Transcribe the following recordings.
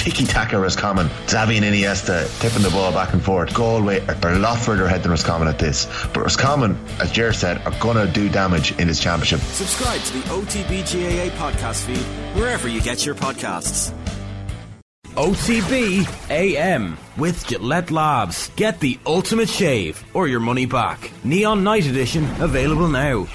tiki taka Roscommon. Xavi and Iniesta tipping the ball back and forth. Galway are a lot further ahead than Roscommon at this. But Roscommon, as Ger said, are going to do damage in this championship. Subscribe to the OTB GAA podcast feed wherever you get your podcasts. OTB AM with Gillette Labs. Get the ultimate shave or your money back. Neon Night Edition available now.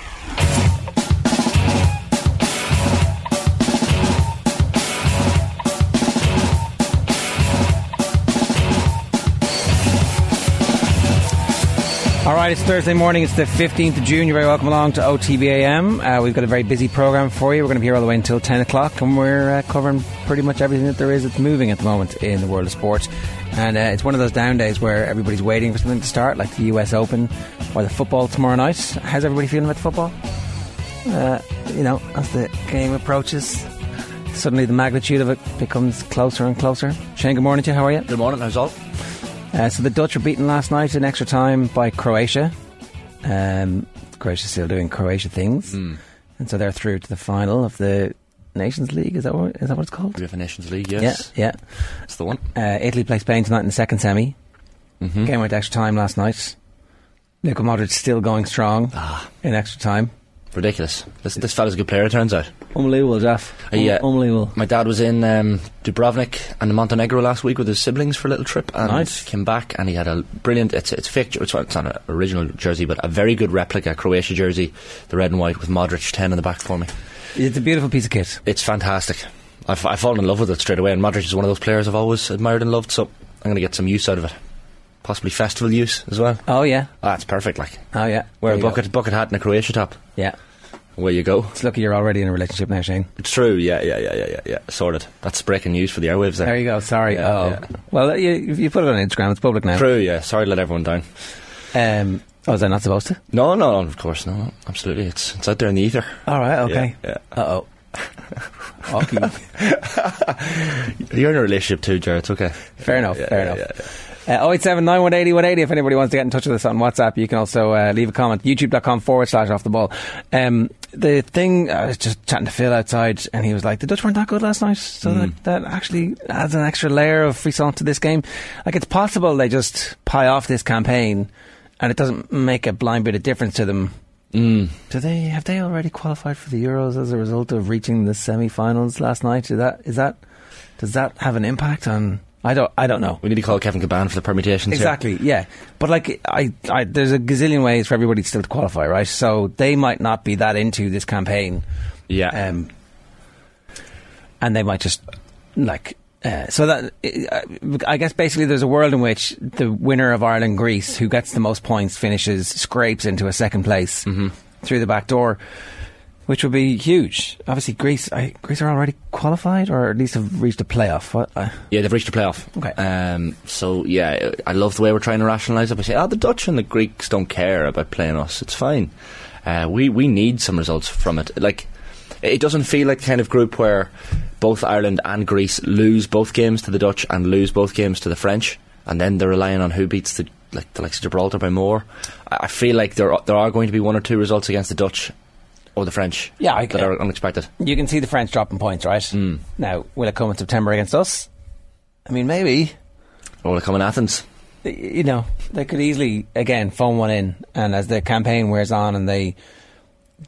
Right, it's Thursday morning. It's the 15th of June. You're very welcome along to OTBAM. Uh, we've got a very busy program for you. We're going to be here all the way until 10 o'clock, and we're uh, covering pretty much everything that there is that's moving at the moment in the world of sport. And uh, it's one of those down days where everybody's waiting for something to start, like the US Open or the football tomorrow night. How's everybody feeling about football? Uh, you know, as the game approaches, suddenly the magnitude of it becomes closer and closer. Shane, good morning to you. How are you? Good morning, how's all? Uh, so the Dutch were beaten last night in extra time by Croatia. Um, Croatia's still doing Croatia things, Mm. and so they're through to the final of the Nations League. Is that what is that what it's called? UEFA Nations League, yes. Yeah, That's the one. Uh, Italy plays Spain tonight in the second semi. Mm-hmm. Game went extra time last night. Luka Modric still going strong Ah, in extra time. ridiculous. This, this fella's a good player, it turns out. Unbelievable, Jeff. Uh, yeah. Un- unbelievable. My dad was in um, Dubrovnik and Montenegro last week with his siblings for a little trip and Nice. came back and he had a brilliant, it's, it's fake, it's, it's not an original jersey, but a very good replica Croatia jersey, the red and white with Modric 10 in the back for me. It's a beautiful piece of kit. It's fantastic. I've, I've fallen in love with it straight away and Modric is one of those players I've always admired and loved, so I'm going to get some use out of it. Possibly festival use as well. Oh yeah, Ah, it's perfect, like. oh yeah. Wear There a go. bucket, bucket hat and a Croatia top. Yeah, Away you go. it's lucky you're already in a relationship now, Shane. It's true, yeah, yeah, yeah, yeah, yeah, yeah. Sorted. That's breaking news for the airwaves there. There you go. Sorry. Yeah, oh, yeah. well, you, you put it on Instagram. It's public now. True, yeah. Sorry to let everyone down. Um, oh, is I not supposed to? No, no, no, of course, no, absolutely. It's it's out there in the ether. All right. Okay. Yeah, Uh oh. You're in a relationship too, Jared. It's okay. Fair enough. Yeah, fair yeah, enough. Uh, 087 9180 180 if anybody wants to get in touch with us on WhatsApp. You can also uh, leave a comment. YouTube.com forward slash off the ball. Um, the thing, I was just chatting to Phil outside and he was like, the Dutch weren't that good last night. So Mm. that, that actually adds an extra layer of frisson to this game. Like it's possible they just pie off this campaign and it doesn't make a blind bit of difference to them. Mm. Do they, have they already qualified for the Euros as a result of reaching the semi-finals last night? Is that, is that, does that have an impact on, I don't, I don't know. We need to call Kevin Caban for the permutations. here. Exactly, yeah. But like, I, I, there's a gazillion ways for everybody still to qualify, right? So they might not be that into this campaign, Yeah. um, and they might just like. Uh, so that uh, I guess basically there's a world in which the winner of Ireland Greece, who gets the most points, finishes scrapes into a second place through the back door, which would be huge. Obviously, Greece, I, Greece are already qualified, or at least have reached a playoff. What? Uh, yeah, they've reached the playoff. Okay. Um, so yeah, I love the way we're trying to rationalise it. We say, oh, the Dutch and the Greeks don't care about playing us. It's fine. Uh, we we need some results from it. Like, it doesn't feel like the kind of group where both Ireland and Greece lose both games to the Dutch and lose both games to the French, and then they're relying on who beats the like the likes of Gibraltar by more. I, feel like there are, there are going to be one or two results against the Dutch or the French. Yeah, I- that are unexpected. you can see the French dropping points, right? Mm. Now, will it come in September against us? I mean, maybe. Or will it come in Athens? You know, they could easily again phone one in, and as the campaign wears on, and they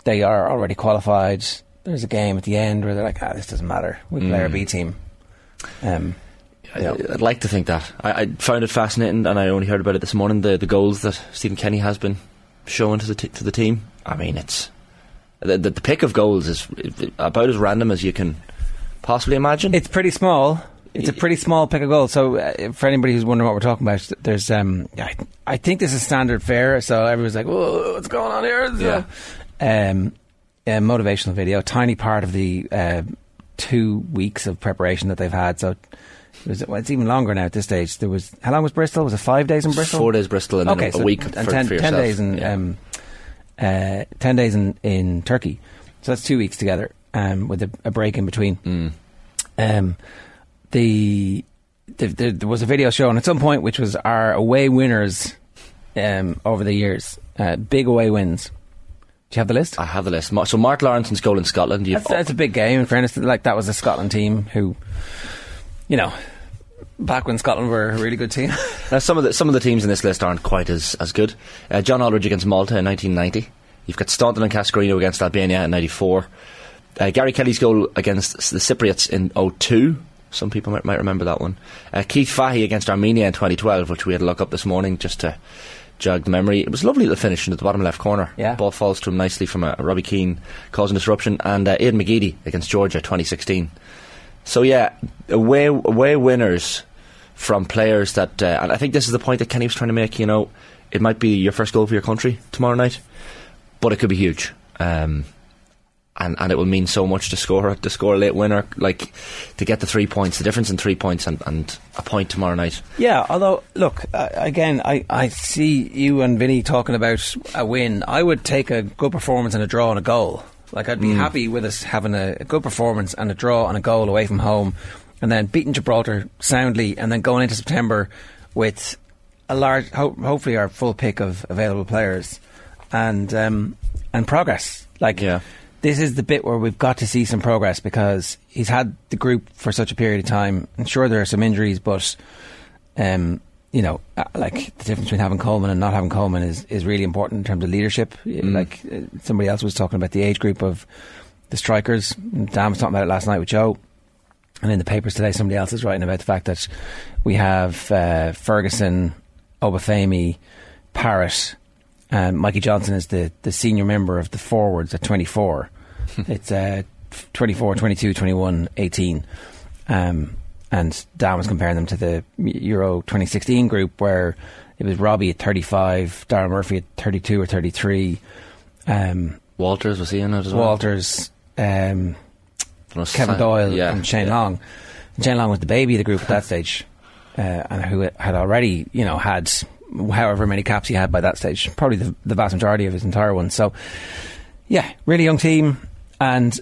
they are already qualified. There's a game at the end where they're like, "Ah, this doesn't matter. We play our B team." Um, I, I'd like to think that. I, I found it fascinating, and I only heard about it this morning. The the goals that Stephen Kenny has been showing to the t- to the team. I mean, it's the, the the pick of goals is about as random as you can possibly imagine. it's pretty small. It's a pretty small pick of goals. So, uh, for anybody who's wondering what we're talking about, there's um, I, I think this is standard fare. So everyone's like, "Whoa, what's going on here?" Yeah. Um, a motivational video, tiny part of the uh, two weeks of preparation that they've had. So. It was, well, it's even longer now at this stage. There was how long was Bristol? Was it five days in Bristol? Four days Bristol and then okay, a, week and for, ten, for 10 days in Yeah. um, uh, ten days in, in Turkey. So that's two weeks together, um, with a, a break in between. Mm. Um, the, the, the there was a video shown at some point which was our away winners um, over the years, uh, big away wins. Do you have the list? I have the list. So Mark Lawrenson's goal in Scotland. You've That's, that's a big game. In fairness, like that was a Scotland team who you know, back when Scotland were a really good team. Now, some of the some of the teams in this list aren't quite as as good. Uh, John Aldridge against Malta in 1990. You've got Staunton and Cascarino against Albania in 94. Uh, Gary Kelly's goal against the Cypriots in 02. Some people might, might remember that one. Uh, Keith Fahey against Armenia in 2012, which we had to look up this morning just to the memory. It was lovely little finish into the bottom left corner. Yeah. Ball falls to him nicely from a, a Robbie Keane causing disruption. And uh, Aidan McGeady against Georgia 2016. So yeah, away away winners from players that, uh, and I think this is the point that Kenny was trying to make. You know, it might be your first goal for your country tomorrow night, but it could be huge. Um, and, and it will mean so much to score to score a late winner, like to get the three points, the difference in three points and, and a point tomorrow night. Yeah, although look uh, again, I, I see you and Vinny talking about a win. I would take a good performance and a draw and a goal. Like I'd be happy with us having a, a good performance and a draw and a goal away from home, and then beating Gibraltar soundly, and then going into September with a large, ho- hopefully our full pick of available players, and um, and progress. Like Yeah. This is the bit where we've got to see some progress because he's had the group for such a period of time. And sure, there are some injuries, but um, you know, uh, like the difference between having Coleman and not having Coleman is, is really important in terms of leadership. Like uh, somebody else was talking about the age group of the strikers. Dan was talking about it last night with Joe. And in the papers today, somebody else is writing about the fact that we have uh, Ferguson, Obafemi, Parrott, and Mikey Johnston is the, the senior member of the forwards at 24. it's uh, 24, 22, 21, 18. Um, and Dan was comparing them to the Euro 2016 group where it was Robbie at 35, Daryl Murphy at 32 or 33, um, Walters was he in it as well? Walters, um, Kevin Doyle yeah, and Shane yeah. Long. And Shane Long was the baby of the group at that stage, uh, and who had already, you know, had however many caps he had by that stage, probably the, the vast majority of his entire one. So, yeah, really young team, and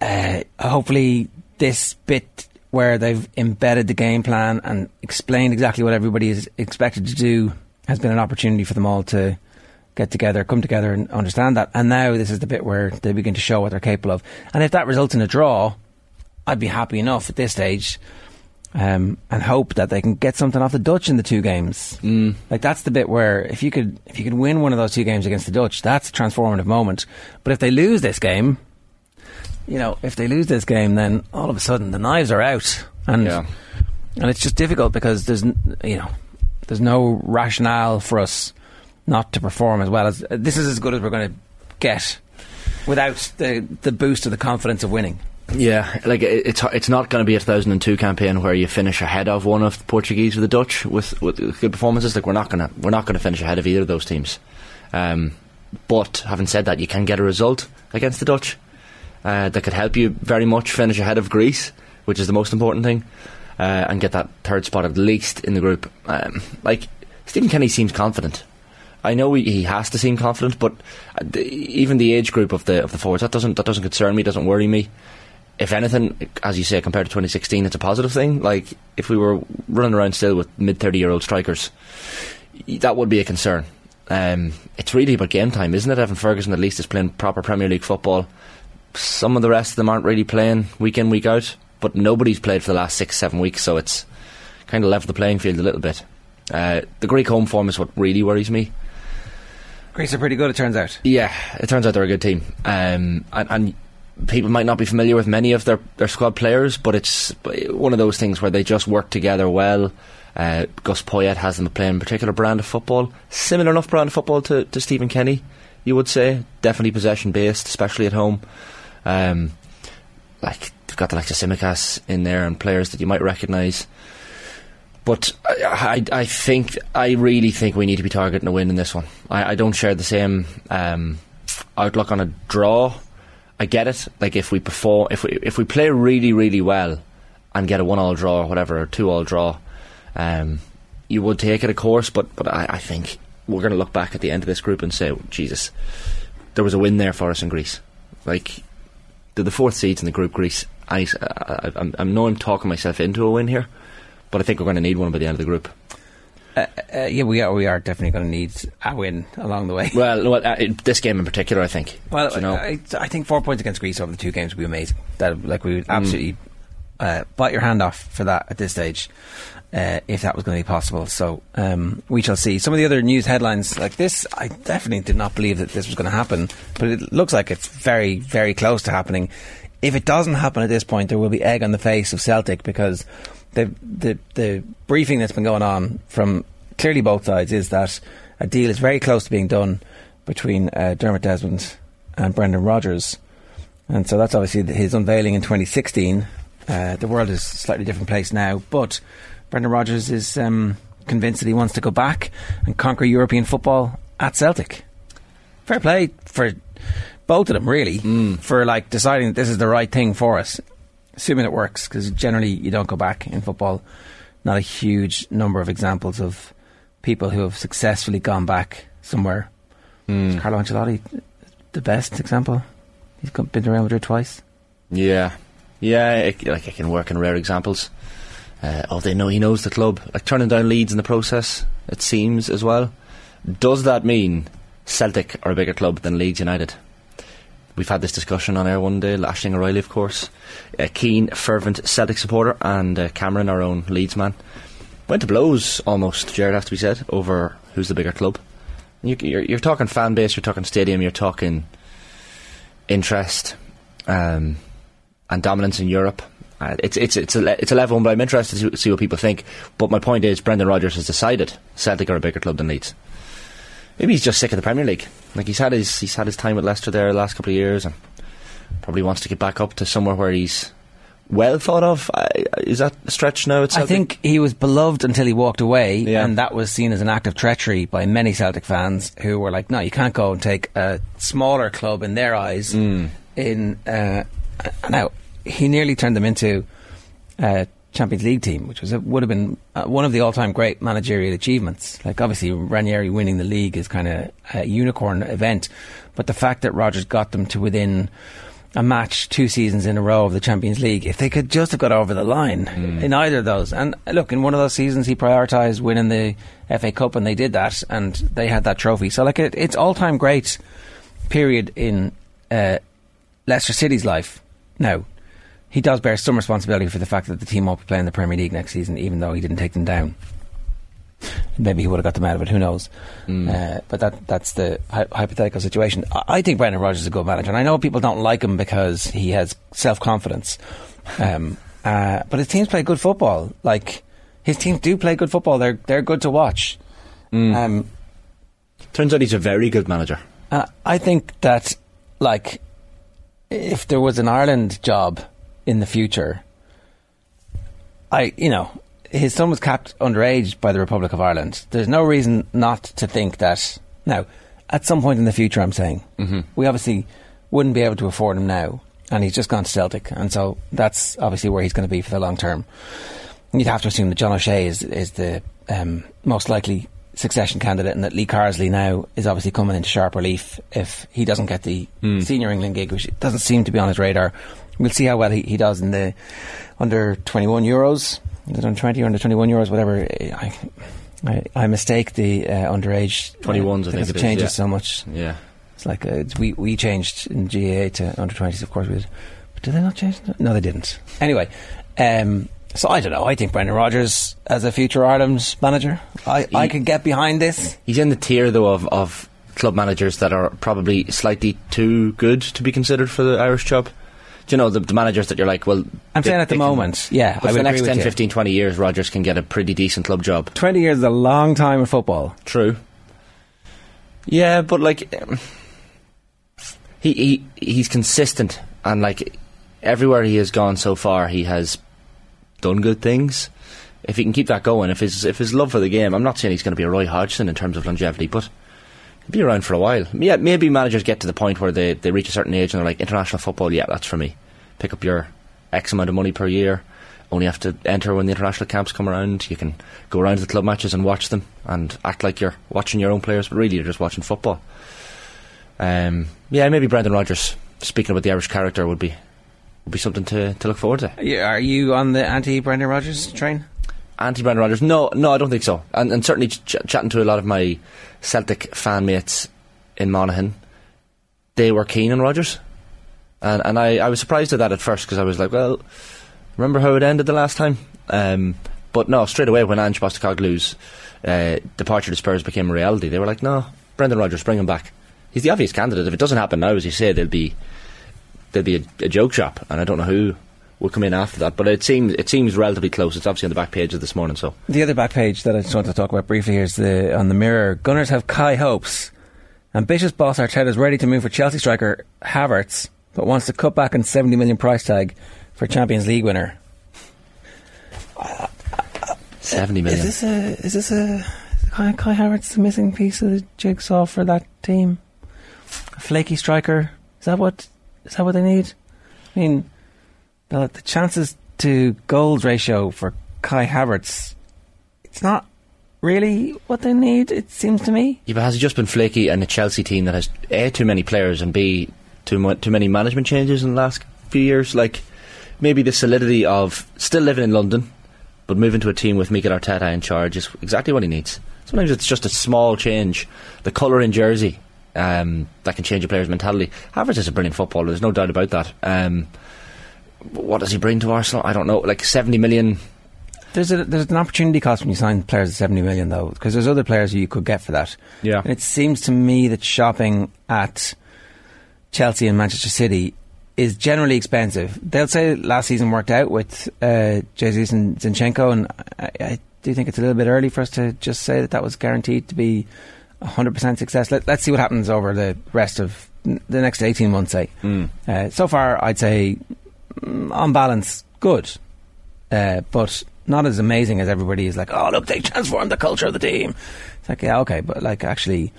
uh, hopefully this bit where they've embedded the game plan and explained exactly what everybody is expected to do has been an opportunity for them all to get together, come together and understand that. And now this is the bit where they begin to show what they're capable of. And if that results in a draw, I'd be happy enough at this stage. Um, and hope that they can get something off the Dutch in the two games. Mm. Like that's the bit where if you could if you could win one of those two games against the Dutch, that's a transformative moment. But if they lose this game, you know, if they lose this game, then all of a sudden the knives are out, and Yeah. and it's just difficult because there's you know there's no rationale for us not to perform as well as this is as good as we're going to get without the the boost of the confidence of winning. Yeah, like it- it's it's not going to be a 2002 campaign where you finish ahead of one of the Portuguese or the Dutch with, with good performances. Like we're not to we're not to finish ahead of either of those teams. Um, but having said that, you can get a result against the Dutch uh, that could help you very much finish ahead of Greece, which is the most important thing, uh, and get that third spot at least in the group. Um, like Stephen Kenny seems confident. I know he, he has to seem confident, but uh, even the age group of the of the forwards that doesn't that doesn't concern me, doesn't worry me. If anything, as you say, compared to 2016, it's a positive thing. Like if we were running around still with mid 30 year old strikers, that would be a concern. Um, it's really about game time, isn't it? Evan Ferguson at least is playing proper Premier League football. Some of the rest of them aren't really playing week in week out, but nobody's played for the last six seven weeks, so it's kind of left the playing field a little bit. Uh, the Greek home form is what really worries me. Greece are pretty good, it turns out. Yeah, it turns out they're a good team, um, and, and people might not be familiar with many of their, their squad players, but it's one of those things where they just work together well. Uh, Gus Poyet has them playing a particular brand of football, similar enough brand of football to, to Stephen Kenny, you would say. Definitely possession based, especially at home. Um, like they've got the likes of Tsimikas in there and players that you might recognise. But I, I, think I really think we need to be targeting a win in this one. I, I don't share the same um, outlook on a draw. I get it. Like if we perform, if we if we play really really well and get a one all draw or whatever, or two all draw, um, you would take it, of course. But but I, I think we're going to look back at the end of this group and say, Jesus, there was a win there for us in Greece. Like the, the fourth seeds in the group, Greece. I, I, I, I know I'm talking myself into a win here, but I think we're going to need one by the end of the group. Uh, yeah, we are. We are definitely going to need a win along the way. Well, well uh, this game in particular, I think. Well, you know, I, I think four points against Greece over the two games would be amazing. That like we would absolutely. uh, bite your hand off for that at this stage. Uh, if that was going to be possible, so um, we shall see. Some of the other news headlines like this, I definitely did not believe that this was going to happen, but it looks like it's very, very close to happening. If it doesn't happen at this point, there will be egg on the face of Celtic because the the the briefing that's been going on from clearly both sides is that a deal is very close to being done between uh, Dermot Desmond and Brendan Rodgers, and so that's obviously his unveiling in 2016. Uh, the world is a slightly different place now, but Brendan Rodgers is um, convinced that he wants to go back and conquer European football at Celtic. Fair play for both of them, really, for like deciding that this is the right thing for us, assuming it works. Because generally, you don't go back in football. Not a huge number of examples of people who have successfully gone back somewhere. Is Carlo Ancelotti the best example? He's been to Real Madrid twice. Yeah, yeah. It, like it can work in rare examples. Uh, oh, they know he knows the club. Like turning down Leeds in the process, it seems as well. Does that mean Celtic are a bigger club than Leeds United? We've had this discussion on air one day. Lashing O'Reilly, of course, a keen, fervent Celtic supporter, and uh, Cameron, our own Leeds man, went to blows almost. Jared, has to be said, over who's the bigger club. You, you're, you're talking fan base, you're talking stadium, you're talking interest um, and dominance in Europe. Uh, it's it's it's a it's a level one, but I'm interested to see what people think. But my point is, Brendan Rodgers has decided Celtic are a bigger club than Leeds. Maybe he's just sick of the Premier League. Like he's had his he's had his time with Leicester there the last couple of years, and probably wants to get back up to somewhere where he's well thought of. I, is that a stretch now? I think he was beloved until he walked away, Yeah. and that was seen as an act of treachery by many Celtic fans who were like, "No, you can't go and take a smaller club in their eyes." Mm. In uh, now, he nearly turned them into a Champions League team, which was a, would have been uh, one of the all-time great managerial achievements. Like obviously, Ranieri winning the league is kind of a unicorn event, but the fact that Rodgers got them to within a match two seasons in a row of the Champions League. If they could just have got over the line in either of those, and look, in one of those seasons he prioritised winning the FA Cup, and they did that, and they had that trophy. So like it, it's all time great period in uh, Leicester City's life. Now he does bear some responsibility for the fact that the team won't be playing the Premier League next season, even though he didn't take them down. Maybe he would have got them out of it. Who knows? Uh, but that that's the hy- hypothetical situation. I, I think Brendan Rodgers is a good manager, and I know people don't like him because he has self confidence. Um, uh, but his teams play good football. Like his teams do play good football. They're they're good to watch. Um, Turns out he's a very good manager. uh, I think that, like, if there was an Ireland job in the future, I, you know, his son was capped underage by the Republic of Ireland. There's no reason not to think that. Now, at some point in the future, I'm saying, we obviously wouldn't be able to afford him now, and he's just gone to Celtic, and so that's obviously where he's going to be for the long term. You'd have to assume that John O'Shea is is the um, most likely succession candidate, and that Lee Carsley now is obviously coming into sharp relief if he doesn't get the senior England gig, which doesn't seem to be on his radar. We'll see how well he, he does in the under twenty one Euros. Is it under twenty or under twenty one Euros? Whatever. I, I, I mistake the uh, underage 21s, I think because it it is, changes yeah. so much. Yeah. It's like uh, we we changed in GAA to under twenties, of course we did. But did they not change? No, they didn't. Anyway, um, so I don't know. I think Brendan Rodgers as a future Ireland manager, I, I He- could get behind this. He's in the tier though of, of club managers that are probably slightly too good to be considered for the Irish job. Do you know the, the managers that you're like, well, I'm they- saying at the can- moment, yeah, But I for the next with 10, 15, 20 years, Rodgers can get a pretty decent club job. Twenty years is a long time in football. True. Yeah, but like um, he he he's consistent and like everywhere he has gone so far, he has done good things. If he can keep that going, if his if his love for the game, I'm not saying he's going to be a Roy Hodgson in terms of longevity, but be around for a while. Yeah, maybe managers get to the point where they they reach a certain age and they're like international football. Yeah, that's for me. Pick up your X amount of money per year. Only have to enter when the international camps come around. You can go around to the club matches and watch them and act like you're watching your own players, but really you're just watching football. Um, yeah, maybe Brendan Rodgers, speaking about the Irish character, would be would be something to, to look forward to. Yeah, Are you on the anti Brendan Rodgers train? Anti Brendan Rodgers? No, no, I don't think so. And, and certainly ch- chatting to a lot of my Celtic fan mates in Monaghan, they were keen on Rodgers. And, and I, I was surprised at that at first because I was like, well, Remember how it ended the last time? Um, but no, straight away when Ange Postecoglou's uh, departure to Spurs became a reality, they were like, no, Brendan Rodgers, bring him back. He's the obvious candidate. If it doesn't happen now, as you say, there'll be there'll be a, a joke shop, and I don't know who will come in after that. But it seems it seems relatively close. It's obviously on the back page of this morning. So The other back page that I just want to talk about briefly here is the on the Mirror. Gunners have high hopes. Ambitious boss Arteta is ready to move for Chelsea striker Havertz, but wants to cut back on 70 million price tag for Champions League winner. seventy million. Is this a is this a Kai, Kai Havertz the missing piece of the jigsaw for that team? A flaky striker. Is that what is that what they need? I mean, the, the chances to goals ratio for Kai Havertz, it's not really what they need. It seems to me. Yeah, but has he just been flaky and a Chelsea team that has a too many players and b too mu- too many management changes in the last few years? Like maybe the solidity of still living in London, but moving to a team with Mikel Arteta in charge is exactly what he needs. Sometimes it's just a small change, the colour in jersey. Um, that can change a player's mentality. Havertz is a brilliant footballer. There's no doubt about that. Um, what does he bring to Arsenal? I don't know. Like seventy million. There's a, there's an opportunity cost when you sign players at 70 million though, because there's other players who you could get for that. Yeah. And it seems to me that shopping at Chelsea and Manchester City is generally expensive. They'll say last season worked out with uh, Jesus and Zinchenko, and I, I do think it's a little bit early for us to just say that that was guaranteed to be 100% success. Let, let's see what happens over the rest of the next 18 months, say. Uh, so far, I'd say, mm, on balance, good. Uh, but not as amazing as everybody is like, oh, look, they transformed the culture of the team. It's like, yeah, okay, but like actually,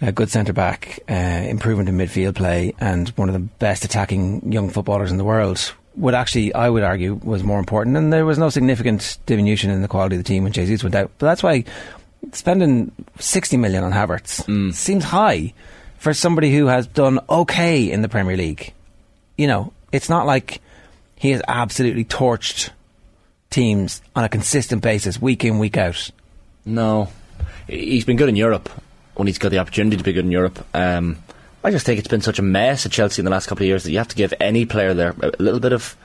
a good centre back, uh, improvement in midfield play, and one of the best attacking young footballers in the world would actually, I would argue, was more important. And there was no significant diminution in the quality of the team when Jesus went out. But that's why spending 60 million on Havertz seems high for somebody who has done okay in the Premier League. You know, it's not like he has absolutely torched teams on a consistent basis, week in, week out. No, he's been good in Europe when he's got the opportunity to be good in Europe. Um, I just think it's been such a mess at Chelsea in the last couple of years that you have to give any player there a little bit of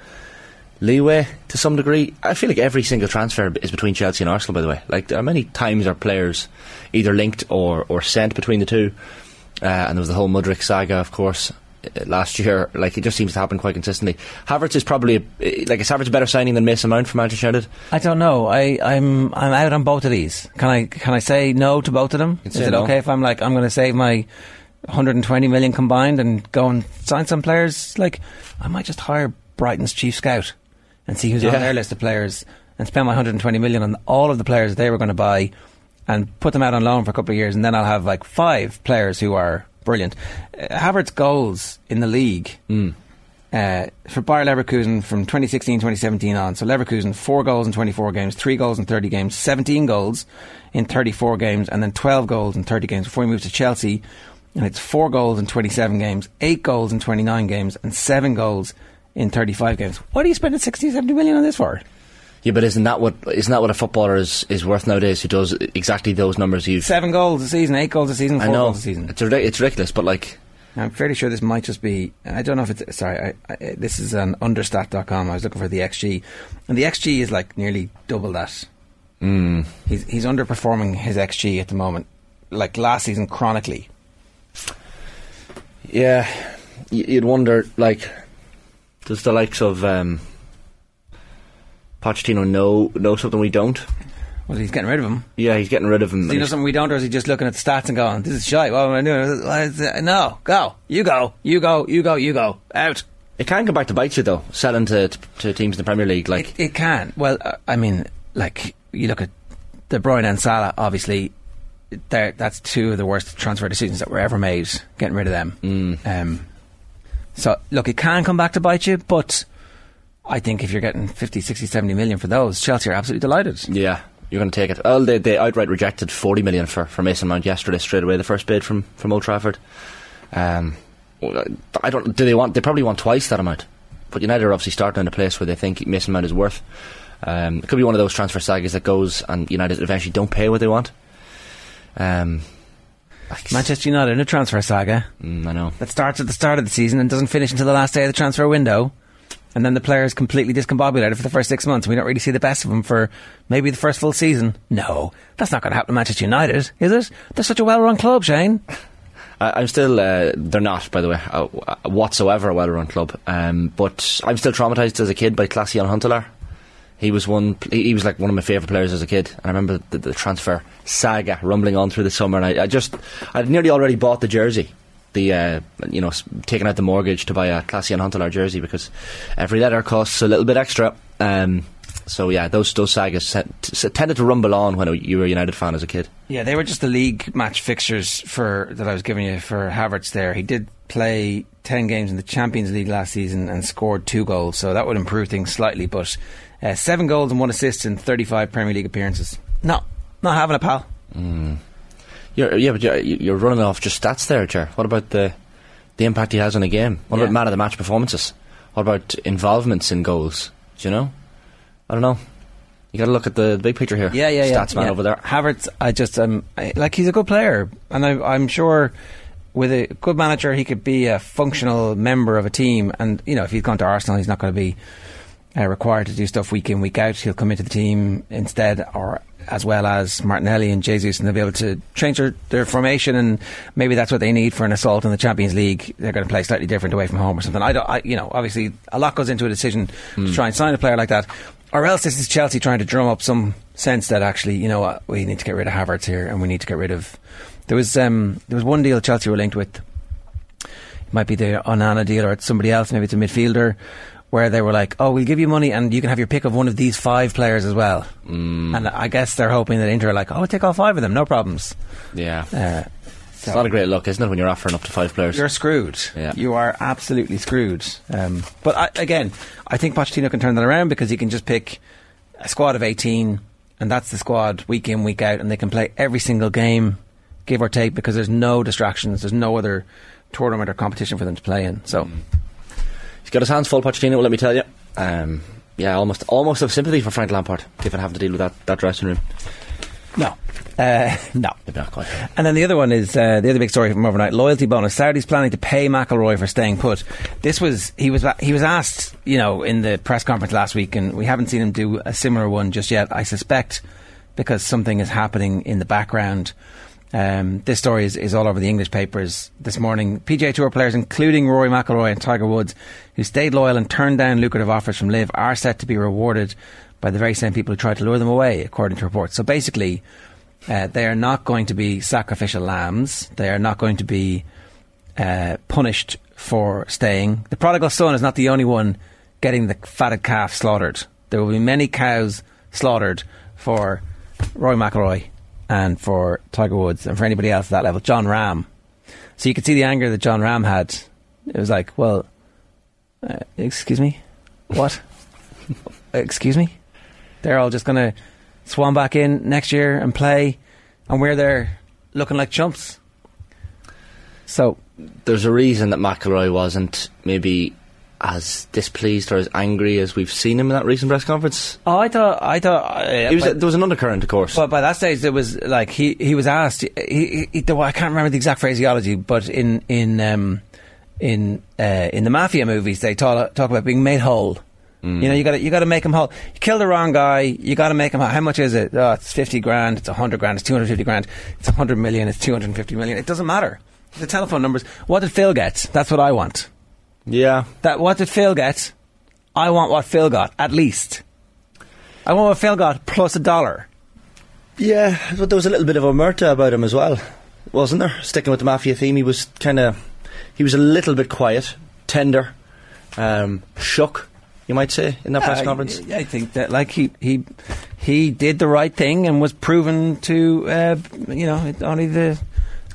leeway to some degree. I feel like every single transfer is between Chelsea and Arsenal. By the way, like there are many times our players either linked or or sent between the two, uh, and there was the whole Mudryk saga, of course. Uh, Last year, like it just seems to happen quite consistently. Havertz is probably a, like is Havertz a better signing than Mason Mount for Manchester United? I don't know. I, I'm I'm out on both of these. Can I can I say no to both of them? Is it no. okay if I'm like I'm going to save my 120 million combined and go and sign some players? Like I might just hire Brighton's chief scout and see who's on Yeah. their list of players and spend my 120 million on all of the players they were going to buy and put them out on loan for a couple of years, and then I'll have like five players who are brilliant. Uh, Havertz goals in the league uh, for Bayer Leverkusen from 2016 2017 on. So Leverkusen, four goals in 24 games, three goals in 30 games, 17 goals in 34 games, and then 12 goals in 30 games before he moves to Chelsea. And it's four goals in 27 games, eight goals in 29 games, and seven goals in 35 games. What are you spending 60, 70 million on this for? Yeah, but isn't that what isn't that what a footballer is, is worth nowadays? Who does exactly those numbers you've? Seven goals a season, eight goals a season, I four know goals a season. it's it's ridiculous, but like I'm fairly sure this might just be. I don't know if it's. Sorry, I, I, this is an understat.com. I was looking for the XG, and the XG is like nearly double that. Mm. He's he's underperforming his XG at the moment, like last season chronically. yeah, y- you'd wonder like does the likes of um, Pochettino know know something we don't? Well, he's getting rid of him. Yeah, he's getting rid of him. Does he know something we don't, or is he just looking at the stats and going, "This is shite"? What am I doing? What is it? No, go, you go, you go, you go, you go, out. It can come back to bite you though, selling to, to, to teams in the Premier League. Like It, it can. Well, uh, I mean, like you look at De Bruyne and Salah. Obviously, they're- that's two of the worst transfer decisions that were ever made. Getting rid of them. Um, so look, it can come back to bite you, but I think if you're getting 50, 60, 70 million for those, Chelsea are absolutely delighted. yeah, you're going to take it. Well, they, they outright rejected 40 million for, for Mason Mount yesterday straight away. The first bid from from Old Trafford. Um, I don't. Do they want? They probably want twice that amount. But United are obviously starting in a place where they think Mason Mount is worth. Um, it could be one of those transfer sagas that goes and United eventually don't pay what they want. Um, Manchester United in a transfer saga Mm, I know. that starts at the start of the season and doesn't finish until the last day of the transfer window. And then the player's completely discombobulated for the first six months. We don't really see the best of them for maybe the first full season. No, that's not going to happen to Manchester United, is it? They're such a well-run club, Shane. I'm still. Uh, they're not, by the way, uh, whatsoever a well-run club. Um, but I'm still traumatized as a kid by Klaas-Jan Huntelaar. He was one. He was like one of my favourite players as a kid. And I remember the, the transfer saga rumbling on through the summer. And I, I just, I'd nearly already bought the jersey. The uh, you know, taking out the mortgage to buy a Klaas-Jan Huntelaar jersey because every letter costs a little bit extra. Um, so yeah, those those sagas tended to rumble on when you were a United fan as a kid. Yeah, they were just the league match fixtures for that I was giving you for Havertz. There, he did play ten games in the Champions League last season and scored two goals, so that would improve things slightly. But uh, seven goals and one assist in thirty-five Premier League appearances. No, not having a pal. You're, yeah, but you're, you're running off just stats there, Chair. What about the the impact he has on a game? What Yeah. about man of the match performances? What about involvements in goals? Do you know? I don't know. You got to look at the big picture here. Yeah, yeah, yeah. Stats man yeah. over there. Havertz, I just um, I, like he's a good player, and I, I'm sure with a good manager he could be a functional member of a team. And you know, if he's gone to Arsenal, he's not going to be uh, required to do stuff week in week out. He'll come into the team instead, or as well as Martinelli and Jesus, and they'll be able to change their, their formation. And maybe that's what they need for an assault in the Champions League. They're going to play slightly different away from home or something. I don't, I, you know, obviously a lot goes into a decision to try and sign a player like that. Or else this is Chelsea trying to drum up some sense that actually, you know what, we need to get rid of Havertz here, and we need to get rid of. There was um, there was one deal Chelsea were linked with. It might be the Onana deal, or it's somebody else. Maybe it's a midfielder, where they were like, "Oh, we'll give you money, and you can have your pick of one of these five players as well." Mm. And I guess they're hoping that Inter are like, "Oh, we'll take all five of them, no problems." Yeah. Uh, it's not a great look, isn't it, when you're offering up to five players? You're screwed. Yeah. You are absolutely screwed. Um, but I, again, I think Pochettino can turn that around because he can just pick a squad of 18, and that's the squad week in, week out, and they can play every single game, give or take, because there's no distractions. There's no other tournament or competition for them to play in. So, He's got his hands full, Pochettino, let me tell you. Um, yeah, almost almost have sympathy for Frank Lampard, given having to deal with that, that dressing room. no. Uh, no. Maybe not quite. And then the other one is uh, the other big story from overnight: loyalty bonus. Saudi's planning to pay McIlroy for staying put. This was he was he was asked, you know, in the press conference last week, and we haven't seen him do a similar one just yet. I suspect because something is happening in the background. Um, this story is, is all over the English papers this morning. PGA Tour players, including Rory McIlroy and Tiger Woods, who stayed loyal and turned down lucrative offers from LIV, are set to be rewarded by the very same people who tried to lure them away, according to reports. So basically, uh, they are not going to be sacrificial lambs. They are not going to be uh, punished for staying. The prodigal son is not the only one getting the fatted calf slaughtered. There will be many cows slaughtered for Roy McIlroy and for Tiger Woods and for anybody else at that level. Jon Rahm. So you could see the anger that Jon Rahm had. It was like, well, uh, excuse me, what? excuse me. They're all just going to swan back in next year and play, and we're there looking like chumps. So There's a reason that McIlroy wasn't maybe as displeased or as angry as we've seen him in that recent press conference. Oh, I thought, I thought, uh, was, there was an undercurrent, of course. but by that stage, there was like he, he was asked. He, he, I can't remember the exact phraseology, but in in um, in uh, in the mafia movies, they talk talk about being made whole. You know, you got to you got to make him whole. You kill the wrong guy, you got to make him whole. How much is it? Oh, it's fifty grand. It's hundred grand. It's two hundred fifty grand. It's hundred million. It's two hundred fifty million. It doesn't matter. The telephone numbers. What did Phil get? That's what I want. Yeah. That what did Phil get? I want what Phil got at least. I want what Phil got plus a dollar. Yeah, but there was a little bit of omerta about him as well, wasn't there? Sticking with the mafia theme, he was kind of, he was a little bit quiet, tender, um, shook, you might say, in that press I- conference. I, think that like he he he did the right thing and was proven to uh, you know only the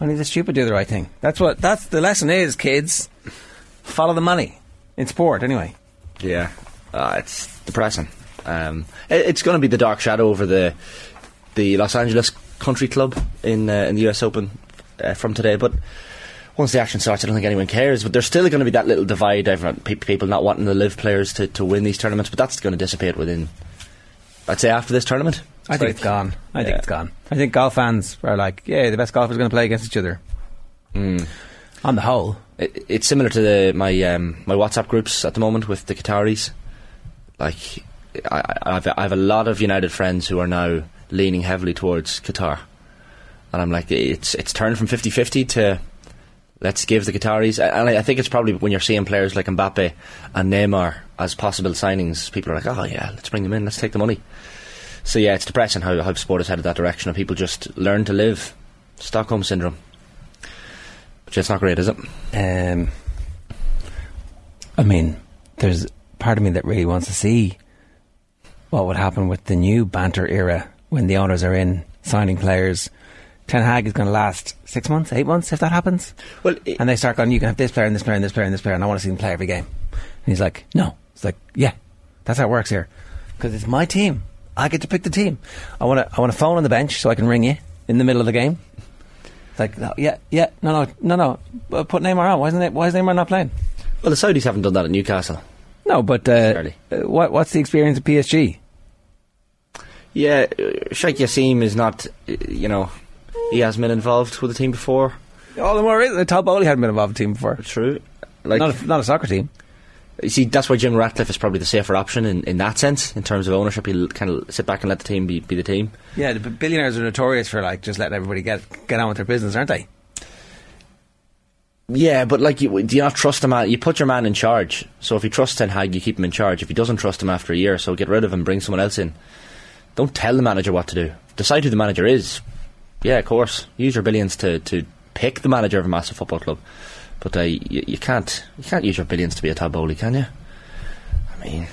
only the stupid do the right thing. That's what that's the lesson is, kids. Follow the money in sport anyway. Yeah, uh, it's depressing. Um, it, it's going to be the dark shadow over the the Los Angeles Country Club in uh, in the U.S. Open uh, from today, but. Once the action starts, I don't think anyone cares. But there's still going to be that little divide. Everyone, pe- people not wanting the LIV players to, to win these tournaments, but that's going to dissipate within. I'd say after this tournament. I think like- it's gone. I Yeah. think it's gone. I think golf fans are like, yeah, the best golfers are going to play against each other. Mm. On the whole, it, it's similar to the, my um, my WhatsApp groups at the moment with the Qataris. Like, I, I've I have a lot of United friends who are now leaning heavily towards Qatar, and I'm like, it's it's turned from 50-50 to let's give the Qataris. And I, think it's probably when you're seeing players like Mbappe and Neymar as possible signings, people are like, oh yeah, let's bring them in, let's take the money. So yeah, it's depressing how how sport has headed that direction, and people just learn to live Stockholm syndrome. But it's not great, is it? Um, I mean, there's part of me that really wants to see what would happen with the new banter era when the owners are in signing players. Ten Hag is going to last six months, eight months if that happens. Well, it- and they start going, you can have this player and this player and this player and this player, and I want to see them play every game. And he's like, no. It's like, yeah, that's how it works here, because it's my team. I get to pick the team. I want to. I want a phone on the bench so I can ring you in the middle of the game. It's like, no, yeah, yeah, no, no, no, no. Put Neymar on. Why isn't it? Why is Neymar not playing? well, the Saudis haven't done that at Newcastle. No, but uh, uh, what, what's the experience of PSG? Yeah, uh, Sheikh Jassim is not, uh, you know, he has been involved with the team before. All the more reason the Todd Boehly hadn't been involved in the team before. True. Like, Not a, not a soccer team. You see, that's why Jim Ratcliffe is probably the safer option in, in that sense, in terms of ownership. He'll kind of sit back and let the team be, be the team. Yeah, the billionaires are notorious for like just letting everybody get get on with their business, aren't they? Yeah, but like, you, do you not trust a man? You put your man in charge. So if you trust Ten Hag, you keep him in charge. If he doesn't trust him after a year, so get rid of him, bring someone else in. Don't tell the manager what to do. Decide who the manager is. Yeah, of course. Use your billions to, to pick the manager of a massive football club. But uh, you, you can't you can't use your billions to be a Todd Boehly, can you? I mean,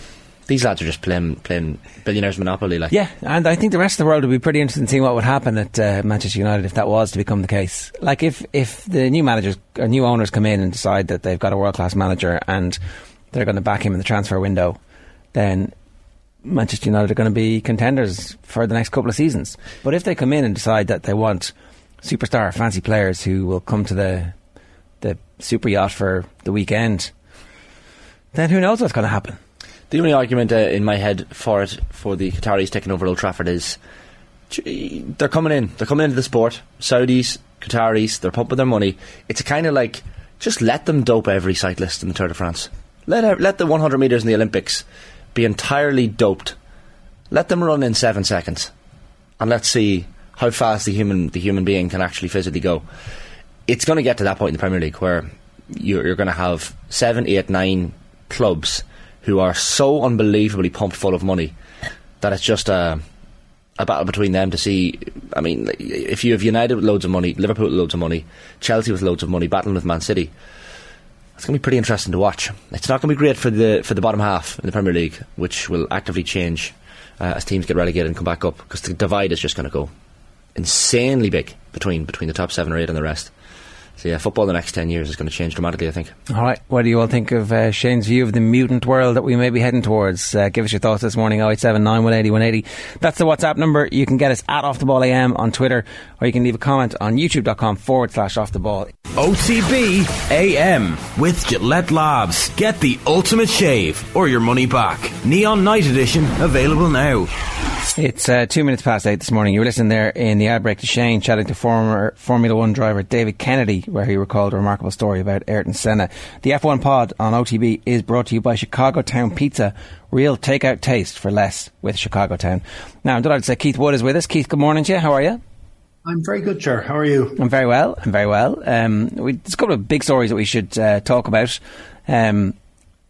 these lads are just playing playing billionaires monopoly. Like, Yeah, and I think the rest of the world would be pretty interested in seeing what would happen at uh, Manchester United if that was to become the case. Like if if the new managers or new owners come in and decide that they've got a world class manager and they're going to back him in the transfer window, then Manchester United are going to be contenders for the next couple of seasons. But if they come in and decide that they want superstar fancy players who will come to the the super yacht for the weekend, then who knows what's going to happen? The only argument uh, in my head for it, for the Qataris taking over Old Trafford, is they're coming in. They're coming into the sport. Saudis, Qataris, they're pumping their money. It's kind of like just let them dope every cyclist in the Tour de France. Let let the 100 meters in the Olympics be entirely doped. Let them run in seven seconds, and let's see how fast the human the human being can actually physically go. It's going to get to that point in the Premier League where you're, you're going to have seven, eight, nine clubs who are so unbelievably pumped full of money that it's just a, a battle between them to see. I mean, if you have United with loads of money, Liverpool with loads of money, Chelsea with loads of money, battling with Man City, it's going to be pretty interesting to watch. It's not going to be great for the for the bottom half in the Premier League, which will actively change uh, as teams get relegated and come back up because the divide is just going to go insanely big between between the top seven or eight and the rest. So yeah, football in the next ten years is going to change dramatically. I think. All right. What do you all think of uh, Shane's view of the mutant world that we may be heading towards? Uh, give us your thoughts this morning, 087 180 180. That's the WhatsApp number. You can get us at Off the Ball AM on Twitter, or you can leave a comment on youtube.com forward slash Off the Ball. OTB AM with Gillette Labs. Get the ultimate shave or your money back. Neon Night Edition available now. It's uh, two minutes past eight this morning. You were listening there in the ad break to Shane chatting to former Formula One driver David Kennedy, where he recalled a remarkable story about Ayrton Senna. The F1 pod on OTB is brought to you by Chicago Town Pizza. Real takeout taste for less with Chicago Town. Now, I'm delighted to say Keith Wood is with us. Keith, good morning to you. How are you? I'm very good, sir. How are you? I'm very well. I'm very well. Um, we, there's a couple of big stories that we should uh, talk about. Um,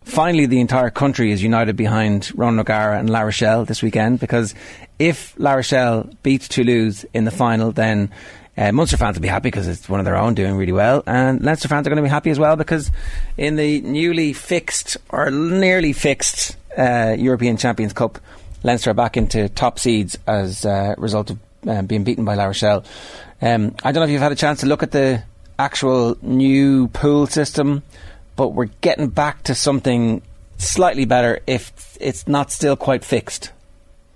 finally, the entire country is united behind Ron O'Gara and La Rochelle this weekend because if La Rochelle beats Toulouse in the final, then uh, Munster fans will be happy because it's one of their own doing really well, and Leinster fans are going to be happy as well because in the newly fixed or nearly fixed uh, European Champions Cup, Leinster are back into top seeds as a result of um, being beaten by La Rochelle. Um, I don't know if you've had a chance to look at the actual new pool system, but we're getting back to something slightly better if it's not still quite fixed.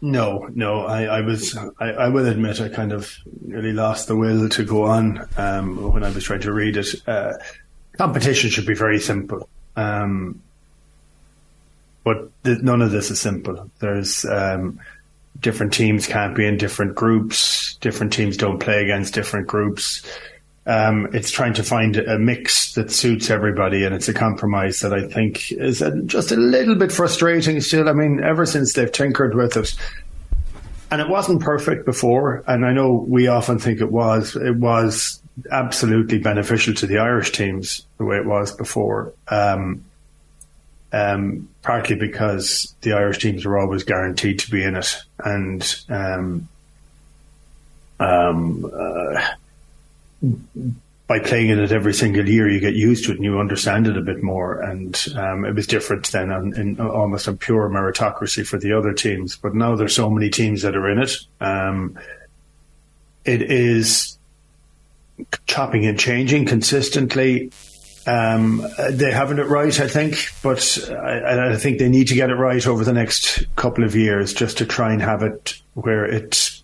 No, no. I, I was. I, I will admit, I kind of really lost the will to go on um, when I was trying to read it. Uh, competition should be very simple, um, but th- none of this is simple. There's um, different teams can't be in different groups. Different teams don't play against different groups. Um, it's trying to find a mix that suits everybody, and it's a compromise that I think is a, just a little bit frustrating still. I mean, ever since they've tinkered with it, and it wasn't perfect before, and I know we often think it was. It was absolutely beneficial to the Irish teams the way it was before. Um, um, partly because the Irish teams were always guaranteed to be in it, and um, um, uh, by playing in it every single year, you get used to it and you understand it a bit more. And um, it was different then, on, in almost a pure meritocracy for the other teams. But now there's so many teams that are in it. Um, it is chopping and changing consistently. Um, they haven't it right, I think, but I, I, think they need to get it right over the next couple of years just to try and have it where it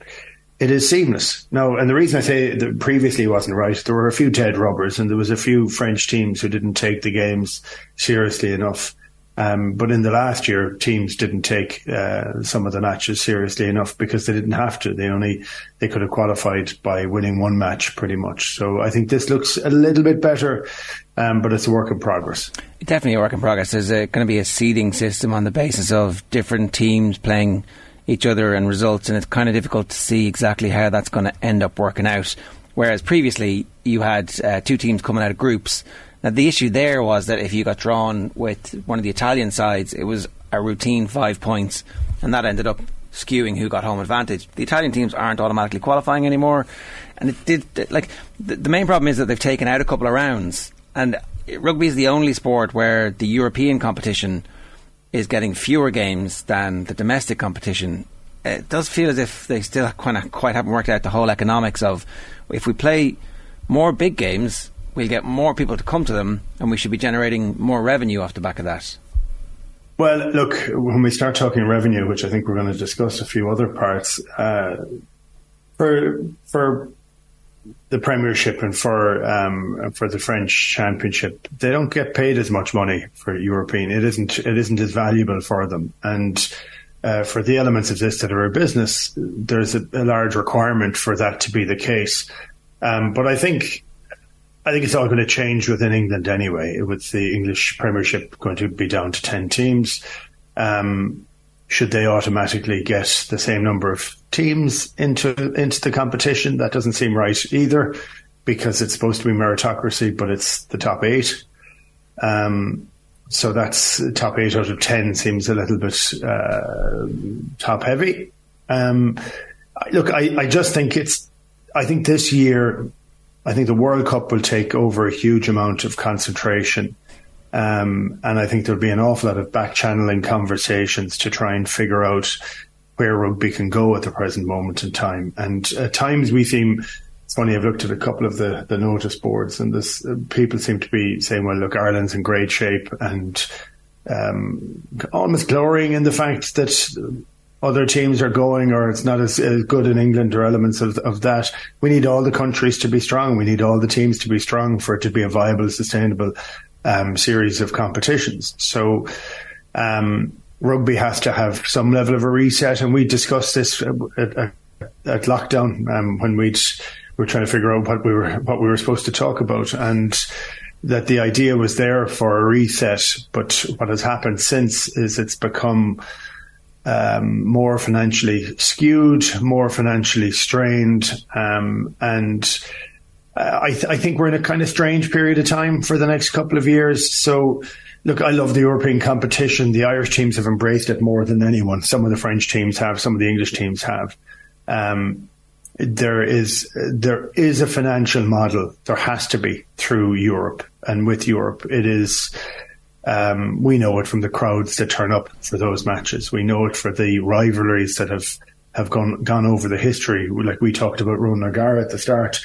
it is seamless. No, and the reason I say that previously wasn't right, there were a few dead rubbers, and there was a few French teams who didn't take the games seriously enough. Um, but in the last year, teams didn't take uh, some of the matches seriously enough because they didn't have to. They only they could have qualified by winning one match, pretty much. So I think this looks a little bit better, um, but it's a work in progress. Definitely a work in progress. There's going to be a seeding system on the basis of different teams playing each other and results, and it's kind of difficult to see exactly how that's going to end up working out. Whereas previously you had uh, two teams coming out of groups now, the issue there was that if you got drawn with one of the Italian sides, it was a routine five points, and that ended up skewing who got home advantage. The Italian teams aren't automatically qualifying anymore, and it did like the, the main problem is that they've taken out a couple of rounds, and rugby is the only sport where the European competition is getting fewer games than the domestic competition. It does feel as if they still kind of quite haven't worked out the whole economics of if we play more big games we'll get more people to come to them, and we should be generating more revenue off the back of that. Well, look, when we start talking revenue, which I think we're going to discuss a few other parts, uh, for for the Premiership and for um, for the French Championship, they don't get paid as much money for European. It isn't it isn't as valuable for them, and uh, for the elements of this that are a business, there's a, a large requirement for that to be the case. Um, but I think I think it's all going to change within England anyway, with the English Premiership going to be down to 10 teams. Um, should they automatically get the same number of teams into into the competition? That doesn't seem right either, because it's supposed to be meritocracy, but it's the top eight. Um, so that's top eight out of ten seems a little bit uh, top heavy. Um, look, I, I just think it's. I think this year I think the World Cup will take over a huge amount of concentration. Um, and I think there'll be an awful lot of back channeling conversations to try and figure out where rugby can go at the present moment in time. And at times we seem, it's funny, I've looked at a couple of the, the notice boards and this, uh, people seem to be saying, well, look, Ireland's in great shape and um, almost glorying in the fact that other teams are going or it's not as, as, good in England or elements of, of that. We need all the countries to be strong. We need all the teams to be strong for it to be a viable, sustainable um, series of competitions. So um, rugby has to have some level of a reset, and we discussed this at, at, at lockdown um, when we were trying to figure out what we were what we were supposed to talk about, and that the idea was there for a reset. But what has happened since is it's become um, more financially skewed, more financially strained, um, and I, th- I, think we're in a kind of strange period of time for the next couple of years. So, look, I love the European competition. The Irish teams have embraced it more than anyone. Some of the French teams have, some of the English teams have. Um, there is there is a financial model. There has to be through Europe, and with Europe, it is um, we know it from the crowds that turn up for those matches. We know it for the rivalries that have have gone gone over the history. Like we talked about Ronan O'Gara at the start.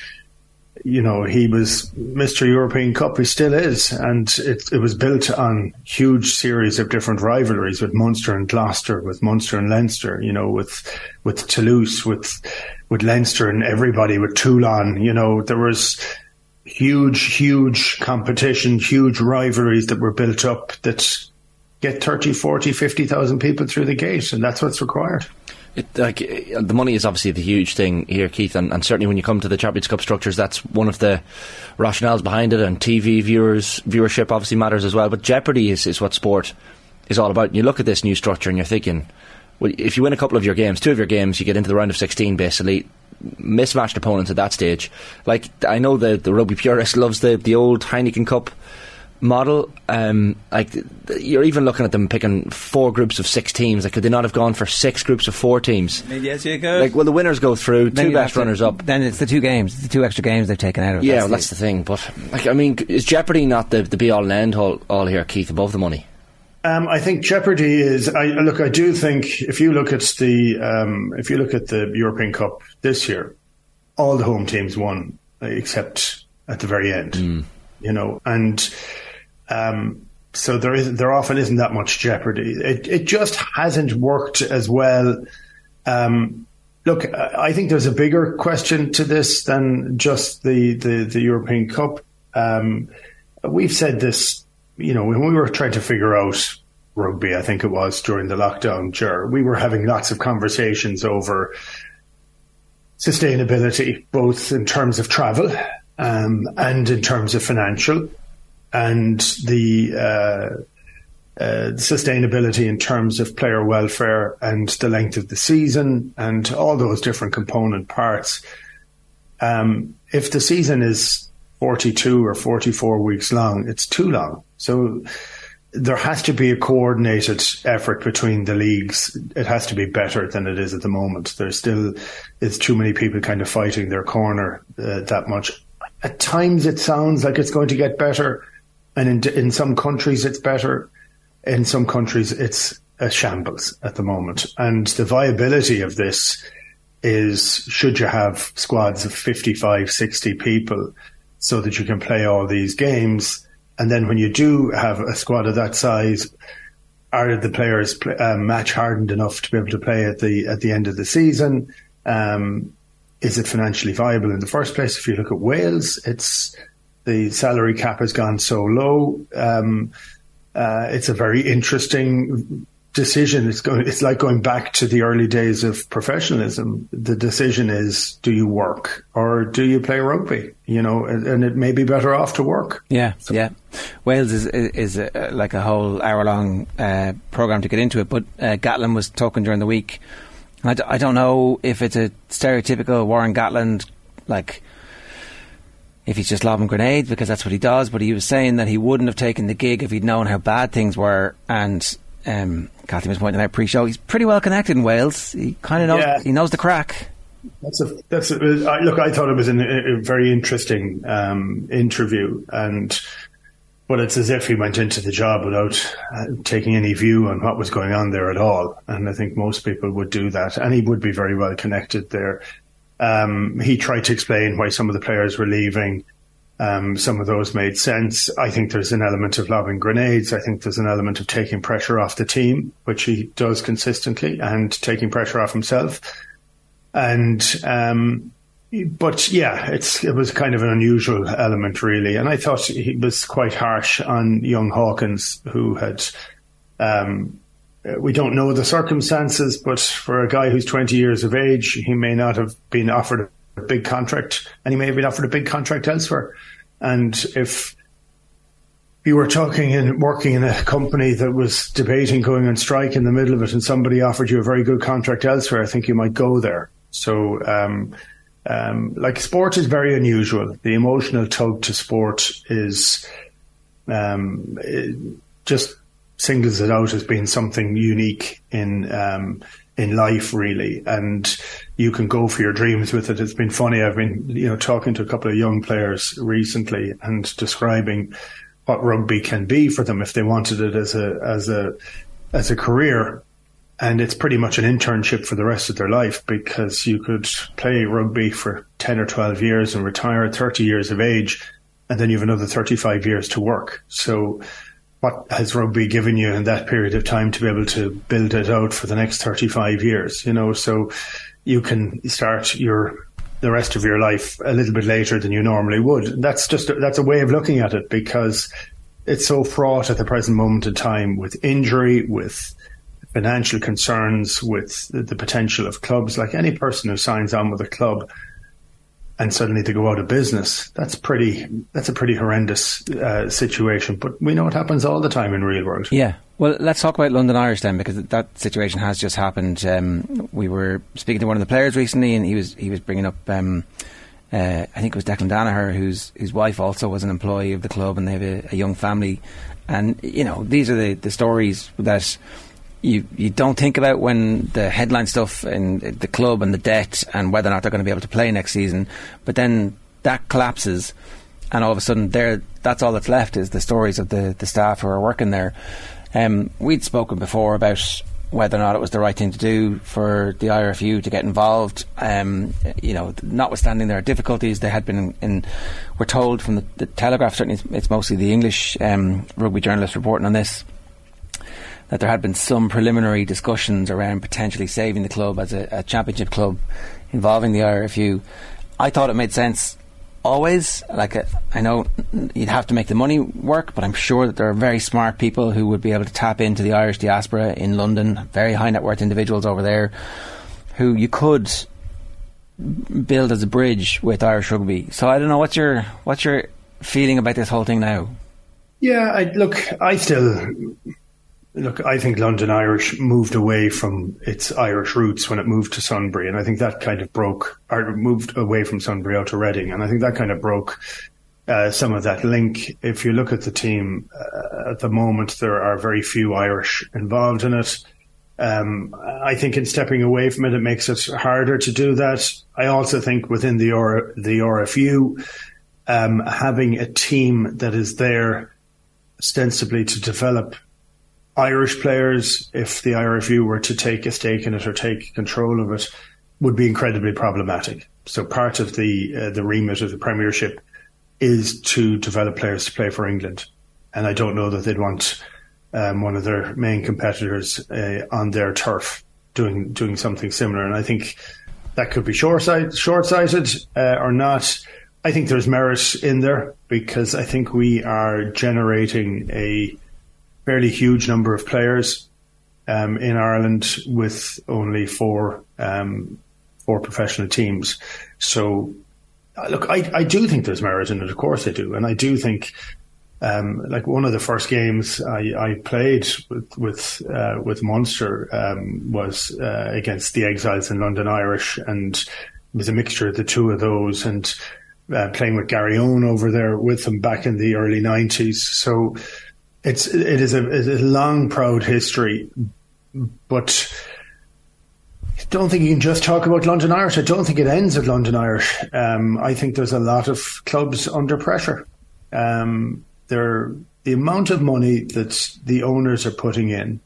You know, he was Mr. European Cup. He still is, and it, it was built on huge series of different rivalries with Munster and Gloucester, with Munster and Leinster. You know, with with Toulouse, with with Leinster and everybody, with Toulon. You know, there was huge, huge competition, huge rivalries that were built up that get 30, 40, 50,000 people through the gate, and that's what's required. It, like the money is obviously the huge thing here, Keith, and, and, certainly when you come to the Champions Cup structures, that's one of the rationales behind it. And TV viewers viewership obviously matters as well. But jeopardy is, is what sport is all about. And you look at this new structure and you're thinking, well, if you win a couple of your games, two of your games, you get into the round of 16 basically. Mismatched opponents at that stage. Like I know the the rugby purist loves the the old Heineken Cup model. Um, like you're even looking at them picking four groups of six teams. Like could they not have gone for six groups of four teams? Yes, you could. Like well, the winners go through. Then two best runners up. Then it's the two games, the two extra games they've taken out of. Yeah, that's, well, the, that's the thing. But like I mean, is Jeopardy not the the be all and end all, all here, Keith? Above the money. Um, I think Jeopardy is. I look. I do think if you look at the um, if you look at the European Cup this year, all the home teams won except at the very end. Mm. You know, and um, so there is there often isn't that much jeopardy. It it just hasn't worked as well. Um, look, I think there's a bigger question to this than just the the, the European Cup. Um, we've said this, you know, when we were trying to figure out rugby, I think it was during the lockdown, Ger, we were having lots of conversations over sustainability, both in terms of travel um, and in terms of financial and the uh, uh, sustainability in terms of player welfare and the length of the season and all those different component parts. Um, if the season is 42 or 44 weeks long, it's too long. So there has to be a coordinated effort between the leagues. It has to be better than it is at the moment. There's still, it's too many people kind of fighting their corner uh, that much. At times it sounds like it's going to get better and in, in some countries it's better. In some countries it's a shambles at the moment. And the viability of this is should you have squads of 55, 60 people so that you can play all these games. And then when you do have a squad of that size, are the players uh, match hardened enough to be able to play at the at the end of the season? Um, is it financially viable in the first place? If you look at Wales, it's the salary cap has gone so low. Um, uh, it's a very interesting decision. It's going. It's like going back to the early days of professionalism. The decision is: do you work or do you play rugby? You know, and, and it may be better off to work. Yeah, so. yeah. Wales is is, a, like a whole hour long uh, program to get into it. But uh, Gatland was talking during the week. I d- I don't know if it's a stereotypical Warren Gatland like if he's just lobbing grenades because that's what he does. But he was saying that he wouldn't have taken the gig if he'd known how bad things were. And um, Kathy was pointing out pre-show, he's pretty well connected in Wales. He kind of knows yeah. he knows the crack. That's a that's a, look. I thought it was an, a very interesting um, interview, and but it's as if he went into the job without uh, taking any view on what was going on there at all. And I think most people would do that, and he would be very well connected there. Um, he tried to explain why some of the players were leaving. Um, some of those made sense. I think there's an element of lobbing grenades. I think there's an element of taking pressure off the team, which he does consistently, and taking pressure off himself. And um, but yeah, it's it was kind of an unusual element, really. And I thought he was quite harsh on young Hawkins, who had um, we don't know the circumstances, but for a guy who's 20 years of age, he may not have been offered a big contract and he may have been offered a big contract elsewhere. And if you were talking and working in a company that was debating going on strike in the middle of it and somebody offered you a very good contract elsewhere, I think you might go there. So, um, um, like sport is very unusual. The emotional tug to sport is um, just singles it out as being something unique in um, in life, really. And you can go for your dreams with it. It's been funny. I've been, you know, talking to a couple of young players recently and describing what rugby can be for them if they wanted it as a as a as a career. And it's pretty much an internship for the rest of their life because you could play rugby for 10 or 12 years and retire at 30 years of age. And then you have another 35 years to work. So what has rugby given you in that period of time to be able to build it out for the next 35 years, you know, so you can start your the rest of your life a little bit later than you normally would. That's just a, that's a way of looking at it because it's so fraught at the present moment in time with injury, with financial concerns, with the potential of clubs. Like any person who signs on with a club and suddenly they go out of business, that's pretty. That's a pretty horrendous uh, situation. But we know it happens all the time in real world. Yeah. Well, let's talk about London Irish then, because that situation has just happened. Um, we were speaking to one of the players recently, and he was he was bringing up. Um, uh, I think it was Declan Danaher, whose whose wife also was an employee of the club, and they have a, a young family. And you know, these are the, the stories that you you don't think about when the headline stuff and the club and the debt and whether or not they're going to be able to play next season. But then that collapses, and all of a sudden, there that's all that's left is the stories of the the staff who are working there. Um, we'd spoken before about whether or not it was the right thing to do for the IRFU to get involved. Um, you know, notwithstanding there are difficulties, they had been in, in we're told from the, the Telegraph, certainly it's, it's, mostly the English um, rugby journalists reporting on this, that there had been some preliminary discussions around potentially saving the club as a, a championship club involving the IRFU. I thought it made sense always. Like uh, I know you'd have to make the money work, but I'm sure that there are very smart people who would be able to tap into the Irish diaspora in London, very high net worth individuals over there, who you could build as a bridge with Irish rugby. So I don't know what's your what's your feeling about this whole thing now. Yeah, I, look, I still Look, I think London Irish moved away from its Irish roots when it moved to Sunbury, and I think that kind of broke, or moved away from Sunbury out to Reading, and I think that kind of broke uh, some of that link. If you look at the team uh, at the moment, there are very few Irish involved in it. Um, I think in stepping away from it, it makes it harder to do that. I also think within the the RFU, um, having a team that is there ostensibly to develop Irish players, if the IRFU were to take a stake in it or take control of it, would be incredibly problematic. So part of the uh, the remit of the Premiership is to develop players to play for England, and I don't know that they'd want um, one of their main competitors uh, on their turf doing doing something similar. And I think that could be short sighted uh, or not. I think there's merit in there because I think we are generating a fairly huge number of players um, in Ireland with only four um, four professional teams. So, uh, look, I, I do think there's merit in it. Of course, I do, and I do think. Um, like one of the first games I, I played with with, uh, with Munster um, was uh, against the Exiles in London Irish, and it was a mixture of the two of those, and uh, playing with Garryowen over there with them back in the early nineties. So it's it is a, it's a long, proud history, but I don't think you can just talk about London Irish. I don't think it ends at London Irish. Um, I think there's a lot of clubs under pressure. Um, there, the amount of money that the owners are putting in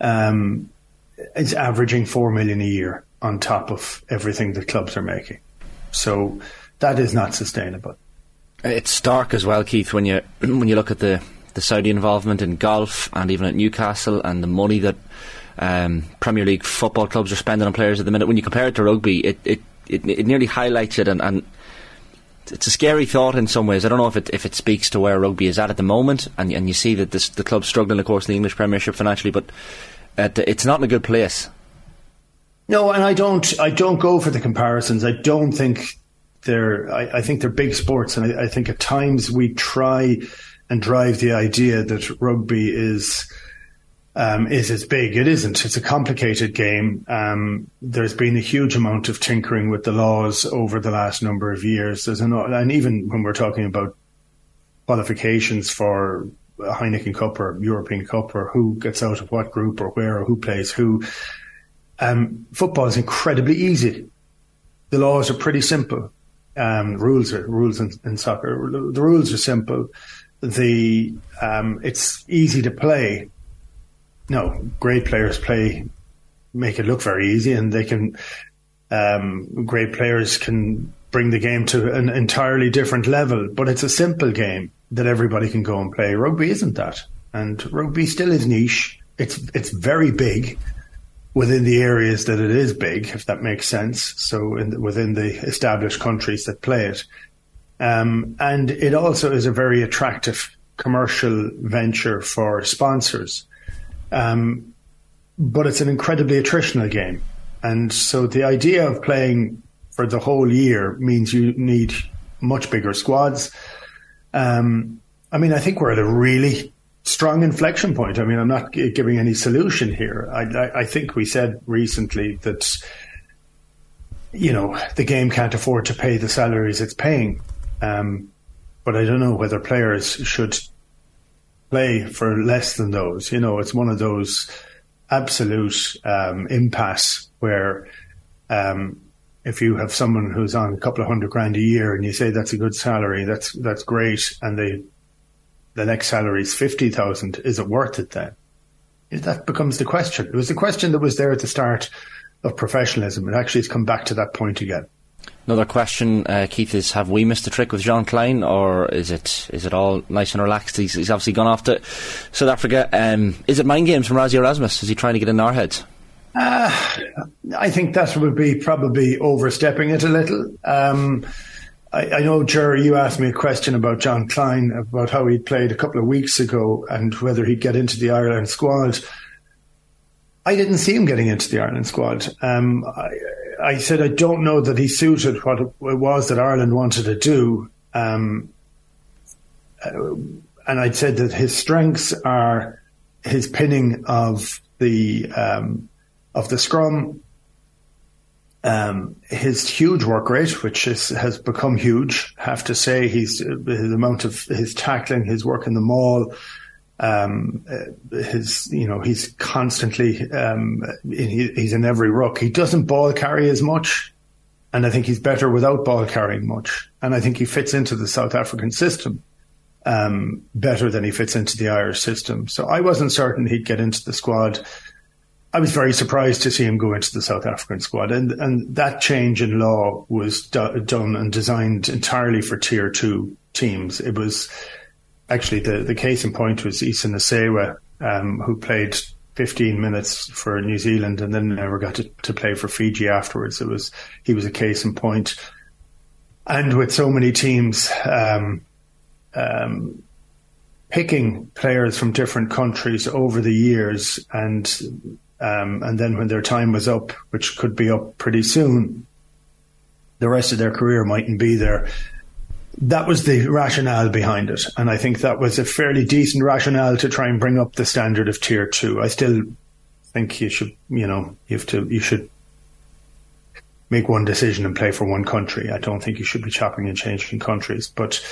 um, is averaging four million a year on top of everything the clubs are making. So that is not sustainable. It's stark as well, Keith. When you when you look at the the Saudi involvement in golf and even at Newcastle and the money that um, Premier League football clubs are spending on players at the minute. When you compare it to rugby, it it, it, it nearly highlights it, and, and, it's a scary thought in some ways. I don't know if it if it speaks to where rugby is at at the moment, and and you see that this, the club's struggling, of course, in the English Premiership financially, but it's not in a good place. No, and I don't I don't go for the comparisons. I don't think they're I, I think they're big sports, and I, I think at times we try and drive the idea that rugby is um, is as big. It isn't. It's a complicated game. Um, there's been a huge amount of tinkering with the laws over the last number of years. There's an, and even when we're talking about qualifications for Heineken Cup or European Cup or who gets out of what group or where or who plays who, um, football is incredibly easy. The laws are pretty simple. Um, rules are rules in, in soccer. The rules are simple the um, it's easy to play. No, great players play make it look very easy, and they can. Um, great players can bring the game to an entirely different level, but it's a simple game that everybody can go and play. Rugby isn't that, and rugby still is niche. It's it's very big within the areas that it is big, if that makes sense. So in, within the established countries that play it, um, and it also is a very attractive commercial venture for sponsors. Um, but it's an incredibly attritional game. And so the idea of playing for the whole year means you need much bigger squads. Um, I mean, I think we're at a really strong inflection point. I mean, I'm not giving any solution here. I, I, I, think we said recently that, you know, the game can't afford to pay the salaries it's paying. Um, but I don't know whether players should play for less than those. You know, it's one of those absolute um, impasse where um, if you have someone who's on a couple of hundred grand a year and you say that's a good salary, that's that's great, and they the next salary is fifty thousand, is it worth it then? That becomes the question. It was the question that was there at the start of professionalism. It actually has come back to that point again. Another question, uh, Keith, is: Have we missed a trick with Jean Kleyn, or is it is it all nice and relaxed? He's, he's obviously gone off to South Africa. Um, is it mind games from Rassie Erasmus? Is he trying to get in our heads? Uh, I think that would be probably overstepping it a little. Um, I, I, know, Jerry, you asked me a question about John Kleyn, about how he played a couple of weeks ago and whether he'd get into the Ireland squad. I didn't see him getting into the Ireland squad. Um, I, I, said I don't know that he suited what it was that Ireland wanted to do. Um, uh, and I'd said that his strengths are his pinning of the um, of the scrum, um, his huge work rate, which is, has become huge, have to say, he's his amount of his tackling, his work in the maul, um, his you know he's constantly um, he, he's in every ruck. He doesn't ball carry as much, and I think he's better without ball carrying much. And I think he fits into the South African system um, better than he fits into the Irish system. So I wasn't certain he'd get into the squad. I was very surprised to see him go into the South African squad, and and that change in law was do, done and designed entirely for tier two teams. It was actually the the case in point was Nacewa, um, who played 15 minutes for New Zealand and then never got to, to play for Fiji afterwards. It was he was a case in point. point, and with so many teams. Um, um, picking players from different countries over the years and um, and then when their time was up, which could be up pretty soon, the rest of their career mightn't be there. That was the rationale behind it. And I think that was a fairly decent rationale to try and bring up the standard of tier two. I still think you should, you know, you have to, you should make one decision and play for one country. I don't think you should be chopping and changing countries, but,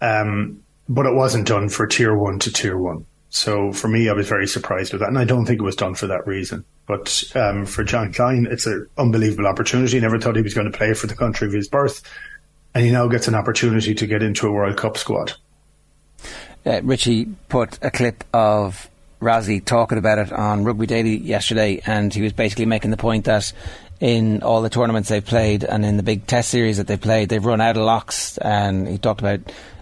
um, but it wasn't done for tier one to tier one. So for me, I was very surprised with that, and I don't think it was done for that reason. But um, for John Kleyn, it's an unbelievable opportunity. Never thought he was going to play for the country of his birth, and he now gets an opportunity to get into a World Cup squad. Uh, Richie put a clip of Rassie talking about it on Rugby Daily yesterday, and he was basically making the point that in all the tournaments they've played and in the big test series that they've played, they've run out of locks. And he talked about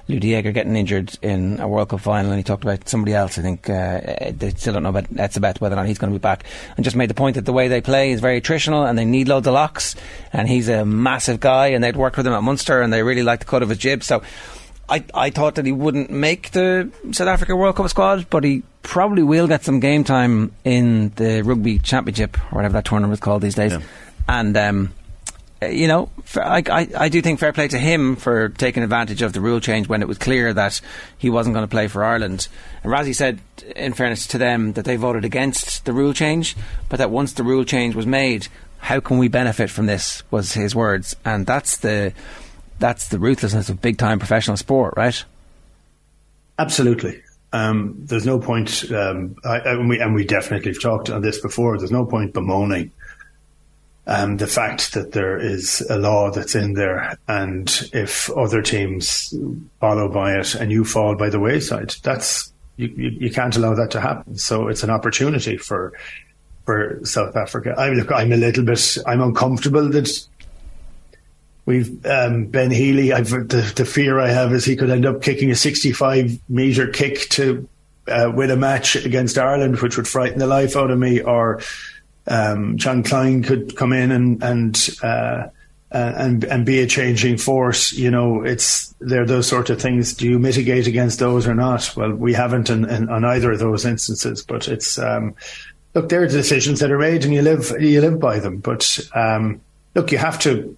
Lood de Jager getting injured in a World Cup final, and he talked about somebody else. I think uh, they still don't know about that's about whether or not he's going to be back. And just made the point that the way they play is very attritional, and they need loads of locks. And he's a massive guy, and they'd worked with him at Munster, and they really like the cut of his jib. So. I, I thought that he wouldn't make the South Africa World Cup squad, but he probably will get some game time in the Rugby Championship, or whatever that tournament is called these days. Yeah. And um, you know, I, I, I, do think fair play to him for taking advantage of the rule change when it was clear that he wasn't going to play for Ireland. And Rassie said, in fairness to them, that they voted against the rule change, but that once the rule change was made, how can we benefit from this? Was his words, and that's the that's the ruthlessness of big time professional sport, right? Absolutely. Um, there's no point, um, I, and, we, and we definitely have talked on this before. There's no point bemoaning um, the fact that there is a law that's in there, and if other teams follow by it and you fall by the wayside, that's you, you, you can't allow that to happen. So it's an opportunity for for South Africa. I look, I'm a little bit, I'm uncomfortable that we've um, Ben Healy. I've the, the fear I have is he could end up kicking a 65 meter kick to uh, win a match against Ireland, which would frighten the life out of me, or um, John Kleyn could come in and and uh, and and be a changing force. You know, it's they're those sort of things. Do you mitigate against those or not? Well, we haven't in, in, on either of those instances, but it's. Um, look, there are decisions that are made, and you live you live by them. But um, look, you have to.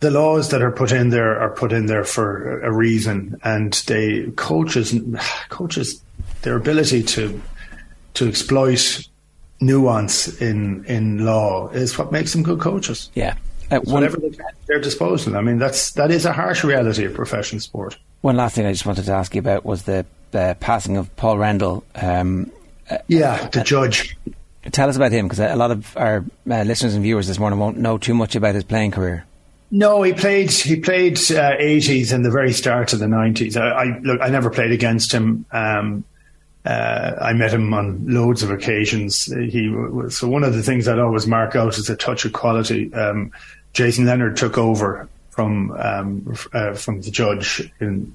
The laws that are put in there are put in there for a reason, and they coaches coaches their ability to to exploit nuance in in law is what makes them good coaches. Yeah. Uh, whatever they can at their disposal. I mean, that's that is a harsh reality of professional sport. One last thing I just wanted to ask you about was the uh, passing of Paul Rendall. Um, yeah, the judge. Tell us about him because a lot of our uh, listeners and viewers this morning won't know too much about his playing career. No, he played. He played uh, eighties and the very start of the nineties. I, I, look. I never played against him. Um, uh, I met him on loads of occasions. He so one of the things I'd always mark out is a touch of quality. Um, Jason Leonard took over from um, uh, from the judge in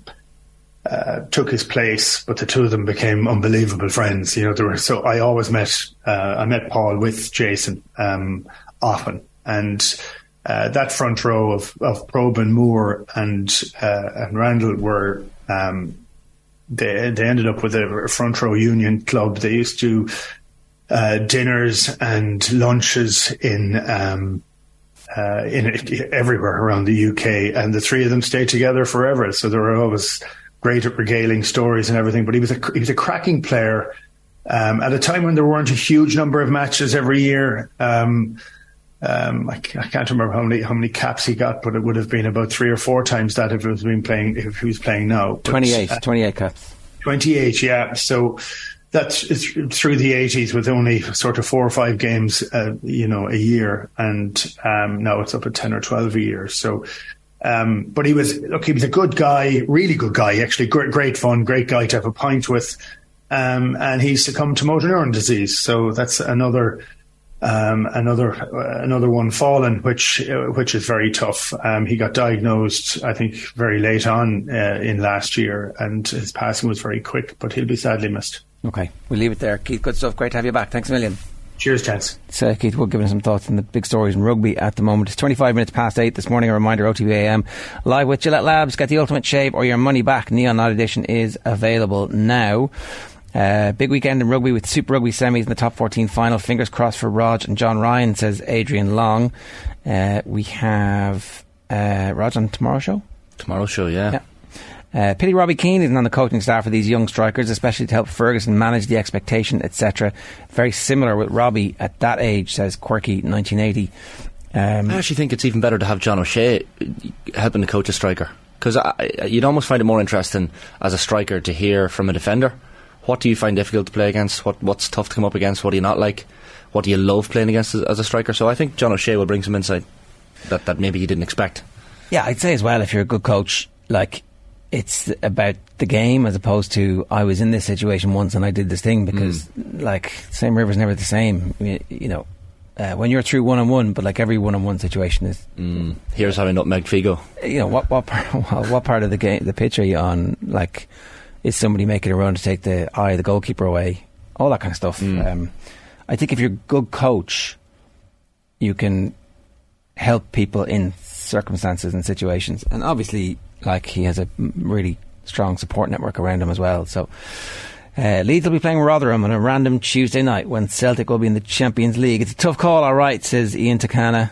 uh, took his place, but the two of them became unbelievable friends. You know, were so I always met uh, I met Paul with Jason um, often, and uh, that front row of of Probyn Moore and uh, and Rendall were. Um, they they ended up with a front row union club. They used to uh, dinners and lunches in um, uh, in everywhere around the UK, and the three of them stayed together forever. So they were always great at regaling stories and everything. But he was a he was a cracking player um, at a time when there weren't a huge number of matches every year. Um, um, I, I, can't remember how many how many caps he got, but it would have been about three or four times that if it was been playing if he was playing now. But, 28, uh, 28 caps. 28, yeah. So that's through the 80s with only sort of four or five games, uh, you know, a year, and um, now it's up at 10 or 12 a year. So um, but he was look, he was a good guy, really good guy, actually, great, great fun, great guy to have a pint with. Um, and he succumbed to motor neuron disease, so that's another um, another another one fallen, which which is very tough. Um, he got diagnosed, I think, very late on uh, in last year, and his passing was very quick. But he'll be sadly missed. Okay, we'll leave it there. Keith, good stuff. Great to have you back. Thanks a million. Cheers, gents. So, Keith, we're giving some thoughts on the big stories in rugby at the moment. It's 25 minutes past 8 this morning. A reminder, OTBAM live with Gillette Labs. Get the ultimate shave or your money back. Neon Night Edition is available now. Uh, big weekend in rugby with Super Rugby semis in the top 14 final. Fingers crossed for Rog and John Ryan, says Adrian Long. Uh, we have uh, Rog on tomorrow's show? Tomorrow's show, yeah. yeah. Uh, pity Robbie Keane isn't on the coaching staff for these young strikers, especially to help Ferguson manage the expectation, etc. Very similar with Robbie at that age, says Quirky 1980. Um, I actually think it's even better to have John O'Shea helping to coach a striker because you'd almost find it more interesting as a striker to hear from a defender. What do you find difficult to play against? What what's tough to come up against? What do you not like? What do you love playing against as, as a striker? So I think John O'Shea will bring some insight that, that maybe you didn't expect. Yeah, I'd say as well if you're a good coach, like it's about the game as opposed to I was in this situation once and I did this thing because mm. like same river's never the same. You, you know, uh, when you're through one on one, but like every one on one situation is. Mm. Here's how I nutmeg Figo. You know what? What part? What part of the game? The pitch are you on? Like, is somebody making a run to take the eye of the goalkeeper away? All that kind of stuff. Mm. Um, I think if you're a good coach, you can help people in circumstances and situations, and obviously like he has a really strong support network around him as well. So uh, Leeds will be playing Rotherham on a random Tuesday night when Celtic will be in the Champions League. It's a tough call, all right, says Ian Takana.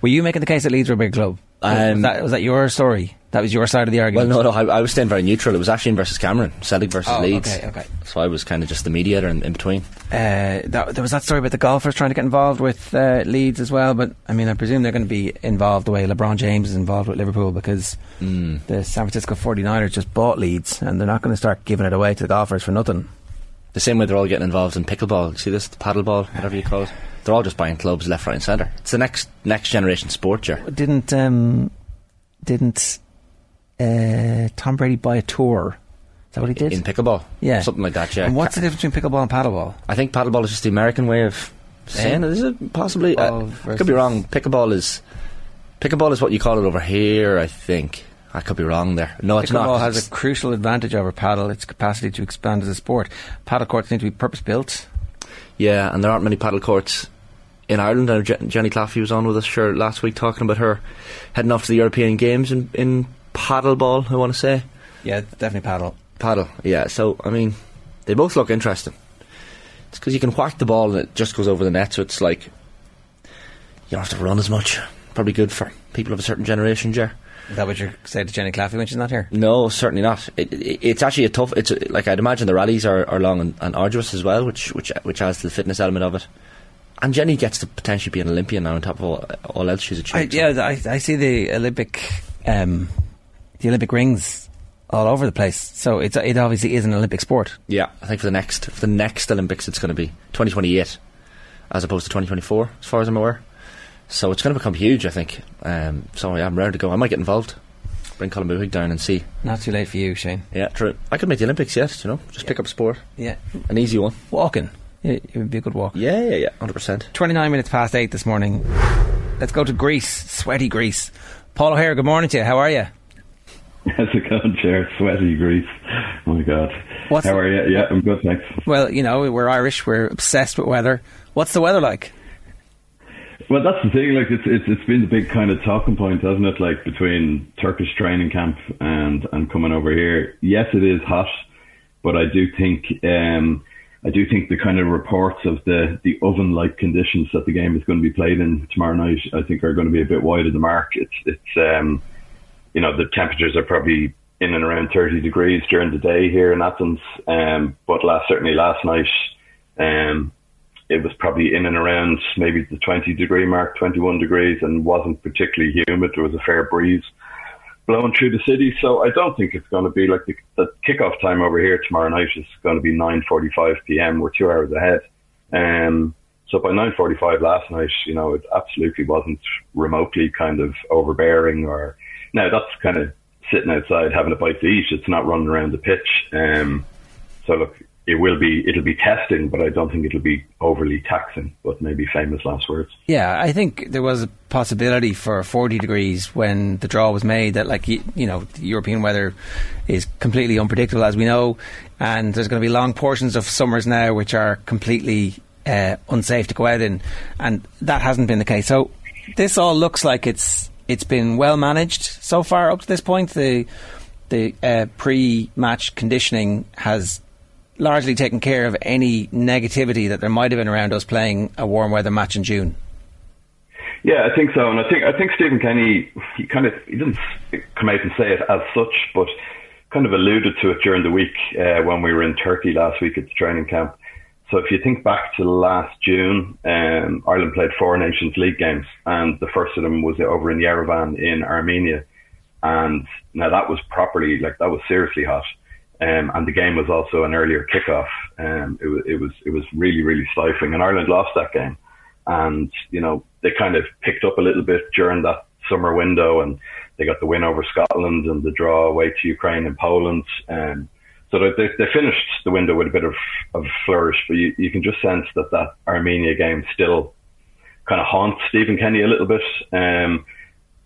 Were you making the case that Leeds were a big club? Um, was, that, was that your story? That was your side of the argument. Well, no, no, I, I was staying very neutral. It was Ashton versus Cameron, Celtic versus oh, Leeds. Okay, okay. So I was kind of just the mediator in, in between. Uh, that, there was that story about the golfers trying to get involved with uh, Leeds as well, but I mean, I presume they're going to be involved the way LeBron James is involved with Liverpool because mm. the San Francisco 49ers just bought Leeds and they're not going to start giving it away to the golfers for nothing. The same way they're all getting involved in pickleball. See this, the paddleball, whatever you call it. They're all just buying clubs left, right, and centre. It's the next next generation sport, Ger. Didn't um, didn't uh, Tom Brady buy a tour? Is that what he did? In pickleball? Yeah. Something like that, yeah. And what's the difference between pickleball and paddleball? I think paddleball is just the American way of saying it. Is it possibly? Uh, could be wrong. Pickleball is pickleball is what you call it over here. I think. I could be wrong there. No, it's not. has a crucial advantage over paddle: its capacity to expand as a sport. Paddle courts need to be purpose built. Yeah, and there aren't many paddle courts in Ireland. Uh, Jenny Claffey was on with us sure last week talking about her heading off to the European Games in, in paddleball. I want to say. Yeah, definitely paddle. Paddle. Yeah. So I mean, they both look interesting. It's because you can whack the ball and it just goes over the net. So it's like you don't have to run as much. Probably good for people of a certain generation, Ger. Is that what you're saying to Jenny Claffey when she's not here? No, certainly not. It, it, it's actually a tough. It's a, like I'd imagine the rallies are, are long and, and arduous as well, which which which adds to the fitness element of it. And Jenny gets to potentially be an Olympian now on top of all, all else she's I, achieved. so- yeah, I, I see the Olympic, um, the Olympic rings all over the place. So it's it obviously is an Olympic sport. Yeah, I think for the next for the next Olympics it's going to be 2028 as opposed to 2024 as far as I'm aware. So it's going to become huge, I think. Um, so yeah, I'm ready to go. I might get involved. Bring Colin Buhig down and see. Not too late for you, Shane. Yeah, true. I could make the Olympics yet, you know. Just pick up a sport. Yeah, An easy one. walking. Yeah, it would be a good walk. Yeah, yeah, yeah. 100%. 29 minutes past 8 this morning. Let's go to Greece, sweaty Greece. Paul O'Hehir, good morning to you. How are you? How's it going, Chair? Sweaty Greece. Oh my God. What's- How are you? Yeah, I'm good, thanks. Well, you know, we're Irish, we're obsessed with weather. What's the weather like? Well, that's the thing. Like, it's it's it's been the big kind of talking point, hasn't it? Like between Turkish training camp and and coming over here. Yes, it is hot, but I do think um I do think the kind of reports of the the oven like conditions that the game is going to be played in tomorrow night, I think are going to be a bit wide of the mark. It's it's um you know the temperatures are probably in and around 30 degrees during the day here in Athens, um but last certainly last night. Um, it was probably in and around maybe the 20 degree mark, 21 degrees, and wasn't particularly humid. There was a fair breeze blowing through the city. So I don't think it's going to be like the, the kickoff time over here tomorrow night is going to be 9.45 p.m. We're two hours ahead. Um, so by 9.45 last night, you know, it absolutely wasn't remotely kind of overbearing or, now that's kind of sitting outside having a bite to eat. It's not running around the pitch. Um, so look, it will be it'll be testing, but I don't think it'll be overly taxing. But maybe famous last words. Yeah, I think there was a possibility for 40 degrees when the draw was made that, like, you, you know, European weather is completely unpredictable, as we know, and there's going to be long portions of summers now which are completely uh, unsafe to go out in, and that hasn't been the case. So this all looks like it's it's been well managed so far up to this point. The the uh, pre-match conditioning has largely taken care of any negativity that there might have been around us playing a warm weather match in June. Yeah, I think so, and I think I think Stephen Kenny he kind of he didn't come out and say it as such, but kind of alluded to it during the week uh, when we were in Turkey last week at the training camp. So if you think back to last June, um, Ireland played four Nations League games, and the first of them was over in Yerevan in Armenia, and now that was properly like that was seriously hot. Um, and the game was also an earlier kickoff. Um, it was it was it was really really stifling, and Ireland lost that game. And you know they kind of picked up a little bit during that summer window, and they got the win over Scotland and the draw away to Ukraine and Poland. Um, so they, they, they finished the window with a bit of, of flourish, but you, you can just sense that that Armenia game still kind of haunts Stephen Kenny a little bit. Um,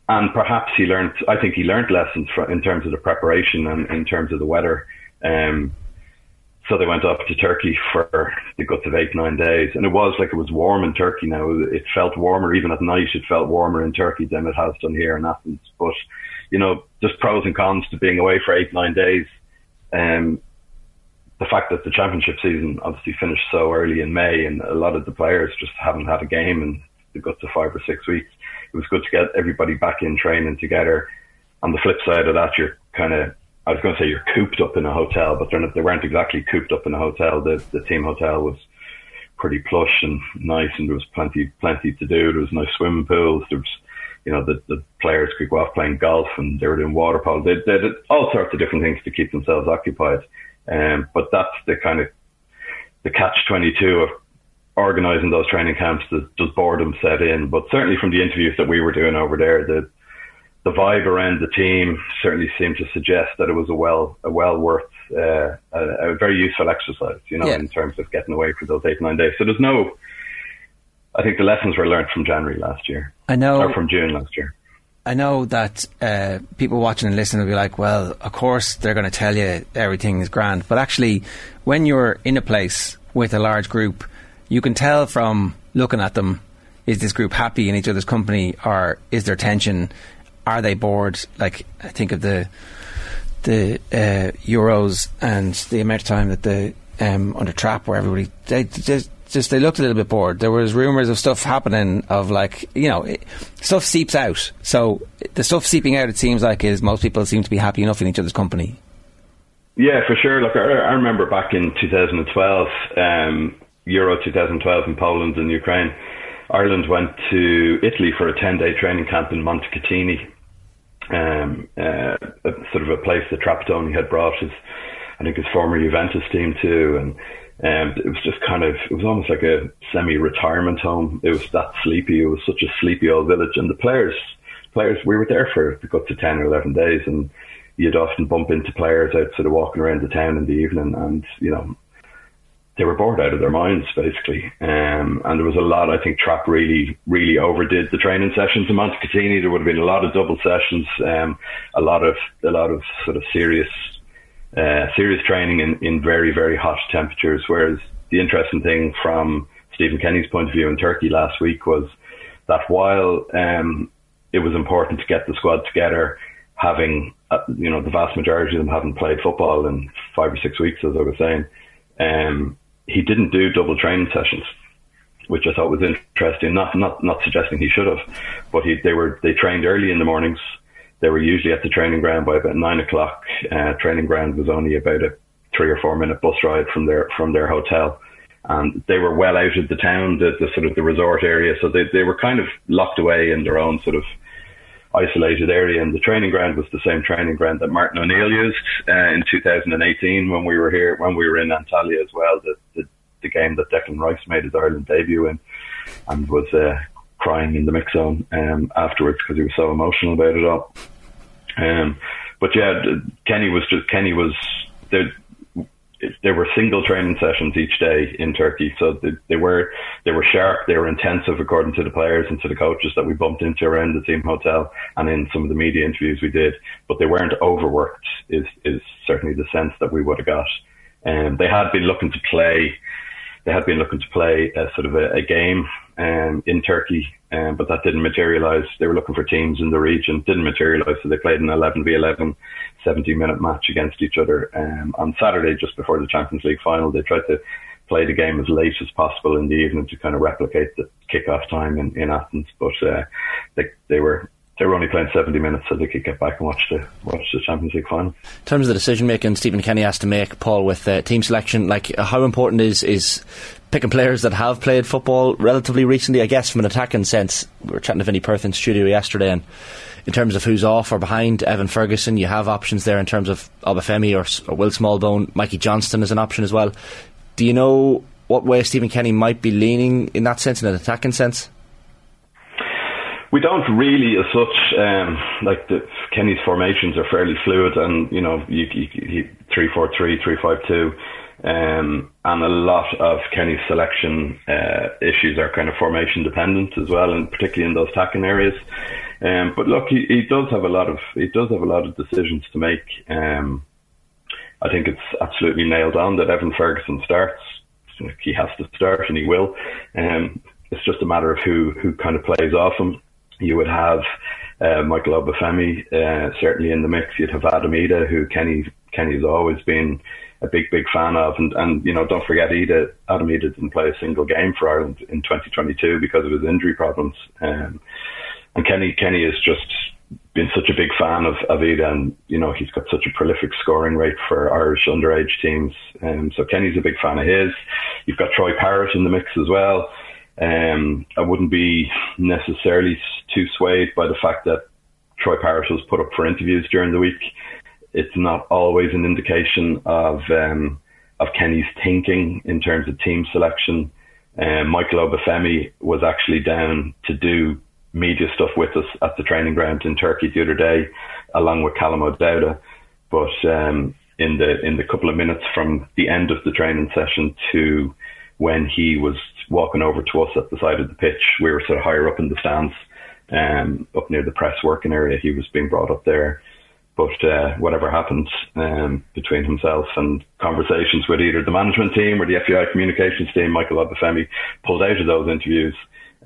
and perhaps he learned, I think he learned lessons from, in terms of the preparation and in terms of the weather. Um, so they went up to Turkey for the guts of eight, nine days. And it was like it was warm in Turkey now. It felt warmer, even at night, it felt warmer in Turkey than it has done here in Athens. But, you know, there's pros and cons to being away for eight, nine days. Um, the fact that the championship season obviously finished so early in May and a lot of the players just haven't had a game in the guts of five or six weeks. It was good to get everybody back in training together. On the flip side of that, you're kind of, I was going to say you're cooped up in a hotel, but not, they weren't exactly cooped up in a hotel. The, the team hotel was pretty plush and nice and there was plenty, plenty to do. There was nice swimming pools. There was, you know, the, the players could go off playing golf and they were doing water polo. They, they did all sorts of different things to keep themselves occupied. Um, but that's the kind of the catch 22 of organising those training camps. Does, does boredom set in? But certainly from the interviews that we were doing over there, the the vibe around the team certainly seemed to suggest that it was a well a well worth uh, a, a, very useful exercise. You know, Yeah. in terms of getting away for those eight nine days. So there's no. I think the lessons were learned from January last year, I know. or from June last year. I know that uh, people watching and listening will be like, well, of course they're going to tell you everything is grand. But actually, when you're in a place with a large group, you can tell from looking at them is this group happy in each other's company or is there tension? Are they bored? Like, I think of the the uh, Euros and the amount of time that the um, under trap where everybody they just just they looked a little bit bored. There was rumours of stuff happening of like you know it, stuff seeps out. So the stuff seeping out, it seems like is most people seem to be happy enough in each other's company. Yeah, for sure. Look, I, I remember back in 2012, um, Euro 2012 in Poland and Ukraine. Ireland went to Italy for a 10 day training camp in Montecatini, um, uh, sort of a place that Trapattoni had brought his, I think his former Juventus team to. And um, it was just kind of, it was almost like a semi retirement home. It was that sleepy. It was such a sleepy old village. And the players, players, we were there for the guts of 10 or 11 days. And you'd often bump into players out sort of walking around the town in the evening. And, you know, they were bored out of their minds basically. Um, and there was a lot, I think Trap really, really overdid the training sessions in Montecatini. There would have been a lot of double sessions, um, a lot of, a lot of sort of serious, uh, serious training in, in very, very hot temperatures. Whereas the interesting thing from Stephen Kenny's point of view in Turkey last week was that while, um, it was important to get the squad together, having, uh, you know, the vast majority of them haven't played football in five or six weeks, as I was saying. Um, he didn't do double training sessions, which I thought was interesting. Not not not suggesting he should have, but he, they were they trained early in the mornings. They were usually at the training ground by about nine o'clock. Uh, training ground was only about a three or four minute bus ride from their from their hotel, and they were well out of the town, the, the sort of the resort area. So they they were kind of locked away in their own sort of isolated area, and the training ground was the same training ground that Martin O'Neill used uh, in 2018 when we were here, when we were in Antalya as well. The, the, the game that Declan Rice made his Ireland debut in, and was uh, crying in the mix zone um, afterwards because he was so emotional about it all. Um, but yeah, Kenny was just Kenny was there there were single training sessions each day in Turkey, so they, they, were they were sharp, they were intensive, according to the players and to the coaches that we bumped into around the team hotel and in some of the media interviews we did. But they weren't overworked, is is certainly the sense that we would have got. And um, they had been looking to play, they had been looking to play a sort of a, a game um, in Turkey, um, but that didn't materialise. They were looking for teams in the region, didn't materialise, so they played an 11 v 11 70 minute match against each other um, on Saturday just before the Champions League final. They tried to play the game as late as possible in the evening to kind of replicate the kickoff time in, in Athens, but uh, they they were they were only playing 70 minutes so they could get back and watch the watch the Champions League final. In terms of the decision making Stephen Kenny has to make, Paul, with uh, team selection, like uh, how important is is picking players that have played football relatively recently? I guess from an attacking sense, we were chatting to Vinny Perth in studio yesterday, and in terms of who's off or behind Evan Ferguson, you have options there in terms of Obafemi or, or Will Smallbone. Mikey Johnston is an option as well. Do you know what way Stephen Kenny might be leaning in that sense, in an attacking sense? We don't really, as such, um, like the Kenny's formations are fairly fluid, and you know, you, you, you, three four three, three five two, um, and a lot of Kenny's selection uh, issues are kind of formation dependent as well, and particularly in those attacking areas. Um, but look, he, he does have a lot of he does have a lot of decisions to make. Um, I think it's absolutely nailed on that Evan Ferguson starts. He has to start, and he will. Um, it's just a matter of who who kind of plays off him. You would have uh, Michael Obafemi uh, certainly in the mix. You'd have Adam Idah, who Kenny Kenny's always been a big, big fan of. And, and you know, don't forget, Idah, Adam Idah didn't play a single game for Ireland in 2022 because of his injury problems. Um, and Kenny Kenny has just been such a big fan of, Idah and you know he's got such a prolific scoring rate for Irish underage teams um, so Kenny's a big fan of his you've got Troy Parrott in the mix as well um, I wouldn't be necessarily too swayed by the fact that Troy Parrott was put up for interviews during the week it's not always an indication of um, of Kenny's thinking in terms of team selection um, Michael Obafemi was actually down to do media stuff with us at the training ground in Turkey the other day, along with Callum O'Dowda. But um, in the in the couple of minutes from the end of the training session to when he was walking over to us at the side of the pitch, we were sort of higher up in the stands, um, up near the press working area. He was being brought up there. But uh, whatever happened um, between himself and conversations with either the management team or the FAI communications team, Michael Obafemi pulled out of those interviews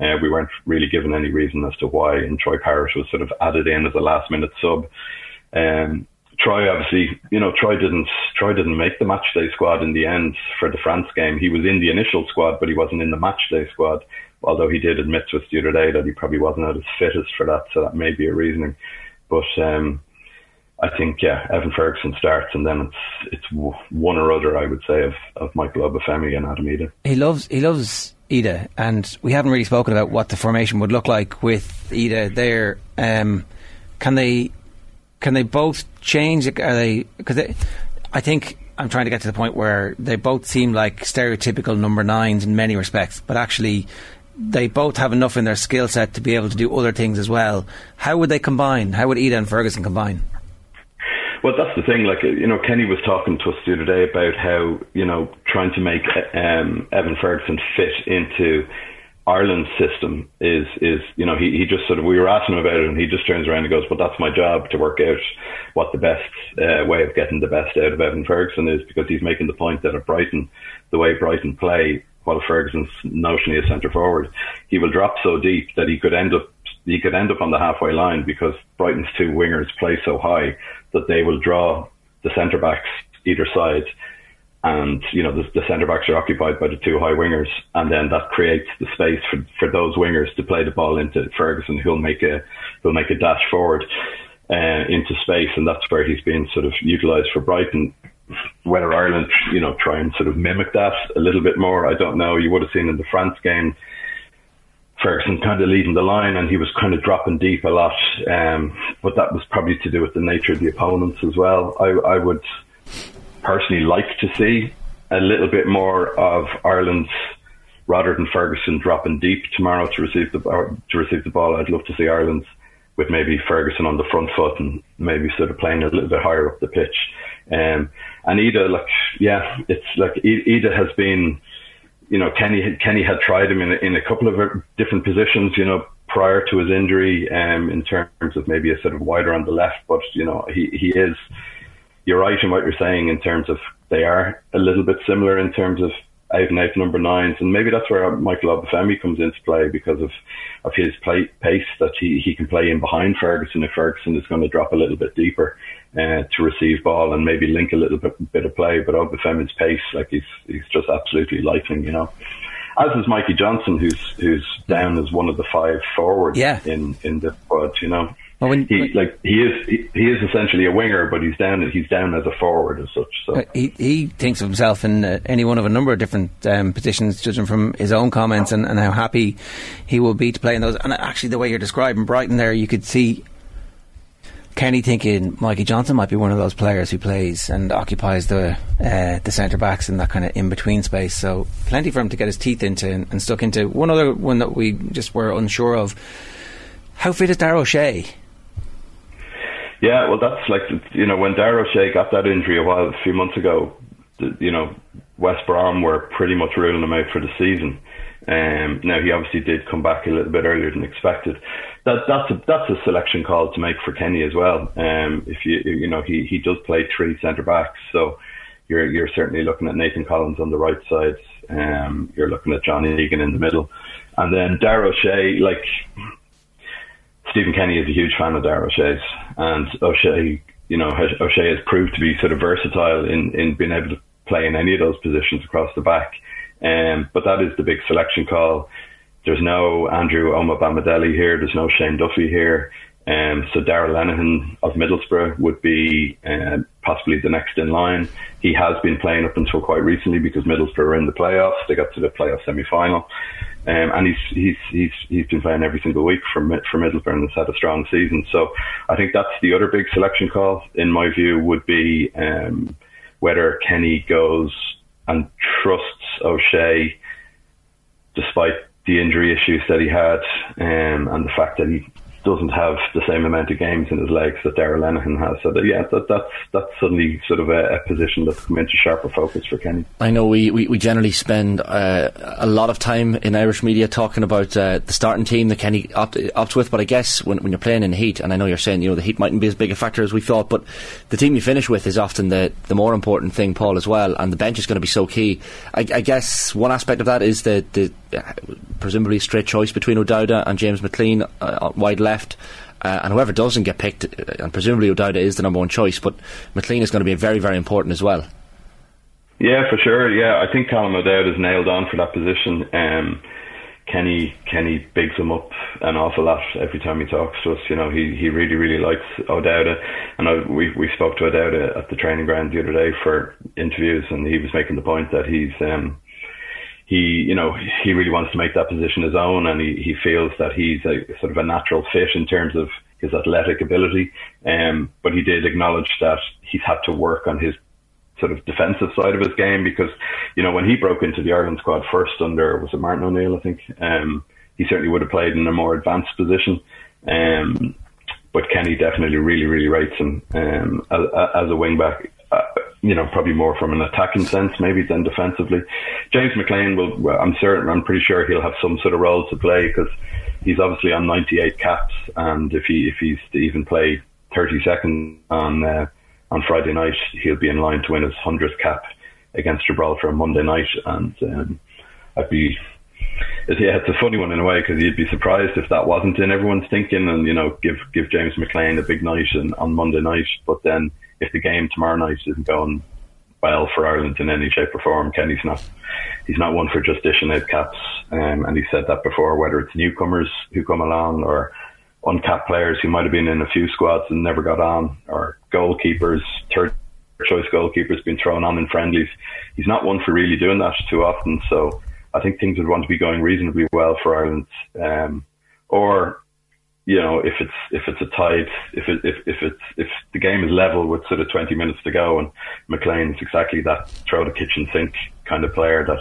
uh, we weren't really given any reason as to why, and Troy Parrott was sort of added in as a last minute sub. Um, Troy obviously, you know, Troy didn't Troy didn't make the match day squad in the end for the France game. He was in the initial squad, but he wasn't in the match day squad. Although he did admit to us the other day that he probably wasn't at his fittest for that, so that may be a reasoning. But um, I think yeah, Evan Ferguson starts, and then it's it's one or other, I would say, of, of Michael Obafemi and Adam Idah. He loves he loves Idah, and we haven't really spoken about what the formation would look like with Idah there. Um, can they can they both change? Are they because I think I'm trying to get to the point where they both seem like stereotypical number nines in many respects, but actually they both have enough in their skill set to be able to do other things as well. How would they combine? How would Idah and Ferguson combine? Well, that's the thing. Like you know, Kenny was talking to us the other day about how you know trying to make um, Evan Ferguson fit into Ireland's system is is you know he he just sort of we were asking him about it and he just turns around and goes, well that's my job to work out what the best uh, way of getting the best out of Evan Ferguson is because he's making the point that at Brighton, the way Brighton play, while Ferguson's notionally a centre forward, he will drop so deep that he could end up he could end up on the halfway line because Brighton's two wingers play so high that they will draw the centre backs either side and you know the, the centre backs are occupied by the two high wingers, and then that creates the space for, for those wingers to play the ball into Ferguson, who'll make a who'll make a dash forward uh, into space, and that's where he's been sort of utilised for Brighton. Whether Ireland, you know, try and sort of mimic that a little bit more, I don't know. You would have seen in the France game. Ferguson kind of leading the line and he was kind of dropping deep a lot. Um, but that was probably to do with the nature of the opponents as well. I, I would personally like to see a little bit more of Ireland's rather than Ferguson dropping deep tomorrow to receive the to receive the ball. I'd love to see Ireland with maybe Ferguson on the front foot and maybe sort of playing a little bit higher up the pitch. Um, and Idah, like yeah, it's like Idah has been, you know, Kenny Kenny had tried him in a, in a couple of different positions, you know, prior to his injury, um, in terms of maybe a sort of wider on the left, but you know, he he is you're right in what you're saying in terms of they are a little bit similar in terms of out and out number nines, and maybe that's where Michael Obafemi comes into play because of of his play, pace that he, he can play in behind Ferguson if Ferguson is going to drop a little bit deeper uh, to receive ball and maybe link a little bit, bit of play. But Obafemi's pace, like he's he's just absolutely lightning, you know. As is Mikey Johnston, who's who's down as one of the five forwards yeah. in in the squad, you know. Well, when, he like he is he, he, is essentially a winger, but he's down he's down as a forward as such. So he he thinks of himself in uh, any one of a number of different um, positions, judging from his own comments and, and how happy he will be to play in those. And actually, the way you're describing Brighton there, you could see Kenny thinking Mikey Johnston might be one of those players who plays and occupies the uh, the centre backs in that kind of in between space. So plenty for him to get his teeth into and, and, stuck into. One other one that we just were unsure of: how fit is Dara O'Shea? Yeah, well, that's like you know when Dara O'Shea got that injury a while a few months ago, you know West Brom were pretty much ruling him out for the season. Um, now he obviously did come back a little bit earlier than expected. That that's a that's a selection call to make for Kenny as well. Um, if you you know he he does play three centre backs, so you're you're certainly looking at Nathan Collins on the right side. Um, you're looking at Johnny Egan in the middle, and then Dara O'Shea like Stephen Kenny is a huge fan of Dara O'Shea's, and O'Shea, you know, O'Shea has proved to be sort of versatile in, in being able to play in any of those positions across the back. Um, but that is the big selection call. There's no Andrew Omobamidele here. There's no Shane Duffy here. Um, so Darragh Lenihan of Middlesbrough would be uh, possibly the next in line. He has been playing up until quite recently because Middlesbrough are in the playoffs. They got to the playoff semi final. Um, and he's he's he's he's been playing every single week for for Middlesbrough and has had a strong season. So I think that's the other big selection call in my view would be um, whether Kenny goes and trusts O'Shea despite the injury issues that he had um, and the fact that he doesn't have the same amount of games in his legs that Darragh Lenihan has. So that, yeah, that, that's that's suddenly sort of a, a, position that's come into sharper focus for Kenny. I know we, we, we generally spend uh, a lot of time in Irish media talking about uh, the starting team that Kenny opt, opts with, but I guess when, when you're playing in heat, and I know you're saying you know the heat mightn't be as big a factor as we thought, but the team you finish with is often the, the more important thing, Paul, as well, and the bench is going to be so key. I, I guess one aspect of that is the, the presumably straight choice between O'Dowda and James McLean uh, wide left. Uh, and whoever doesn't get picked, uh, and presumably O'Dowda is the number one choice, but McLean is going to be very, very important as well. Yeah, for sure. Yeah, I think Callum O'Dowd is nailed on for that position. Um, Kenny Kenny bigs him up an awful lot every time he talks to us. You know, he, he really really likes O'Dowda, and I, we we spoke to O'Dowda at the training ground the other day for interviews, and he was making the point that he's um, he you know he really wants to make that position his own, and he, he feels that he's a sort of a natural fit in terms of his athletic ability. Um, but he did acknowledge that he's had to work on his sort of defensive side of his game because, you know, when he broke into the Ireland squad first under, was it Martin O'Neill, I think, um, he certainly would have played in a more advanced position. Um, but Kenny definitely really, really rates him um, as, as a wing back. You know, probably more from an attacking sense, maybe than defensively. James McLean will, I'm certain. I'm pretty sure he'll have some sort of role to play because he's obviously on 98 caps, and if he if he's to even play 30 seconds on uh, on Friday night, he'll be in line to win his hundredth cap against Gibraltar on Monday night, and um, I'd be. Yeah, it's a funny one in a way because you'd be surprised if that wasn't in everyone's thinking, and you know, give give James McLean a big night and, on Monday night. But then, if the game tomorrow night isn't going well for Ireland in any shape or form, Kenny's not he's not one for just dishing out caps. Um, and he said that before, whether it's newcomers who come along or uncapped players who might have been in a few squads and never got on, or goalkeepers, third choice goalkeepers being thrown on in friendlies. He's not one for really doing that too often. So I think things would want to be going reasonably well for Ireland. Um, or you know, if it's if it's a tight, if it, if if it's if the game is level with sort of 20 minutes to go, and McLean is exactly that throw the kitchen sink kind of player that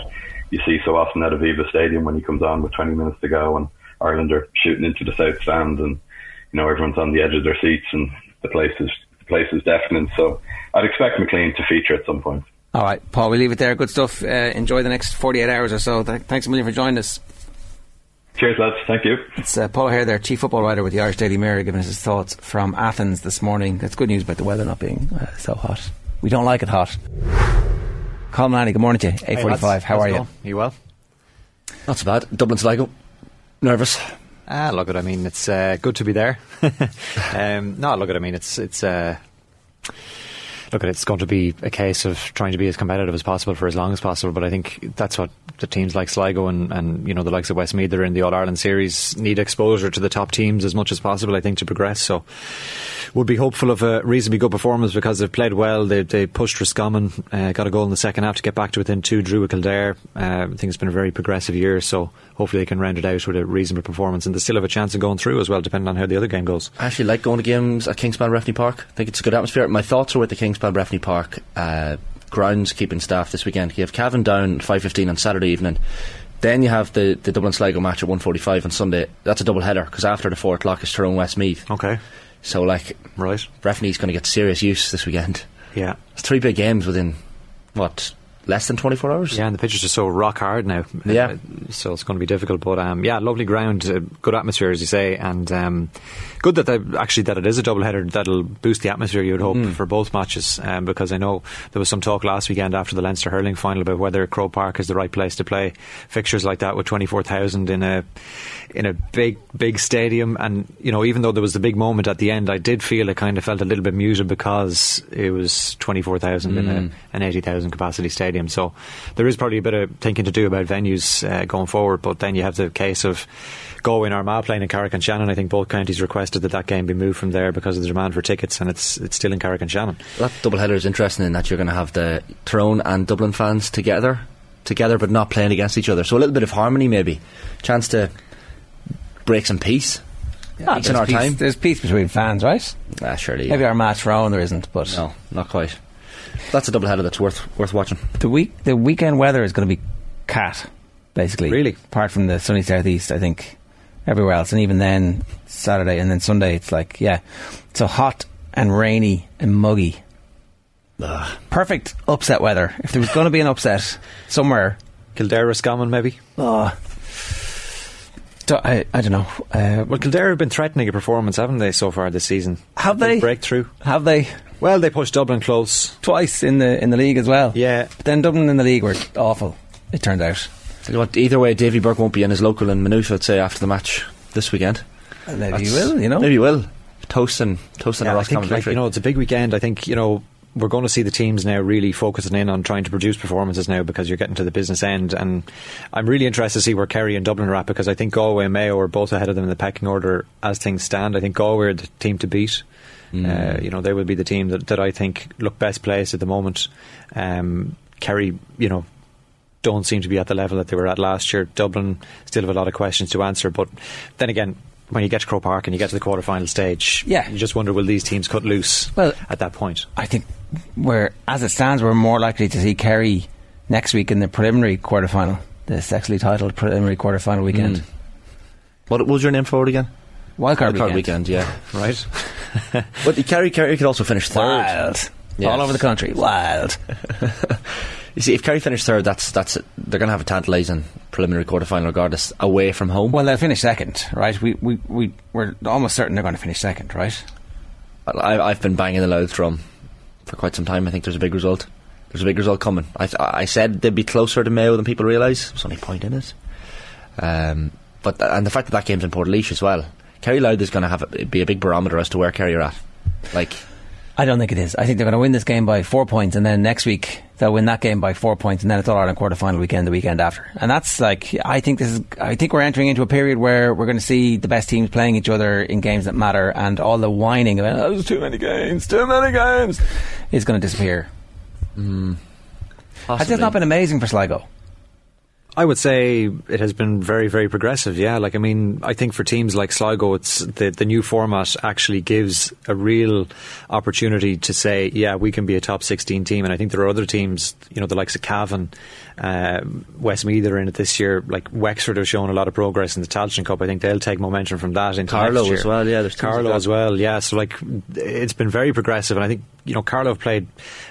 you see so often at Aviva Stadium when he comes on with 20 minutes to go, and Ireland are shooting into the south stand, and you know everyone's on the edge of their seats, and the place is the place is deafening. So I'd expect McLean to feature at some point. All right, Paul, we leave it there. Good stuff. Uh, enjoy the next 48 hours or so. Th- thanks a million for joining us. Cheers, lads. Thank you. It's uh, Paul O'Hehir there, chief football writer with the Irish Daily Mirror, giving us his thoughts from Athens this morning. That's good news about the weather not being uh, so hot. We don't like it hot. Colm Lanny, good morning to you. 8.45, how are you? You well? Not so bad. Dublin Sligo. Nervous. Ah, look at. I mean, it's uh, good to be there. um, no, look at. I mean, it's it's. Look it's going to be a case of trying to be as competitive as possible for as long as possible. But I think that's what the teams like Sligo and, and you know the likes of Westmeath that are in the All Ireland series need exposure to the top teams as much as possible. I think to progress. So would be hopeful of a reasonably good performance because they've played well. They, they pushed Roscommon, uh, got a goal in the second half to get back to within two. Drew with Kildare. Uh, I think it's been a very progressive year. So hopefully they can round it out with a reasonable performance and they still have a chance of going through as well, depending on how the other game goes. I actually like going to games at Kingspan Breffni Park. I think it's a good atmosphere. My thoughts are with the Kingspan Breffni Park uh, groundskeeping staff this weekend. You have Cavan down 5.15 on Saturday evening. Then you have the, the Dublin Sligo match at 1.45 on Sunday. That's a double header because after the 4 o'clock is Tyrone Westmeath. Okay. So, like, right. Breffni's going to get serious use this weekend. Yeah. It's three big games within, what, less than 24 hours? Yeah, and the pitches are so rock hard now. Yeah. Uh, so it's going to be difficult. But um, yeah, lovely ground, uh, good atmosphere, as you say, and um, good that they, actually that it is a double header. That'll boost the atmosphere, you would hope, Mm. for both matches. Um, because I know there was some talk last weekend after the Leinster hurling final about whether Croke Park is the right place to play fixtures like that with 24,000 in a in a big big stadium. And you know, even though there was the big moment at the end, I did feel it kind of felt a little bit muted because it was 24,000 in Mm. a, an 80,000 capacity stadium. So there is probably a bit of thinking to do about venues uh, going forward. But then you have the case of Galway and Armagh playing in Carrick-on-Shannon. I think both counties requested that that game be moved from there because of the demand for tickets, and it's it's still in Carrick-on-Shannon. That double header is interesting in that you're going to have the Tyrone and Dublin fans together, together but not playing against each other. So a little bit of harmony, maybe. Chance to break some peace. Ah, Peace in there's our peace, time. There's peace between fans, right? Ah, surely. Maybe our match round there isn't, but No, not quite. That's a double header that's worth worth watching. the week the weekend weather is going to be cat, basically. Really? apart from the sunny southeast, I think everywhere else, and even then Saturday and then Sunday, it's like yeah, so hot and rainy and muggy. Perfect upset weather. If there was going to be an upset somewhere, Kildare, Roscommon, maybe. oh, I I don't know. Uh, Well, Kildare have been threatening a performance, haven't they, so far this season? Have they? breakthrough? have they Well, they pushed Dublin close. twice in the in the league as well? Yeah. But then Dublin in the league were awful. It turned out. Tell you what, either way, Davy Burke won't be in his local in Maynooth, I'd say, after the match this weekend. Maybe you That's- will, you know. Maybe he will. Toasting, toasting Yeah, a I Roscommon think like, you know it's a big weekend. I think you know we're going to see the teams now really focusing in on trying to produce performances now because you're getting to the business end. And I'm really interested to see where Kerry and Dublin are at because I think Galway and Mayo are both ahead of them in the pecking order as things stand. I think Galway are the team to beat. Uh, you know they will be the team that, that I think look best placed at the moment. Um, Kerry, you know, don't seem to be at the level that they were at last year. Dublin still have a lot of questions to answer, but then again, when you get to Croke Park and you get to the quarter final stage, Yeah. you just wonder will these teams cut loose Well- at that point? I think we're, as it stands, we're more likely to see Kerry next week in the preliminary quarter final, the sexually titled preliminary quarter final weekend. Mm. what, what was your name for it again? Wildcard weekend. weekend, yeah. Right? but Kerry, Kerry could also finish third. Wild. Yeah. All over the country. Wild. You see, if Kerry finish third, that's that's they're going to have a tantalising preliminary quarter final regardless, away from home. Well, they'll finish second, right? We, we, we, we're almost certain they're going to finish second, right? I, I've been banging the Louth drum for quite some time. I think there's a big result. There's a big result coming. I, I said they'd be closer to Mayo than people realise. There's only point in it. Um, but and the fact that that game's in Port as well. Kerry Louth is going to have a, be a big barometer as to where Kerry are at. Like, I don't think it is. I think they're going to win this game by four points, and then next week they'll win that game by four points, and then it's all Ireland quarter final weekend the weekend after. And that's like I think this is. I think we're entering into a period where we're going to see the best teams playing each other in games that matter, and all the whining about oh, there's too many games, too many games, is going to disappear. Hmm. Has possibly. this not been amazing for Sligo? I would say it has been very, very progressive. Yeah, like I mean, I think for teams like Sligo, it's the the new format actually gives a real opportunity to say, yeah, we can be a top sixteen team. And I think there are other teams, you know, the likes of Cavan, uh, Westmeath are in it this year. Like Wexford have shown a lot of progress in the Tailteann Cup. I think they'll take momentum from that into year. as well, yeah, there's like as well. Yeah, so like it's been very progressive, and I think you know Carlow have played,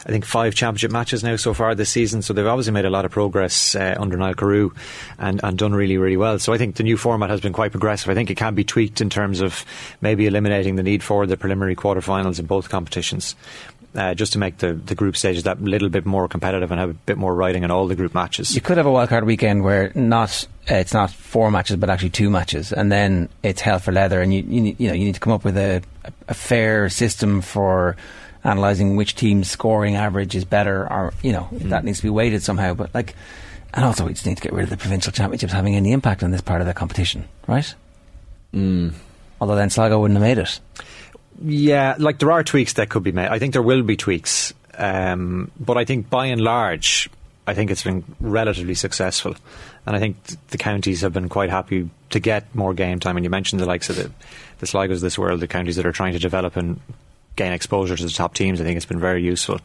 I think five championship matches now so far this season. So they've obviously made a lot of progress uh, under Niall Carew and and done really really well. So I think the new format has been quite progressive. I think it can be tweaked in terms of maybe eliminating the need for the preliminary quarterfinals in both competitions. Uh, just to make the, the group stages that a little bit more competitive and have a bit more riding in all the group matches. You could have a wildcard weekend where not uh, it's not four matches, but actually two matches, and then it's hell for leather, and you you, you know you need to come up with a, a fair system for analysing which team's scoring average is better, or you know if that needs to be weighted somehow. But like, and also we just need to get rid of the provincial championships having any impact on this part of the competition, right? Mm. Although then Sligo wouldn't have made it. Yeah, like there are tweaks that could be made. I think there will be tweaks, um, but I think by and large, I think it's been relatively successful, and I think th- the counties have been quite happy to get more game time. And you mentioned the likes of the the Sligos of this world, the counties that are trying to develop and gain exposure to the top teams. I think it's been very useful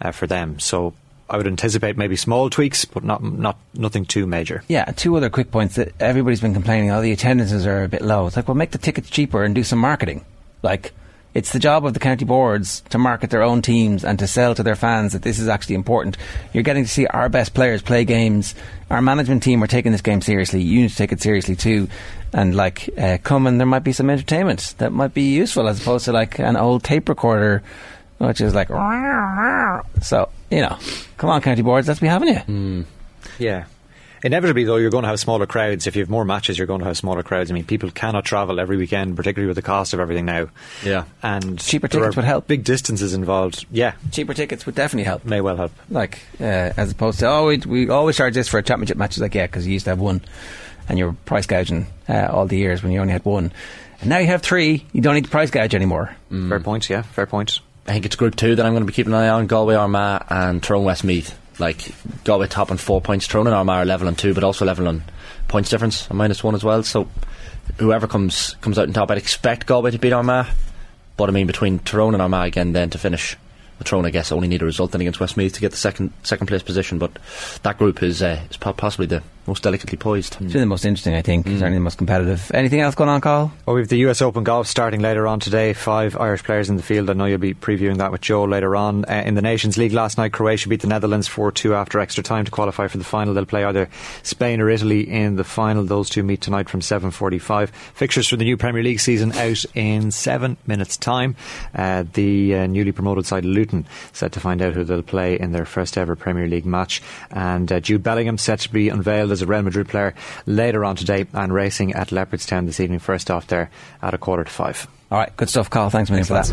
uh, for them. So. I would anticipate maybe small tweaks, but not not nothing too major. Yeah, two other quick points that everybody's been complaining. Oh, the attendances are a bit low. It's like, well, make the tickets cheaper and do some marketing. Like, it's the job of the county boards to market their own teams and to sell to their fans that this is actually important. You're getting to see our best players play games. Our management team are taking this game seriously. You need to take it seriously too. And like, uh, come and there might be some entertainment that might be useful as opposed to like an old tape recorder, which is like, so you know, come on, county boards, let's be having you. Yeah. Inevitably, though, you're going to have smaller crowds. If you have more matches, you're going to have smaller crowds. I mean, people cannot travel every weekend, particularly with the cost of everything now. Yeah. And Cheaper tickets would help. Big distances involved. Yeah, Cheaper tickets would definitely help. may well help. like uh, as opposed to oh we, we always charge this for a championship match. It's like yeah, because you used to have one, and you were price gouging uh, all the years when you only had one, and now you have three. You don't need to price gouge anymore. Fair points. Yeah, fair points. I think it's Group 2 that I'm going to be keeping an eye on Galway, Armagh, and Tyrone Westmeath. Like, Galway top on four points, Tyrone and Armagh level on two, but also level on points difference, a minus one as well. So, whoever comes comes out on top, I'd expect Galway to beat Armagh. But I mean, between Tyrone and Armagh again, then to finish. Tyrone, I guess, only need a result then against Westmeath to get the second second place position. But that group is uh, is possibly the most delicately poised. It's the most interesting, I think. Certainly the most competitive. Anything else going on, Carl? Well, we have the US Open golf starting later on today. Five Irish players in the field. I know you'll be previewing that with Joe later on. Uh, in the Nations League last night, Croatia beat the Netherlands 4 2 after extra time to qualify for the final. They'll play either Spain or Italy in the final. Those two meet tonight from 7.45. Fixtures for the new Premier League season out in seven minutes' time. Uh, the uh, newly promoted side Luton set to find out who they'll play in their first ever Premier League match. And uh, Jude Bellingham set to be unveiled is a Real Madrid player later on today and racing at Leopardstown this evening. First off there at a quarter to five. All right, good stuff, Carl. Thanks, man, for that.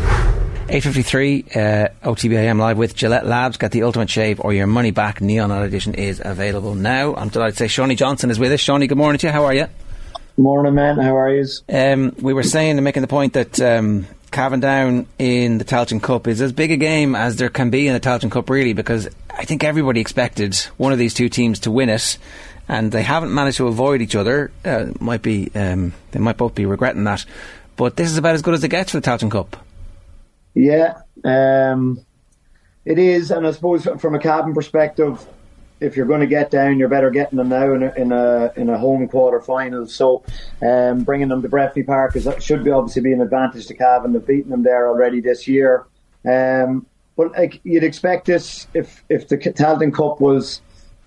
8.53, uh, OTBAM live with Gillette Labs. Get the ultimate shave or your money back. Neon Edition is available now. I'm delighted to say Seanie Johnston is with us. Seanie, good morning to you. How are you? Morning, man. How are you? Um, we were saying and making the point that um, Cavan Down in the Tailteann Cup is as big a game as there can be in the Tailteann Cup, really, because I think everybody expected one of these two teams to win it, and they haven't managed to avoid each other. Uh, might be um, they might both be regretting that, but this is about as good as it gets for the Tailteann Cup. Yeah, um, it is, and I suppose from a Cavan perspective, if you're going to get down, you're better getting them now in a in a, in a home quarter final. So, um, bringing them to Breffni Park is should be obviously be an advantage to Cavan. They've beaten them there already this year. Um, but like you'd expect this if if the Tailteann Cup was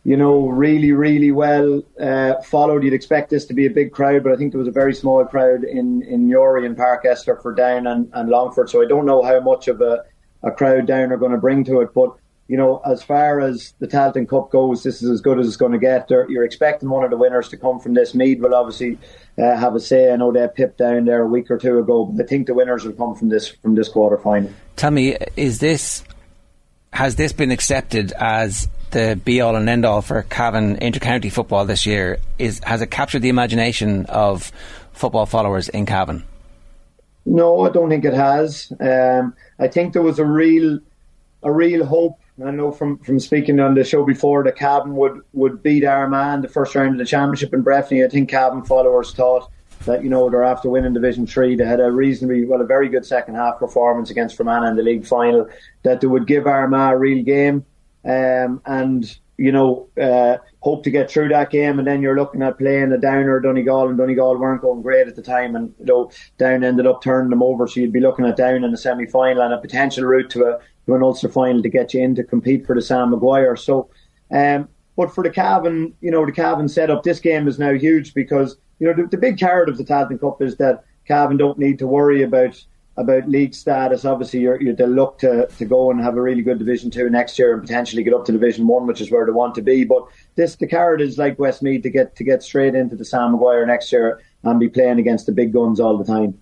you know, really, really well uh, followed. You'd expect this to be a big crowd, but I think there was a very small crowd in, in Newry and Páirc Esler for Down and, and Longford. So I don't know how much of a, a crowd Down are going to bring to it. But, you know, as far as the Tailteann Cup goes, this is as good as it's going to get. They're, you're expecting one of the winners to come from this. Meath will obviously uh, have a say. I know they pipped down there a week or two ago, but I think the winners will come from this from this quarter final. Tell me, is this has this been accepted as the be all and end all for Cavan intercounty football this year? Is has it captured the imagination of football followers in Cavan? No, I don't think it has. Um, I think there was a real, a real hope. I know from, from speaking on the show before that Cavan would, would beat Armagh in the first round of the championship in Breffni. I think Cavan followers thought that you know they're after winning Division Three. They had a reasonably well, a very good second half performance against Fermanagh in the league final. That they would give Armagh a real game um, and you know uh, hope to get through that game. And then you're looking at playing a Downer, Donegal, and Donegal weren't going great at the time, and you know Down ended up turning them over. So you'd be looking at Down in the semi final and a potential route to a to an Ulster final to get you in to compete for the Sam Maguire. So. Um, but for the Cavan, you know, the Cavan setup, this game is now huge because, you know, the, the big carrot of the Tailteann Cup is that Cavan don't need to worry about about league status. Obviously, you're, you're they'll look to, to go and have a really good Division Two next year and potentially get up to Division One, which is where they want to be. But this the carrot is like Westmeath to get to get straight into the Sam Maguire next year and be playing against the big guns all the time.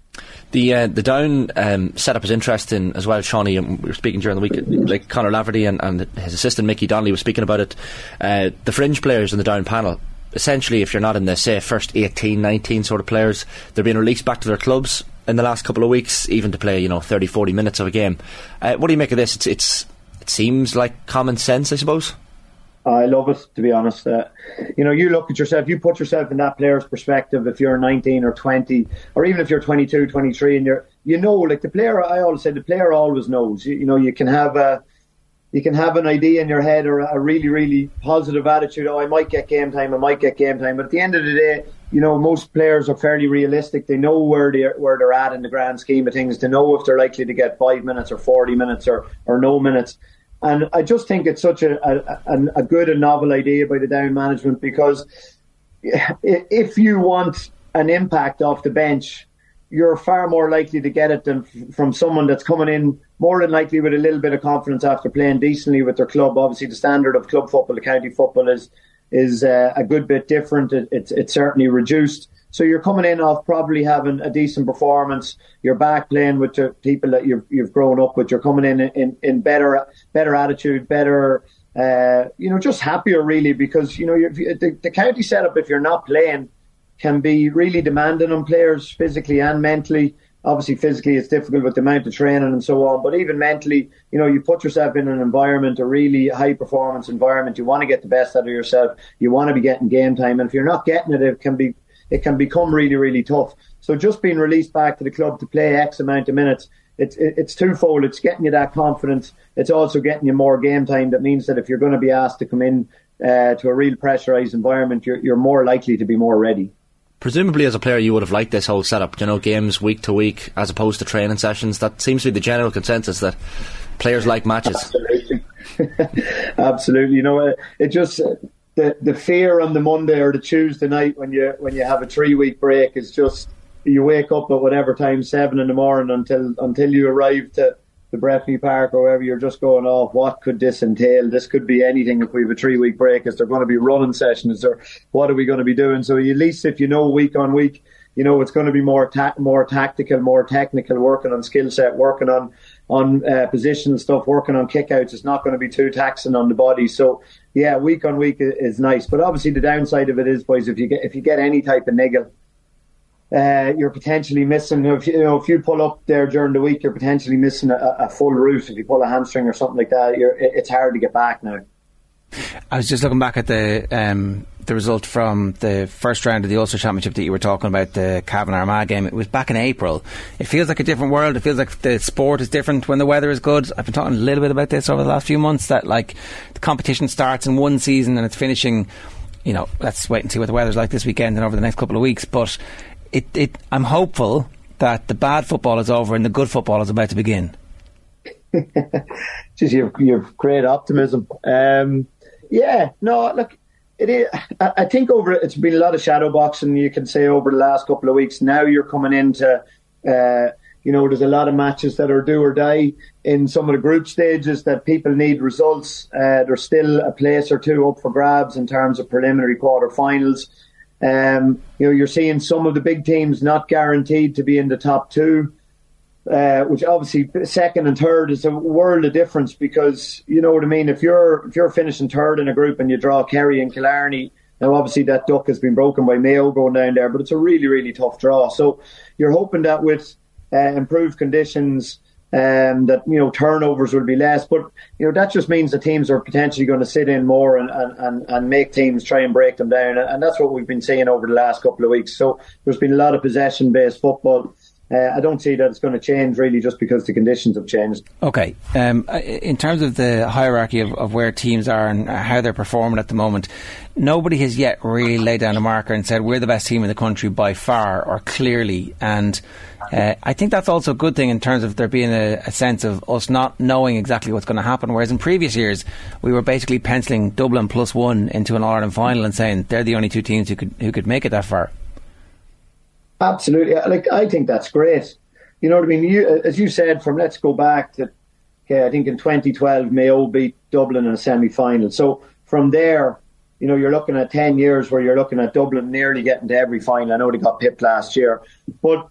The uh, the down um, setup is interesting as well, Seanie. And we were speaking during the week, like Conor Laverty and, and his assistant Mickey Donnelly was speaking about it. Uh, the fringe players in the down panel essentially, if you're not in the say first 18, 19 sort of players, they're being released back to their clubs in the last couple of weeks, even to play you know 30, 40 minutes of a game. Uh, what do you make of this? It's, it's it seems like common sense, I suppose. I love it, to be honest. Uh, you know, you look at yourself, you put yourself in that player's perspective if you're 19 or 20, or even if you're 22, 23, and you're, you know, like the player, I always say the player always knows. You, you know, you can have a, you can have an idea in your head or a really, really positive attitude. Oh, I might get game time. I might get game time. But at the end of the day, you know, most players are fairly realistic. They know where they're where they're at in the grand scheme of things. They know if they're likely to get five minutes or forty minutes or or no minutes. And I just think it's such a a, a good and novel idea by the down management because if you want an impact off the bench, you're far more likely to get it than from someone that's coming in more than likely with a little bit of confidence after playing decently with their club. Obviously, the standard of club football, the county football, is is uh, a good bit different. It, it's it's certainly reduced. So you're coming in off probably having a decent performance. You're back playing with the people that you've you've grown up with. You're coming in in, in better better attitude, better. Uh, you know, just happier really because you know the, the county setup. If you're not playing, can be really demanding on players physically and mentally obviously physically it's difficult with the amount of training and so on, but even mentally, you know, you put yourself in an environment, a really high performance environment. You want to get the best out of yourself. You want to be getting game time, and if you're not getting it, it can be it can become really really tough. So just being released back to the club to play X amount of minutes. It's it's twofold. It's getting you that confidence. It's also getting you more game time. That means that if you're going to be asked to come in uh, to a real pressurized environment, you're you're more likely to be more ready presumably as a player you would have liked this whole setup, you know, games week to week as opposed to training sessions. That seems to be the general consensus that players like matches. Absolutely, absolutely. You know, uh, it just uh, the the fear on the Monday or the Tuesday night when you when you have a three week break is just you wake up at whatever time seven in the morning until until you arrive to the Breffni Park or wherever, you're just going, oh, what could this entail? This could be anything if we have a three week break. Is there going to be running sessions? There, what are we going to be doing? So at least if you know week on week, you know, it's going to be more ta- more tactical, more technical, working on skill set, working on on uh, position stuff, working on kickouts. It's not going to be too taxing on the body. So yeah, week on week is nice. But obviously the downside of it is, boys, if you get if you get any type of niggle, uh, you're potentially missing. If you, you, know, if you pull up there during the week, you're potentially missing a, a full root. If you pull a hamstring or something like that, it's hard to get back now. I was just looking back at the um, the result from the first round of the Ulster Championship that you were talking about, the Cavan Armagh game. It was back in April. It feels like a different world. It feels like the sport is different when the weather is good. I've been talking a little bit about this over the last few months. That like the competition starts in one season and it's finishing. You know, let's wait and see what the weather's like this weekend and over the next couple of weeks. But it, it I'm hopeful that the bad football is over and the good football is about to begin. Just you have great optimism. Um, yeah, no, look, it is. I think over it's been a lot of shadow boxing. You can say over the last couple of weeks. Now you're coming into, uh, you know, there's a lot of matches that are do or die in some of the group stages that people need results. Uh, there's still a place or two up for grabs in terms of preliminary quarterfinals. Um, you know, you're seeing some of the big teams not guaranteed to be in the top two uh, which obviously second and third is a world of difference because you know what I mean. If you're if you're finishing third in a group and you draw Kerry and Killarney, now obviously that duck has been broken by Mayo going down there, but it's a really really tough draw. So you're hoping that with uh, improved conditions. Um, that you know turnovers will be less, but you know that just means the teams are potentially going to sit in more and, and, and, make teams try and break them down, and that's what we've been seeing over the last couple of weeks. So there's been a lot of possession based football uh, I don't see that it's going to change really just because the conditions have changed. Okay. Um, in terms of the hierarchy of, of, where teams are and how they're performing at the moment, nobody has yet really laid down a marker and said we're the best team in the country by far or clearly. And uh, I think that's also a good thing in terms of there being a, a sense of us not knowing exactly what's going to happen. Whereas in previous years, we were basically penciling Dublin plus one into an Ireland final and saying they're the only two teams who could who could make it that far. Absolutely. Like I think that's great. You know what I mean? You, as you said, from let's go back to, okay, I think in 2012 Mayo beat Dublin in a semi-final. So from there, you know, you're looking at 10 years where you're looking at Dublin nearly getting to every final. I know they got pipped last year, but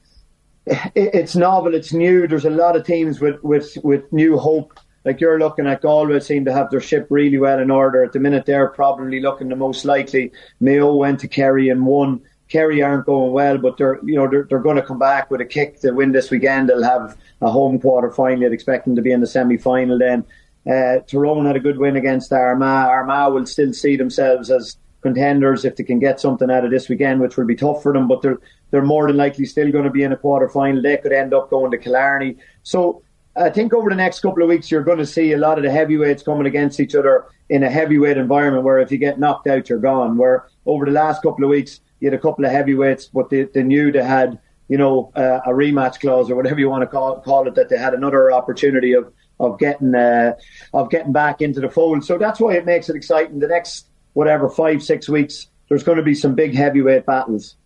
it's novel, it's new. There's a lot of teams with, with, with new hope. Like you're looking at Galway seem to have their ship really well in order. At the minute, they're probably looking the most likely. Mayo went to Kerry and won. Kerry aren't going well, but they're you know they're, they're going to come back with a kick to win this weekend. They'll have a home quarter final. I'd expect them to be in the semi final. Then uh, Tyrone had a good win against Armagh. Armagh will still see themselves as contenders if they can get something out of this weekend, which will be tough for them. But they're they're more than likely still going to be in a quarter final. They could end up going to Killarney. So I think over the next couple of weeks, you're going to see a lot of the heavyweights coming against each other in a heavyweight environment where if you get knocked out, you're gone. Where over the last couple of weeks, you had a couple of heavyweights, but they, they knew they had, you know, uh, a rematch clause or whatever you want to call, call it, that they had another opportunity of of getting uh, of getting back into the fold. So that's why it makes it exciting. The next whatever five six weeks, there's going to be some big heavyweight battles.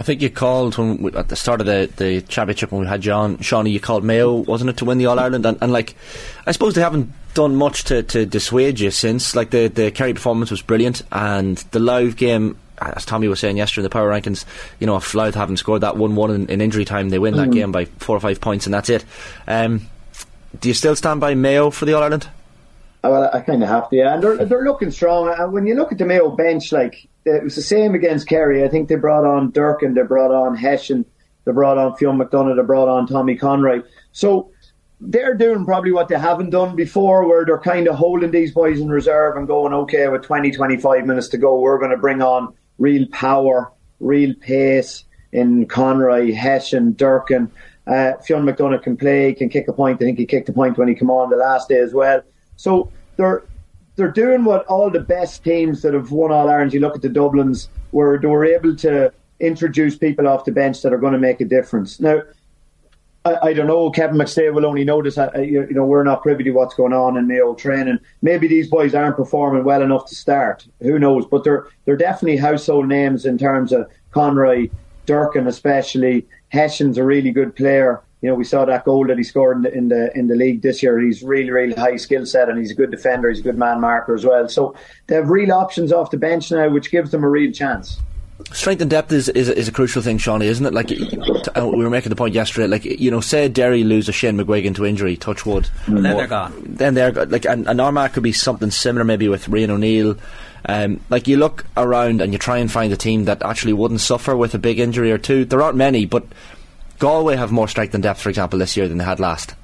I think you called when we, at the start of the, the championship when we had John Seanie. You called Mayo, wasn't it, to win the All Ireland? And, and like, I suppose they haven't done much to, to dissuade you since. Like the the Kerry performance was brilliant, and the live game as Tommy was saying yesterday in the power rankings, you know, if Louth haven't scored that 1 1 in, in, injury time, they win mm. that game by four or five points, and that's it. Um, do you still stand by Mayo for the All Ireland? Uh, well, I kind of have to, yeah. And they're, they're looking strong. And when you look at the Mayo bench, like, it was the same against Kerry. I think they brought on Durcan, they brought on Hession, they brought on Fionn McDonagh, they brought on Tommy Conroy. So they're doing probably what they haven't done before, where they're kind of holding these boys in reserve and going, okay, with 20, 25 minutes to go, we're going to bring on real power, real pace in Conroy, Hession, Durcan. Uh, Fionn McDonagh can play, can kick a point. I think he kicked a point when he came on the last day as well. So they're they're doing what all the best teams that have won All Ireland. You look at the Dublins, where they were able to introduce people off the bench that are going to make a difference. Now, I, I, don't know. Kevin McStay will only notice. Uh, you, you, know, we're not privy to what's going on in Mayo training. Maybe these boys aren't performing well enough to start. Who knows? But they're they're definitely household names in terms of Conroy, Durcan, especially. Hession's a really good player. You know, we saw that goal that he scored in the, in the in the league this year. He's really, really high skill set, and he's a good defender. He's a good man marker as well. So they have real options off the bench now, which gives them a real chance. Strength and depth is, is, is a crucial thing, Seanie, isn't it? Like uh, we were making the point yesterday. Like you know, say Derry lose a Shane McGuigan to injury, touch wood, and then they're gone. Then they're go- like, and, and Armagh could be something similar, maybe with Rian O'Neill. Um, like you look around and you try and find a team that actually wouldn't suffer with a big injury or two. There aren't many, but Galway have more strength and depth, for example, this year than they had last.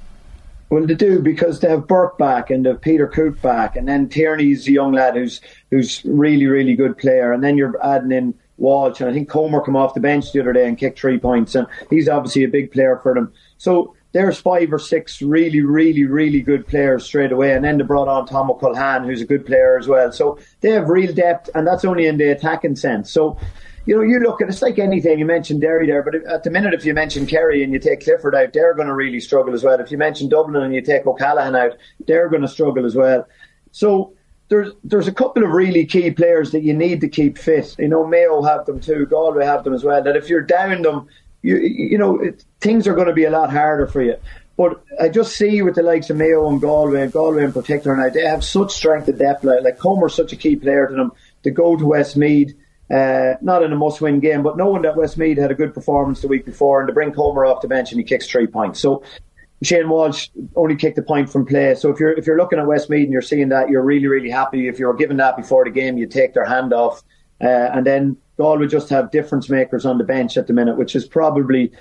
Well, they do because they have Burke back and they have Peter Cooke back, and then Tierney's a young lad who's who's really really good player, and then you're adding in Walsh, and I think Comer come off the bench the other day and kicked three points, and he's obviously a big player for them. So there's five or six really, really, really good players straight away, and then they brought on Tomo Culhane, who's a good player as well. So they have real depth, and that's only in the attacking sense. So. You know, you look at it's like anything. You mentioned Derry there, but at the minute, if you mention Kerry and you take Clifford out, they're going to really struggle as well. If you mention Dublin and you take O'Callaghan out, they're going to struggle as well. So there's there's a couple of really key players that you need to keep fit. You know, Mayo have them too, Galway have them as well. That if you're down them, you you know it, things are going to be a lot harder for you. But I just see with the likes of Mayo and Galway, and Galway in particular now, they have such strength and depth. Like, like Comer's such a key player to them to go to Westmeath. Uh, not in a must-win game, but knowing that Westmeath had a good performance the week before, and to bring Comer off the bench and he kicks three points. So Shane Walsh only kicked a point from play. So if you're if you're looking at Westmeath and you're seeing that, you're really really happy. If you were given that before the game, you take their hand off, uh, and then Galway just have difference makers on the bench at the minute, which is probably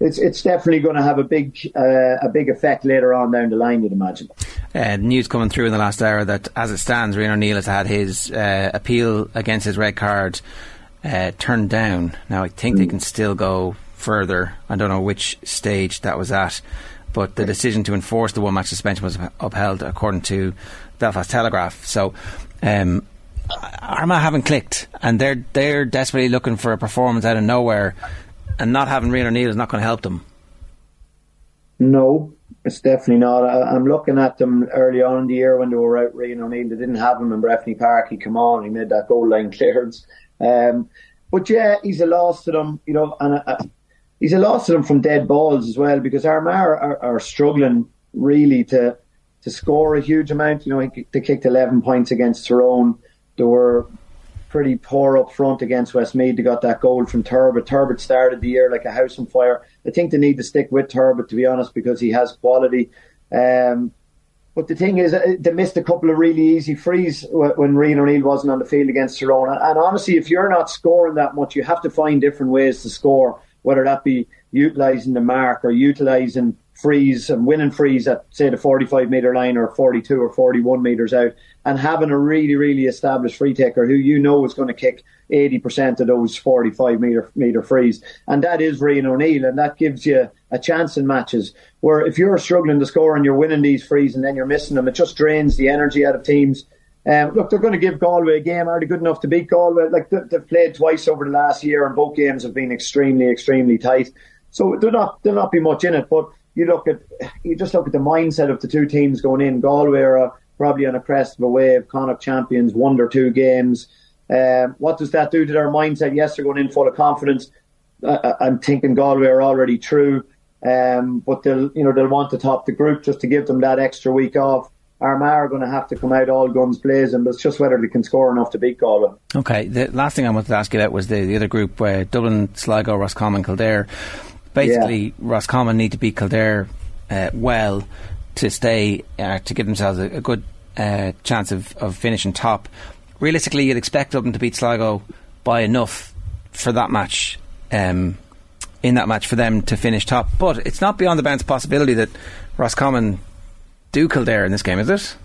it's it's definitely going to have a big uh, a big effect later on down the line. You'd imagine. Uh, news coming through in the last hour that, as it stands, Rian O'Neill has had his uh, appeal against his red card uh, turned down. Now I think mm. they can still go further. I don't know which stage that was at, but the decision to enforce the one match suspension was upheld according to Belfast Telegraph. So. Um, Armagh haven't clicked, and they're they're desperately looking for a performance out of nowhere, and not having Rian O'Neill is not going to help them. No, it's definitely not. I, am looking at them early on in the year when they were out Rian O'Neill. They didn't have him in Breffni Park. He come on, he made that goal line clearance. Um, but yeah, he's a loss to them, you know, and uh, he's a loss to them from dead balls as well because Armagh are, are, are struggling really to to score a huge amount. You know, they kicked 11 points against Tyrone. They were pretty poor up front against Westmeath. They got that goal from Turbitt. Turbitt started the year like a house on fire. I think they need to stick with Turbitt, to be honest, because he has quality. Um, but the thing is, uh, they missed a couple of really easy frees when Rian O'Neill wasn't on the field against Tyrone. And honestly, if you're not scoring that much, you have to find different ways to score, whether that be utilising the mark or utilising frees and win and frees at say the 45 metre line or 42 or 41 metres out and having a really really established free taker who you know is going to kick 80% of those 45 metre metre frees and that is Rian O'Neill and that gives you a chance in matches where if you're struggling to score and you're winning these frees and then you're missing them it just drains the energy out of teams um, look, they're going to give Galway a game. Are they good enough to beat Galway? Like they've played twice over the last year, and both games have been extremely, extremely tight. So there not there not be much in it. But you look at you just look at the mindset of the two teams going in. Galway are probably on a crest of a wave. Connacht champions, one or two games. Um, what does that do to their mindset? Yes, they're going in full of confidence. Uh, I'm thinking Galway are already through, um, but they'll you know they'll want to top the group just to give them that extra week off. Armagh are going to have to come out all guns blazing, but it's just whether they can score enough to beat Galway. Okay, the last thing I wanted to ask you about was the, the other group, uh, Dublin, Sligo, Roscommon, Kildare basically yeah. Roscommon need to beat Kildare uh, well to stay uh, to give themselves a, a good uh, chance of, of finishing top. Realistically, you'd expect Dublin to beat Sligo by enough for that match. Um, in that match for them to finish top, but it's not beyond the bounds possibility that Roscommon do Kildare in this game, is it?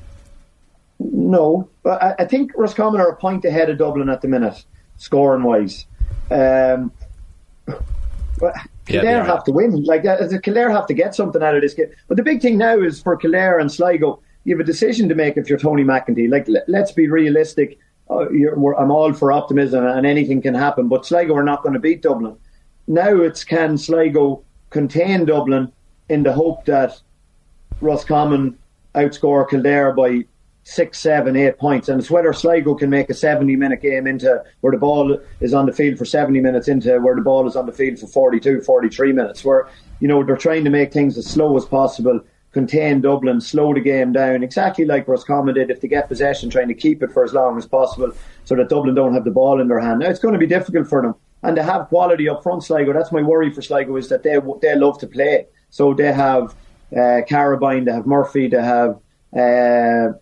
No, but I, I think Roscommon are a point ahead of Dublin at the minute, scoring wise. Um, but Kildare yeah, have to win. Like uh, Kildare have to get something out of this game. But the big thing now is for Kildare and Sligo, you have a decision to make if you're Tony McEntee. Like let's be realistic. Uh, I'm all for optimism and anything can happen, but Sligo are not going to beat Dublin. Now it's can Sligo contain Dublin in the hope that Roscommon outscore Kildare by six, seven, eight points. And it's whether Sligo can make a 70 minute game into where the ball is on the field for 70 minutes into where the ball is on the field for 42, 43 minutes, where, you know, they're trying to make things as slow as possible, contain Dublin, slow the game down, exactly like Roscommon did if they get possession, trying to keep it for as long as possible so that Dublin don't have the ball in their hand. Now, it's going to be difficult for them. And they have quality up front, Sligo. That's my worry for Sligo is that they they love to play. So they have uh, Carabine, they have Murphy, they have uh,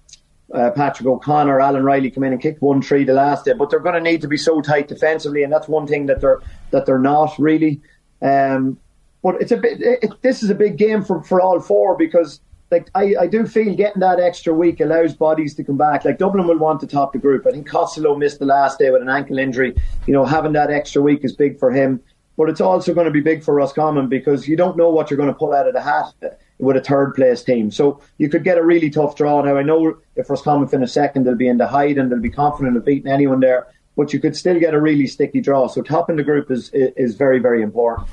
uh, Patrick O'Connor, Alan Riley come in and kick one three the last day, but they're going to need to be so tight defensively, and that's one thing that they're that they're not really. Um, but it's a bit. It, this is a big game for for all four because like I, I do feel getting that extra week allows bodies to come back. Like Dublin will want to top the group. I think Costello missed the last day with an ankle injury. You know, having that extra week is big for him. But it's also going to be big for Roscommon because you don't know what you're going to pull out of the hat with a third place team. So you could get a really tough draw. Now I know if Roscommon finish second, they'll be in the hide and they'll be confident of beating anyone there. But you could still get a really sticky draw. So top in the group is is very very important.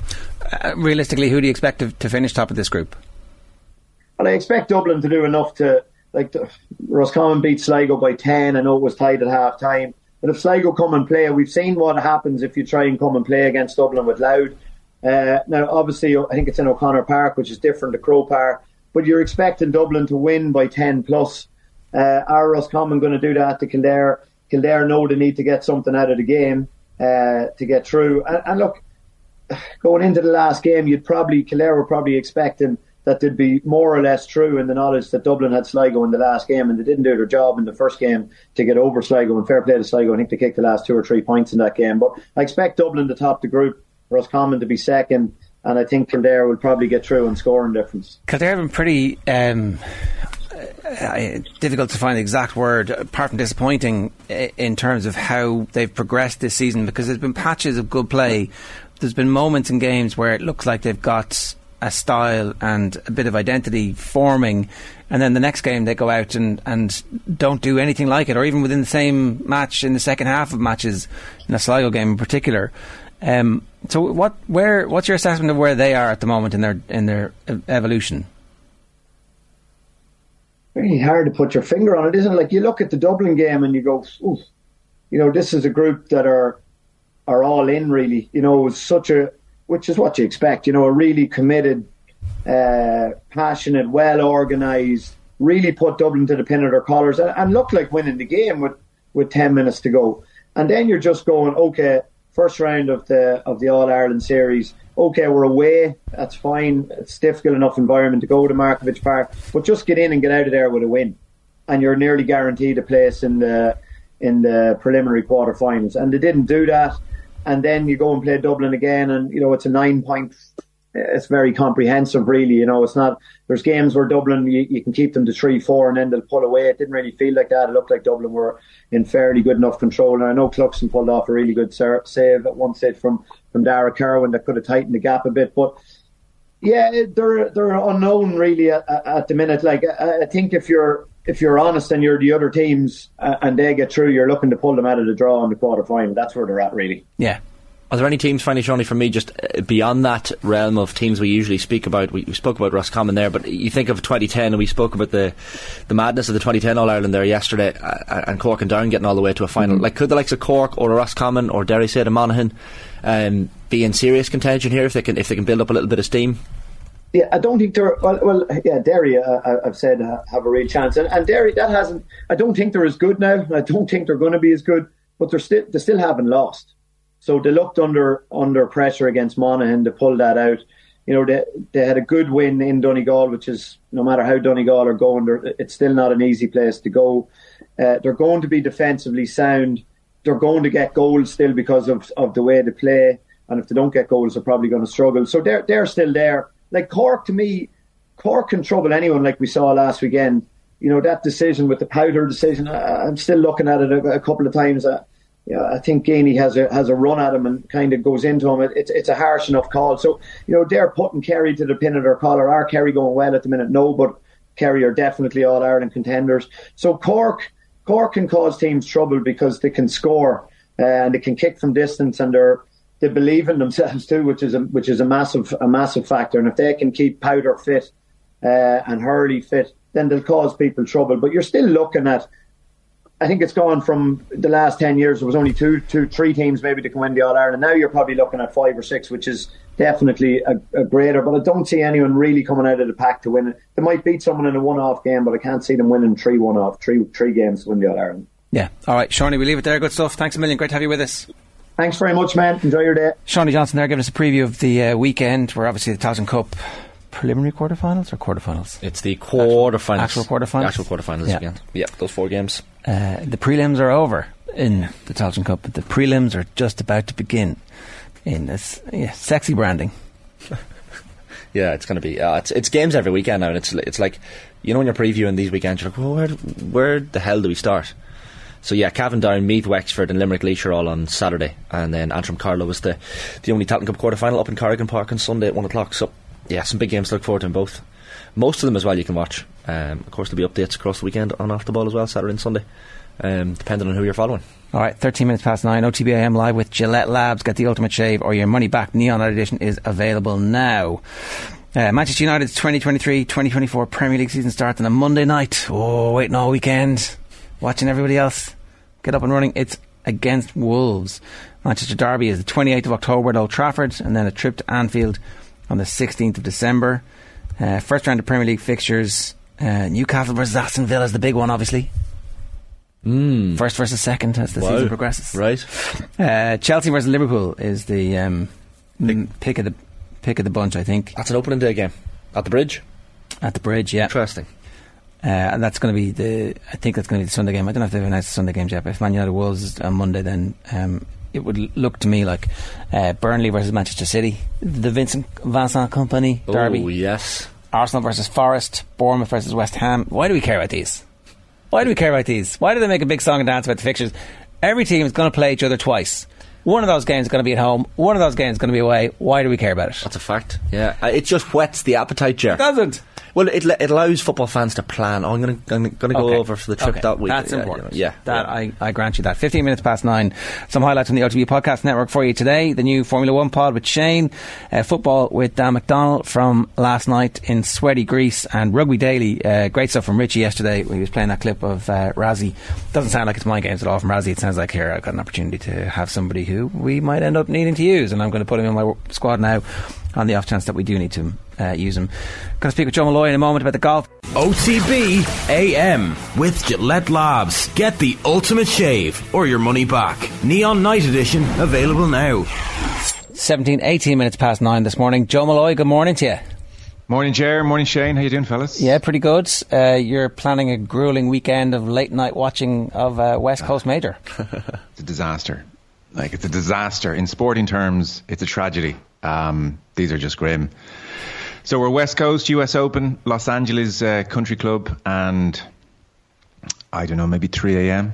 Uh, realistically, who do you expect to, to, finish top of this group? Well, I expect Dublin to do enough to like to, Roscommon beat Sligo by ten. I know it was tied at half time. But if Sligo come and play, we've seen what happens if you try and come and play against Dublin with Louth. Uh, now, obviously, I think it's in O'Connor Park, which is different to Croke Park, but you're expecting Dublin to win by 10 plus. Uh, are Roscommon going to do that to Kildare? Kildare know they need to get something out of the game uh, to get through. And, and, look, going into the last game, you'd probably Kildare were probably expecting that they'd be more or less true in the knowledge that Dublin had Sligo in the last game, and they didn't do their job in the first game to get over Sligo. And fair play to Sligo, I think they kicked the last two or three points in that game. But I expect Dublin to top the group. Roscommon to be second, and I think Kildare will probably get through and scoring difference. Kildare have been pretty um, uh, difficult to find the exact word, apart from disappointing in terms of how they've progressed this season because there's been patches of good play. There's been moments in games where it looks like they've got a style and a bit of identity forming, and then the next game they go out and, and don't do anything like it, or even within the same match in the second half of matches, in a Sligo game in particular. Um, so, what, where, what's your assessment of where they are at the moment in their in their evolution? Very hard to put your finger on it, isn't it? Like you look at the Dublin game and you go, Ooh, you know, this is a group that are are all in. Really, you know, such a which is what you expect. You know, a really committed, uh, passionate, well organised, really put Dublin to the pin of their collars and, and look like winning the game with with ten minutes to go. And then you're just going, okay, first round of the of the All Ireland series. Okay, we're away. That's fine. It's difficult enough environment to go to Markievicz Park, but just get in and get out of there with a win, and you're nearly guaranteed a place in the in the preliminary quarterfinals. And they didn't do that. And then you go and play Dublin again, and you know it's a nine point it's very comprehensive, really. You know, it's not. There's games where Dublin you, you, can keep them to three, four, and then they'll pull away. It didn't really feel like that. It looked like Dublin were in fairly good enough control. And I know Cluxton pulled off a really good save at one stage from from Darragh Kirwan that could have tightened the gap a bit. But yeah, they're they're unknown really at, at the minute. Like I, I, think if you're if you're honest and you're the other teams uh, and they get through, you're looking to pull them out of the draw in the quarter final. That's where they're at, really. Yeah, are there any teams, finally, Seanie, for me, just uh, beyond that realm of teams we usually speak about? We, we spoke about Roscommon there, but you think of 2010, and we spoke about the the madness of the 2010 All Ireland there yesterday, uh, and Cork and Down getting all the way to a final. Mm-hmm. Like, could the likes of Cork or Roscommon or Derry say to Monaghan um, be in serious contention here if they can if they can build up a little bit of steam? Yeah, I don't think they're well. well yeah, Derry, uh, I've said uh, have a real chance, and, and Derry that hasn't. I don't think they're as good now. I don't think they're going to be as good, but they're still they still haven't lost. So they looked under under pressure against Monaghan to pull that out. You know, they they had a good win in Donegal, which is no matter how Donegal are going, it's still not an easy place to go. Uh, they're going to be defensively sound. They're going to get goals still because of, of the way they play. And if they don't get goals, they're probably going to struggle. So they're they're still there. Like Cork, to me, Cork can trouble anyone, like we saw last weekend. You know that decision with the powder decision. I, am still looking at it a, a couple of times. Uh, yeah, I think Geaney has a has a run at him and kind of goes into him. It, it's it's a harsh enough call. So you know they're putting Kerry to the pin of their collar. Are Kerry going well at the minute? No, but Kerry are definitely all Ireland contenders. So Cork Cork can cause teams trouble because they can score uh, and they can kick from distance and they're they believe in themselves too, which is a which is a massive a massive factor. And if they can keep Powder fit uh, and Hurley fit, then they'll cause people trouble. But you're still looking at. I think it's gone from the last ten years. There was only two, two, three teams maybe that can win the All Ireland. Now you're probably looking at five or six, which is definitely a, a greater. But I don't see anyone really coming out of the pack to win it. They might beat someone in a one-off game, but I can't see them winning three one-off, three three games to win the All Ireland. Yeah. All right, Seanie, we leave it there. Good stuff. Thanks a million. Great to have you with us. Thanks very much, man. Enjoy your day. Seanie Johnston there giving us a preview of the uh, weekend where obviously the Tailteann Cup preliminary quarterfinals or quarterfinals? It's the quarterfinals. Actual quarterfinals? The actual quarterfinals Yeah. again. Yeah, those four games. Uh, the prelims are over in the Tailteann Cup, but the prelims are just about to begin in this yeah, sexy branding. Yeah, it's going to be. Uh, it's it's games every weekend now, and it's it's like you know when you're previewing these weekends, you're like, well, where where the hell do we start? So yeah, Cavan Down, Meath, Wexford, and Limerick Laois are all on Saturday, and then Antrim Carlow is the the only Tailteann Cup quarter final up in Corrigan Park on Sunday at one o'clock. So yeah, some big games to look forward to in both. Most of them as well you can watch. Um, of course, there'll be updates across the weekend on Off the Ball as well, Saturday and Sunday, um, depending on who you're following. All right, 13 minutes past nine. OTBAM live with Gillette Labs. Get the ultimate shave or your money back. Neon Edition is available now. Uh, Manchester United's 2023-2024 Premier League season starts on a Monday night. Oh, waiting all weekend, watching everybody else get up and running. It's against Wolves. Manchester Derby is the 28th of October at Old Trafford, and then a trip to Anfield on the 16th of December. Uh, first round of Premier League fixtures. Uh, Newcastle versus Aston Villa is the big one, obviously. First versus second as the Wow. season progresses. Right. Uh, Chelsea versus Liverpool is the um, m- pick of the pick of the bunch, I think, That's an opening day game at the bridge. at the bridge. Yeah, Interesting. uh, and that's going to be the. I think that's going to be the Sunday game. I don't know if they've announced the Sunday games yet. But if Man United Wolves on Monday, then um, it would look to me like uh, Burnley versus Manchester City, the Vincent Vincent Kompany derby, Oh yes. Arsenal versus Forest, Bournemouth versus West Ham. Why do we care about these? Why do we care about these? Why do they make a big song and dance about the fixtures? Every team is going to play each other twice. One of those games is going to be at home. One of those games is going to be away. Why do we care about it? That's a fact. Yeah, Uh, it just whets the appetite, Ger. doesn't. Well, it, it allows football fans to plan. Oh, I'm going to I'm going to go Okay. over for the trip Okay. that week. That's Yeah, important. you know, Yeah, that yeah. I, I grant you that. 15 minutes past nine. Some highlights from the OTB Podcast Network for you today. The new Formula One pod with Shane, uh, football with Dan McDonnell from last night in sweaty Greece, and Rugby Daily. Uh, great stuff from Richie yesterday when he was playing that clip of uh, Rassie. Doesn't sound like it's my games at all from Rassie. It sounds like here I've got an opportunity to have somebody who we might end up needing to use, and I'm going to put him in my squad now on the off chance that we do need to uh, use him. Going to speak with Joe Molloy in a moment about the golf. OTB AM with Gillette Labs. Get the ultimate shave or your money back. Neon Night Edition available now. 17, 18 minutes past nine this morning. Joe Molloy, good morning to you. Morning, Ger. Morning, Shane. How you doing, fellas? Yeah, pretty good. Uh, you're planning a grueling weekend of late night watching of uh, West Coast Major. It's a disaster. Like it's a disaster in sporting terms. It's a tragedy. Um, these are just grim. So we're West Coast U.S. Open, Los Angeles uh, Country Club, and I don't know, maybe 3 a.m.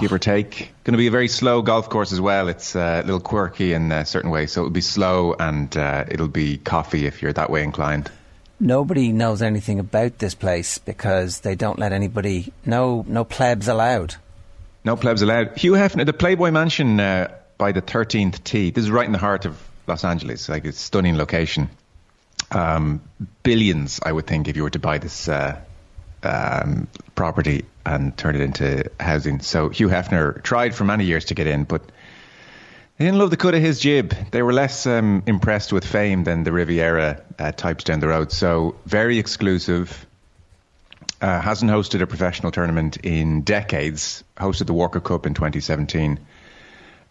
Give or take. Going to be a very slow golf course as well. It's uh, a little quirky in a certain way, so it'll be slow and uh, it'll be coffee if you're that way inclined. Nobody knows anything about this place because they don't let anybody. No, no plebs allowed. No plebs allowed. Hugh Hefner, the Playboy Mansion uh, by the 13th tee. This is right in the heart of Los Angeles. Like it's stunning location. Um, billions, I would think, if you were to buy this uh, um, property and turn it into housing. So Hugh Hefner tried for many years to get in, but they didn't love the cut of his jib. They were less um, impressed with fame than the Riviera uh, types down the road. So very exclusive. Uh, hasn't hosted a professional tournament in decades. Hosted the Walker Cup in 2017,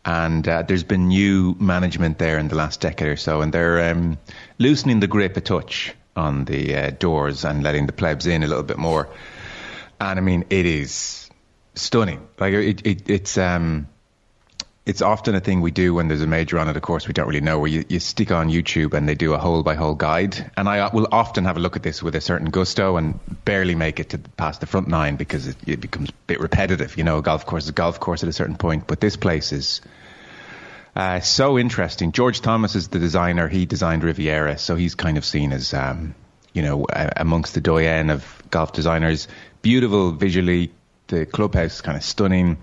and uh, there's been new management there in the last decade or so, and they're um, loosening the grip a touch on the uh, doors and letting the plebs in a little bit more. And I mean, it is stunning. Like it, it it's um, it's often a thing we do when there's a major on it. Of course, we don't really know where you, you stick on YouTube and they do a hole by hole guide. And I uh, will often have a look at this with a certain gusto and barely make it to past the front nine because it, it becomes a bit repetitive. You know, a golf course is a golf course at a certain point, but this place is. Uh, so interesting. George Thomas is the designer. He designed Riviera, so he's kind of seen as, um, you know, amongst the doyen of golf designers. Beautiful visually. The clubhouse is kind of stunning.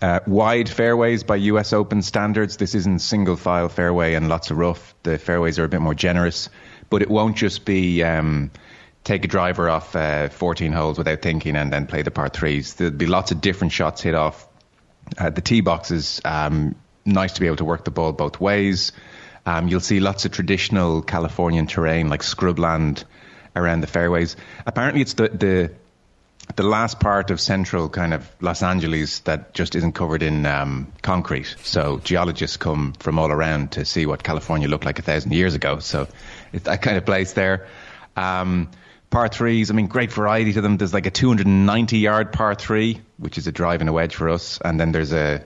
Uh, wide fairways by US Open standards. This isn't single file fairway and lots of rough. The fairways are a bit more generous, but it won't just be um, take a driver off uh, 14 holes without thinking and then play the par threes. There'll be lots of different shots hit off uh, the tee boxes. Um, nice to be able to work the ball both ways. Um, you'll see lots of traditional Californian terrain like scrubland around the fairways. Apparently, it's the, the the last part of central kind of Los Angeles that just isn't covered in um, concrete. So geologists come from all around to see what California looked like a thousand years ago. So it's that kind of place there. Um, par threes, I mean, great variety to them. There's like a 290 yard par three, which is a drive and a wedge for us, and then there's a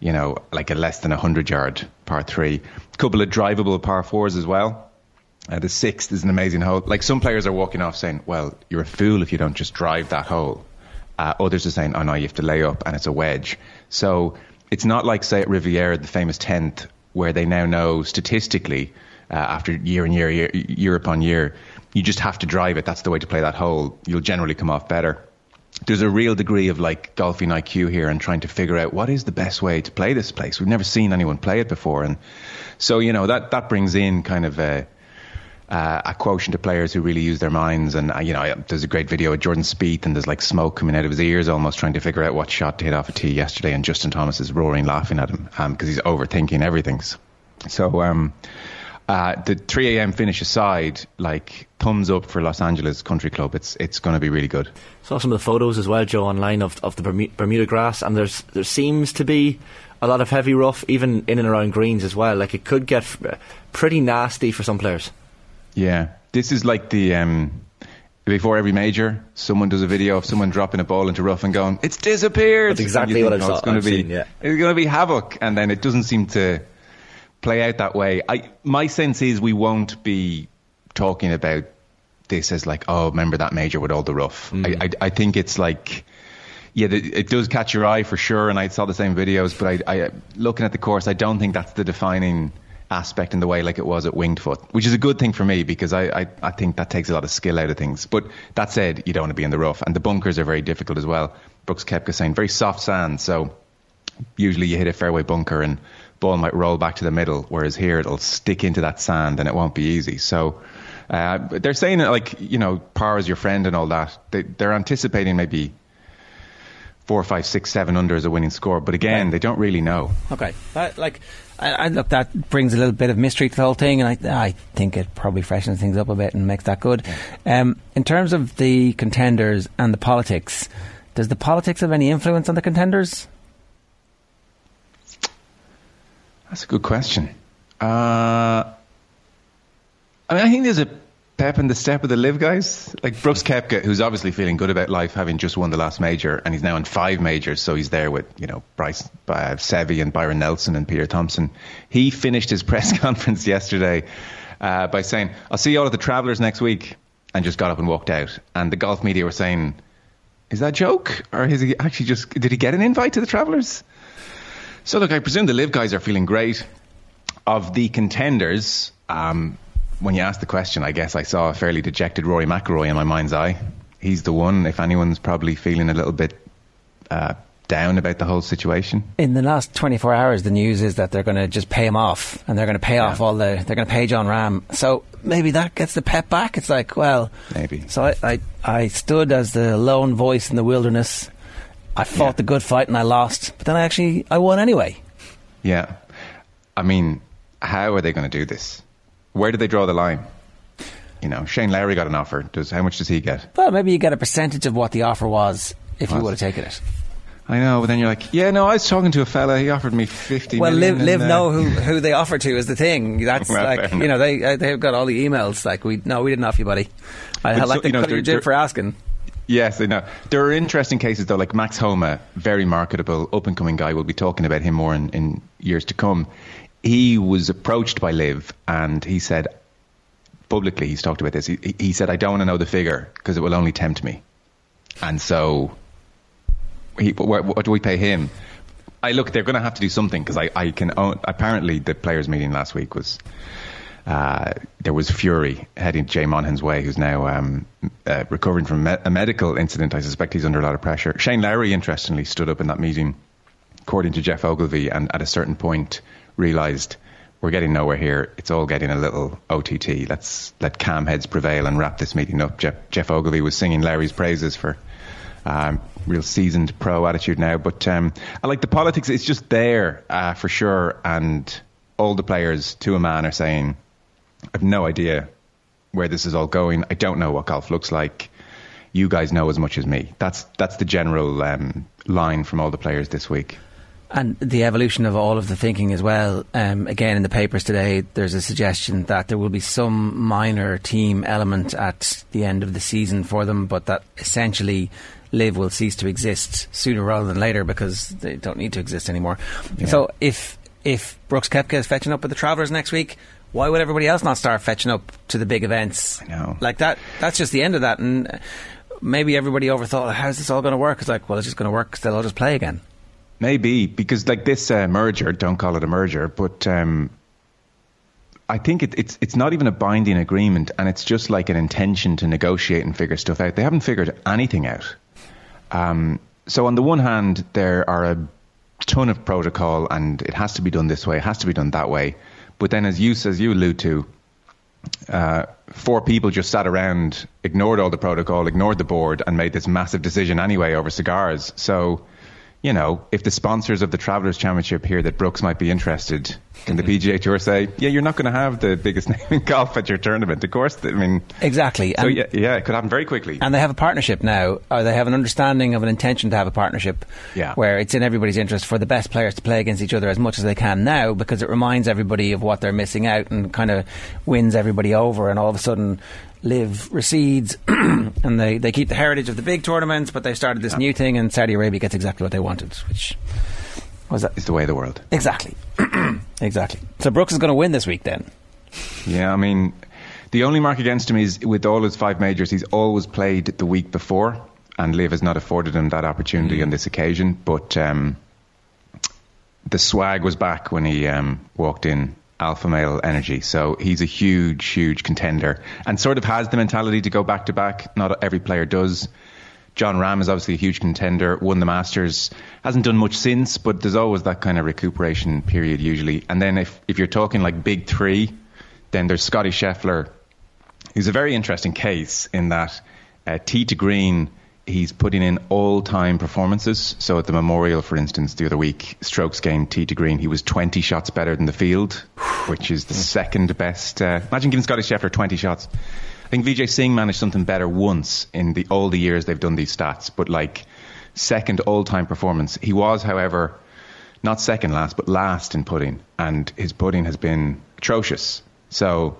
you know like a less than a 100 yard par three. Couple of drivable par fours as well. Uh, the sixth is an amazing hole. Like some players are walking off saying, "Well, you're a fool if you don't just drive that hole." Uh, others are saying, "Oh no, you have to lay up and it's a wedge." So it's not like say at Riviera, the famous tenth, where they now know statistically uh, after year and year, year, year upon year, you just have to drive it. That's the way to play that hole. You'll generally come off better. There's a real degree of like golfing IQ here and trying to figure out what is the best way to play this place. We've never seen anyone play it before, and so you know that that brings in kind of a uh, a quotient of players who really use their minds. And uh, you know, there's a great video of Jordan Spieth, and there's like smoke coming out of his ears, almost trying to figure out what shot to hit off a tee yesterday. And Justin Thomas is roaring, laughing at him because um, he's overthinking everything. So. Um, uh, the 3 a.m. finish aside, like thumbs up for Los Angeles Country Club. It's it's going to be really good. Saw some of the photos as well, Joe, online of of the Bermuda grass, and there's there seems to be a lot of heavy rough, even in and around greens as well. Like it could get pretty nasty for some players. Yeah, this is like the um, before every major, someone does a video of someone dropping a ball into rough and going, "It's disappeared." That's exactly what I saw. It's going to be, seen, yeah. it's going to be havoc, and then it doesn't seem to play out that way. I my sense is we won't be talking about this as like, oh, remember that major with all the rough. Mm. I, I, I think it's like. Yeah, it does catch your eye for sure, and I saw the same videos. But I, I, looking at the course, I don't think that's the defining aspect in the way like it was at Winged Foot, which is a good thing for me because I, I, I think that takes a lot of skill out of things. But that said, you don't want to be in the rough, and the bunkers are very difficult as well. Brooks Koepka saying very soft sand, so usually you hit a fairway bunker and ball might roll back to the middle, whereas here it'll stick into that sand and it won't be easy. So uh, they're saying that, like you know par is your friend and all that. They, they're anticipating maybe four, five, six, seven under as a winning score, but again, they don't really know. Okay, like I, I, look, that brings a little bit of mystery to the whole thing, and I, I think it probably freshens things up a bit and makes that good. Yeah. Um, in terms of the contenders and the politics, does the politics have any influence on the contenders? That's a good question. Uh, I mean, I think there's a pep in the step of the LIV guys. Like Brooks Koepka, who's obviously feeling good about life, having just won the last major, and he's now in five majors, so he's there with you know Bryce uh, Seve and Byron Nelson and Peter Thomson. He finished his press conference yesterday uh, by saying, "I'll see you all at the Travelers next week," and just got up and walked out. And the golf media were saying, "Is that a joke, or is he actually just did he get an invite to the Travelers?" So look, I presume the LIV guys are feeling great. Of the contenders, um, when you asked the question, I guess I saw a fairly dejected Rory McIlroy in my mind's eye. He's the one. If anyone's probably feeling a little bit uh, down about the whole situation. In the last 24 hours, the news is that they're going to just pay him off, and they're going to pay yeah. off all the. They're going to pay Jon Rahm. So maybe that gets the pep back. It's like, well, maybe. So I, I, I stood as the lone voice in the wilderness I fought yeah. the good fight and I lost, but then I actually I won anyway. Yeah, I mean, how are they going to do this? Where do they draw the line? You know, Shane Lowry got an offer. Does how much does he get? Well, maybe you get a percentage of what the offer was if you would have taken it. I know, but then you're like, yeah, no, I was talking to a fella. He offered me fifty. Well, LIV, LIV know who who they offered to is the thing. That's well, like you know they uh, they've got all the emails. Like we no, we didn't offer you, buddy. I, like so, to you know, cut your for asking. Yes, I know. There are interesting cases though, like Max Homa, very marketable, up and coming guy. We'll be talking about him more in, in years to come. He was approached by LIV, and he said publicly, he's talked about this. He, he said, "I don't want to know the figure because it will only tempt me." And so, he, what, what do we pay him? I look, they're going to have to do something because I, I can. Own, apparently, the players' meeting last week was uh, there was fury heading Jay Monahan's way, who's now um, uh, recovering from me- a medical incident. I suspect he's under a lot of pressure. Shane Lowry, interestingly, stood up in that meeting, according to Geoff Ogilvy, and at a certain point realised we're getting nowhere here. It's all getting a little OTT. Let's let calm heads prevail and wrap this meeting up. Jeff, Geoff Ogilvy was singing Lowry's praises for um, real seasoned pro attitude now. But um, I like the politics. It's just there uh, for sure. And all the players to a man are saying, I've no idea where this is all going. I don't know what golf looks like. You guys know as much as me. That's that's the general um, line from all the players this week. And the evolution of all of the thinking as well. Um, again, in the papers today, there's a suggestion that there will be some minor team element at the end of the season for them, but that essentially LIV will cease to exist sooner rather than later because they don't need to exist anymore. Yeah. So if if Brooks Koepka is fetching up with the Travelers next week, why would everybody else not start fetching up to the big events? I know. Like that. That's just the end of that. And maybe everybody overthought, how's this all going to work? It's like, well, it's just going to work because they'll all just play again. Maybe because like this uh, merger, don't call it a merger, but um, I think it, it's it's not even a binding agreement, and it's just like an intention to negotiate and figure stuff out. They haven't figured anything out. Um, so on the one hand, there are a ton of protocol, and it has to be done this way, it has to be done that way. But then, as you as you allude to, uh, four people just sat around, ignored all the protocol, ignored the board, and made this massive decision anyway over cigars. So you know, if the sponsors of the Travelers Championship hear that Brooks might be interested, can the PGA Tour say, yeah, you're not going to have the biggest name in golf at your tournament? Of course, I mean. Exactly. So, yeah, yeah, it could happen very quickly. And they have a partnership now, or they have an understanding of an intention to have a partnership yeah. where it's in everybody's interest for the best players to play against each other as much as they can now because it reminds everybody of what they're missing out and kind of wins everybody over. And all of a sudden, LIV recedes and they, they keep the heritage of the big tournaments, but they started this yeah. new thing, and Saudi Arabia gets exactly what they wanted, which was that. It's the way of the world. Exactly. exactly. So Brooks is going to win this week then. Yeah, I mean, the only mark against him is with all his five majors, he's always played the week before, and LIV has not afforded him that opportunity mm. on this occasion. But um, the swag was back when he um, walked in alpha male energy. So he's a huge, huge contender and sort of has the mentality to go back to back. Not every player does. Jon Rahm is obviously a huge contender, won the Masters, hasn't done much since, but there's always that kind of recuperation period usually. And then if, if you're talking like big three, then there's Scotty Scheffler, who's a very interesting case in that uh, tee to green he's putting in all time performances. So at the Memorial, for instance, the other week, strokes gained tee to green, he was 20 shots better than the field, which is the second best. Uh, imagine giving Scotty Scheffler 20 shots. I think Vijay Singh managed something better once in the all the years they've done these stats, but like second all time performance. He was, however, not second last, but last in putting, and his putting has been atrocious. So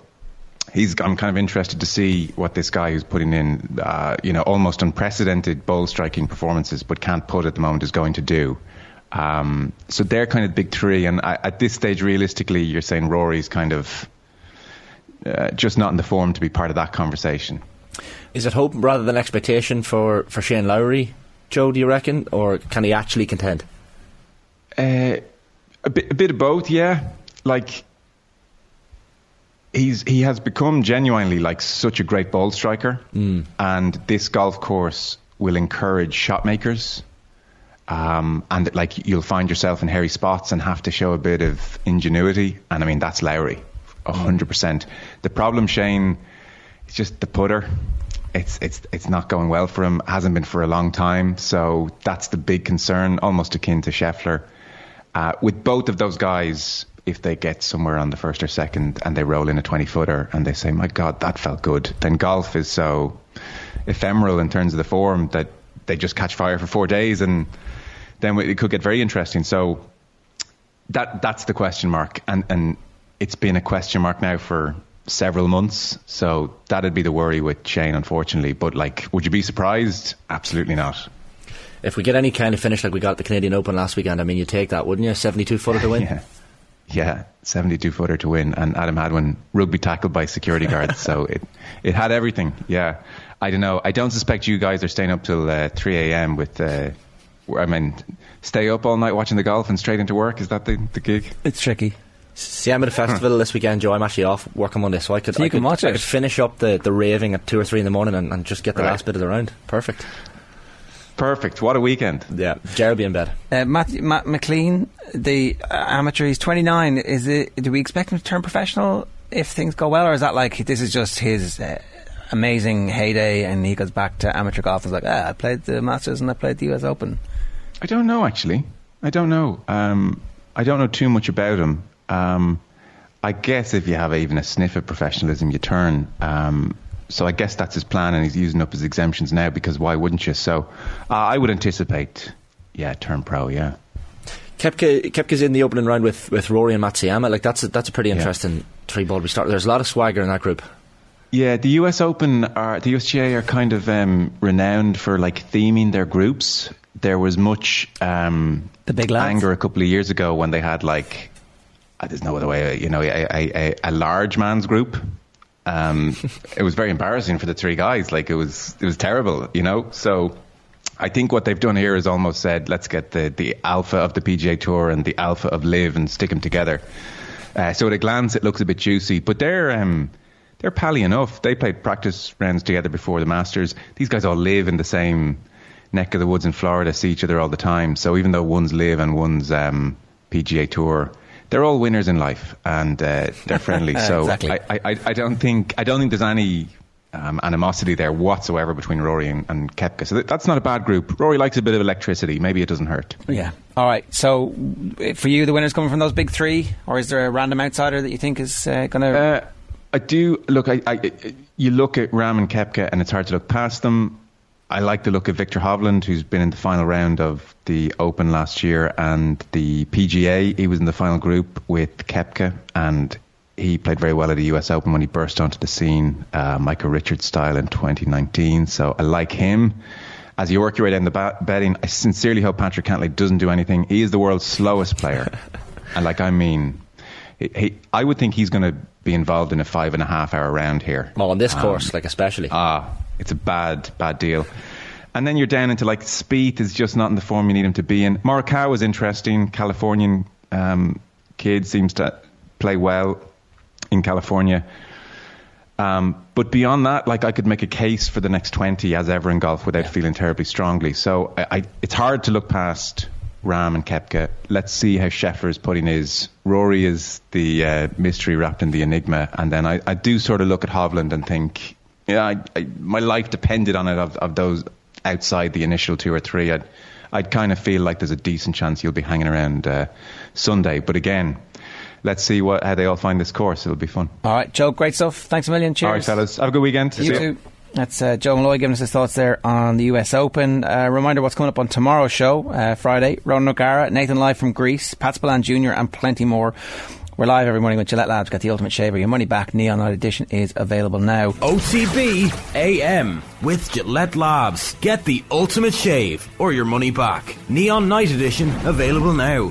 he's I'm kind of interested to see what this guy who's putting in uh, you know almost unprecedented ball striking performances but can't put at the moment is going to do. Um, so they're kind of the big three, and I, at this stage, realistically, you're saying Rory's kind of uh, just not in the form to be part of that conversation. Is it hope rather than expectation for, for Shane Lowry, Joe? Do you reckon, or can he actually contend? Uh, a bit, a bit of both, yeah. Like he's he has become genuinely like such a great ball striker, mm. and this golf course will encourage shot makers. Um, and like you'll find yourself in hairy spots and have to show a bit of ingenuity. And I mean that's Lowry, hundred percent. The problem, Shane, is just the putter. It's it's it's not going well for him. Hasn't been for a long time. So that's the big concern, almost akin to Scheffler. Uh, with both of those guys, if they get somewhere on the first or second and they roll in a 20 footer and they say, my God, that felt good, then golf is so ephemeral in terms of the form that they just catch fire for four days and then it could get very interesting. So that that's the question mark. And, and it's been a question mark now for several months. So that'd be the worry with Shane, unfortunately. But like, would you be surprised? Absolutely not. If we get any kind of finish like we got at the Canadian Open last weekend, I mean, you take that, wouldn't you? 72 footer to win? yeah. Yeah, 72 footer to win, and Adam Hadwin rugby tackled by security guards. so it it had everything. Yeah, I don't know. I don't suspect you guys are staying up till uh, 3 a.m. with. Uh, I mean, stay up all night watching the golf and straight into work. Is that the, the gig? It's tricky. See, I'm at a festival this weekend, Joe. I'm actually off work on Monday, so I could, so I, could watch I could finish up the, the raving at two or three in the morning and, and just get the right. last bit of the round. Perfect. Perfect. What a weekend. Yeah, Ger will be in bed. Uh, Matt, Matt McClean, the uh, amateur, he's 29. Is it? Do we expect him to turn professional if things go well, or is that like this is just his uh, amazing heyday and he goes back to amateur golf and is like, ah, I played the Masters and I played the US Open? I don't know actually. I don't know. Um, I don't know too much about him. Um, I guess if you have even a sniff of professionalism, you turn. Um, so I guess that's his plan, and he's using up his exemptions now because why wouldn't you? So uh, I would anticipate, yeah, turn pro, yeah. Koepka, Koepka's in the opening round with, with Rory and Matsuyama. Like that's a, that's a pretty interesting three ball restart. There's a lot of swagger in that group. Yeah, the US Open are the USGA are kind of um, renowned for like theming their groups. There was much um, the big lads. anger a couple of years ago when they had like uh, there's no other way, you know, a, a, a large man's group. Um, it was very embarrassing for the three guys. Like it was, it was terrible, you know. So I think what they've done here is almost said, let's get the the alpha of the PGA Tour and the alpha of LIV and stick them together. Uh, so at a glance, it looks a bit juicy, but they're um, they're pally enough. They played practice rounds together before the Masters. These guys all live in the same neck of the woods in Florida, see each other all the time. So even though one's LIV and one's um, PGA Tour, they're all winners in life and uh, they're friendly. So Exactly. I, I, I don't think I don't think there's any um, animosity there whatsoever between Rory and, and Koepka. So that, that's not a bad group. Rory likes a bit of electricity. Maybe it doesn't hurt. Yeah. All right. So uh, for you, the winner's coming from those big three, or is there a random outsider that you think is uh, going to? Uh, I do look. I, I you look at Rahm and Koepka, and it's hard to look past them. I like the look of Viktor Hovland, who's been in the final round of the Open last year and the PGA. He was in the final group with Koepka, and he played very well at the US Open when he burst onto the scene, uh, Michael Richards style in 2019. So I like him. As you work your way down the ba- betting, I sincerely hope Patrick Cantlay doesn't do anything. He is the world's slowest player, and like I mean, he, he, I would think he's going to be involved in a five and a half hour round here. Well, on this Um, course, like especially. Ah, it's a bad, bad deal. And then you're down into like Spieth is just not in the form you need him to be in. Morikawa is interesting. Californian um, kid seems to play well in California. Um, but beyond that, like I could make a case for the next 20 as ever in golf without feeling terribly strongly. So I, I, it's hard to look past Rahm and Koepka. Let's see how Scheffler's putting his. Rory is the uh, mystery wrapped in the enigma. And then I, I do sort of look at Hovland and think, yeah, I, I, my life depended on it of, of those outside the initial two or three. I'd, I'd kind of feel like there's a decent chance you'll be hanging around uh, Sunday. But again, let's see what how they all find this course. It'll be fun. All right, Joe. Great stuff. Thanks a million. Cheers. All right, fellas. Have a good weekend. You See too. That's uh, Joe Molloy giving us his thoughts there on the US Open. Uh, reminder what's coming up on tomorrow's show, uh, Friday. Ronan O'Gara, Nathan Live from Greece, Pat Spillane Jr., and plenty more. We're live every morning with Gillette Labs. Got the ultimate shaver. Your money back. Neon Night Edition is available now. OTB AM with Gillette Labs. Get the ultimate shave or your money back. Neon Night Edition available now.